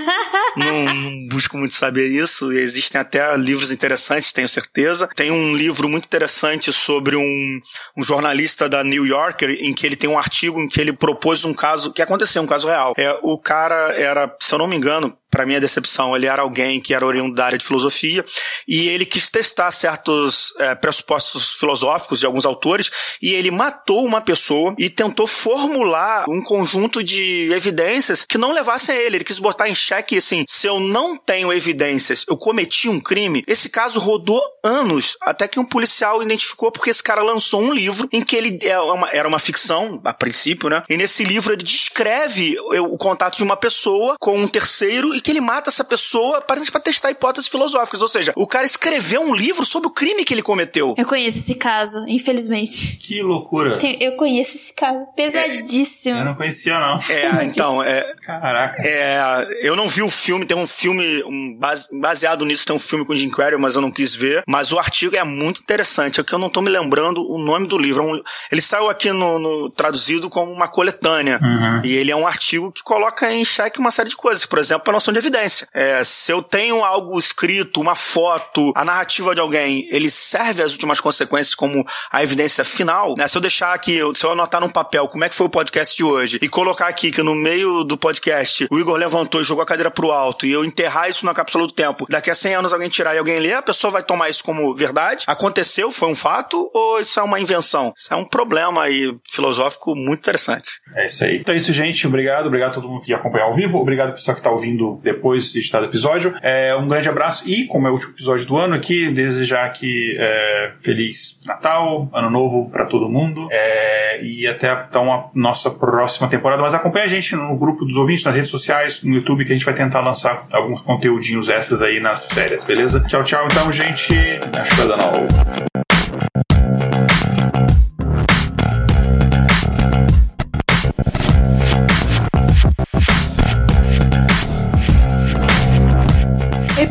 não, não, busco muito saber isso. Existem até livros interessantes, tenho certeza. Tem um livro muito interessante sobre um, um jornalista da New Yorker, em que ele tem um artigo em que ele propôs um caso que aconteceu, um caso real. É, o cara era, se eu não me engano, para minha decepção, ele era alguém que era oriundo da área de filosofia e ele quis testar certos é, pressupostos filosóficos de alguns autores e ele matou uma pessoa e tentou formular um conjunto de evidências que não levassem a ele. Ele quis botar em xeque assim: se eu não tenho evidências, eu cometi um crime. Esse caso rodou anos até que um policial identificou porque esse cara lançou um livro em que ele é era uma ficção, a princípio, né? E nesse livro ele descreve o contato de uma pessoa com um terceiro e que ele mata essa pessoa para testar hipóteses filosóficas. Ou seja, o cara escreveu um livro sobre o crime que ele cometeu. Eu conheço esse caso, infelizmente. Que loucura. Eu conheço esse caso. Pesadíssimo. É, eu não conhecia, não. É, então, é. Caraca. É, eu não vi o filme, tem um filme um, baseado nisso, tem um filme com Jim Carrey, mas eu não quis ver. Mas o artigo é muito interessante, é que eu não tô me lembrando o nome do livro. É ele saiu aqui no, no traduzido como uma coletânea. Uhum. E ele é um artigo que coloca em xeque uma série de coisas. Por exemplo, a noção de evidência. É, se eu tenho algo escrito, uma foto, a narrativa de alguém, ele serve às últimas consequências como a evidência final, né? Se eu deixar aqui, se eu anotar num papel como é que foi o podcast de hoje e colocar aqui que no meio do podcast o Igor levantou e jogou a cadeira pro alto e eu enterrar isso na cápsula do tempo, daqui a 100 anos alguém tirar e alguém ler, a pessoa vai tomar isso como verdade? Aconteceu? Foi um fato? Ou isso é uma invenção? Isso é um problema aí filosófico muito interessante. É isso aí. Então é isso, gente. Obrigado. Obrigado a todo mundo que acompanhou ao vivo. Obrigado pessoal que está ouvindo depois de editado o episódio. É, um grande abraço e, como é o último episódio do ano aqui, desejar aqui é, Feliz Natal, Ano Novo para todo mundo. É, e até então a nossa próxima temporada. Mas acompanha a gente no grupo dos ouvintes, nas redes sociais, no YouTube, que a gente vai tentar lançar alguns conteúdinhos extras aí nas férias, beleza? Tchau, tchau. Então, gente. Acho que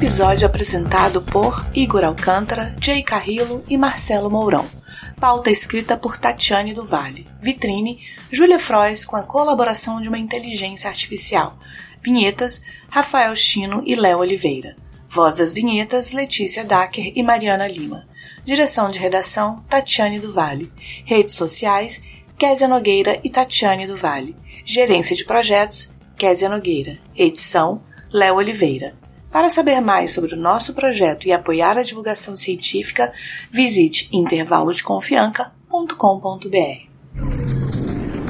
Episódio apresentado por Igor Alcântara, Jay Carrillo e Marcelo Mourão. Pauta escrita por Tatiane do Vale. Vitrine, Júlia Frois com a colaboração de uma inteligência artificial. Vinhetas, Rafael Chino e Léo Oliveira. Voz das vinhetas, Letícia Dacker e Mariana Lima. Direção de redação, Tatiane do Vale. Redes sociais, Késia Nogueira e Tatiane do Vale. Gerência de projetos, Késia Nogueira. Edição, Léo Oliveira. Para saber mais sobre o nosso projeto e apoiar a divulgação científica, visite intervalodeconfianca.com.br.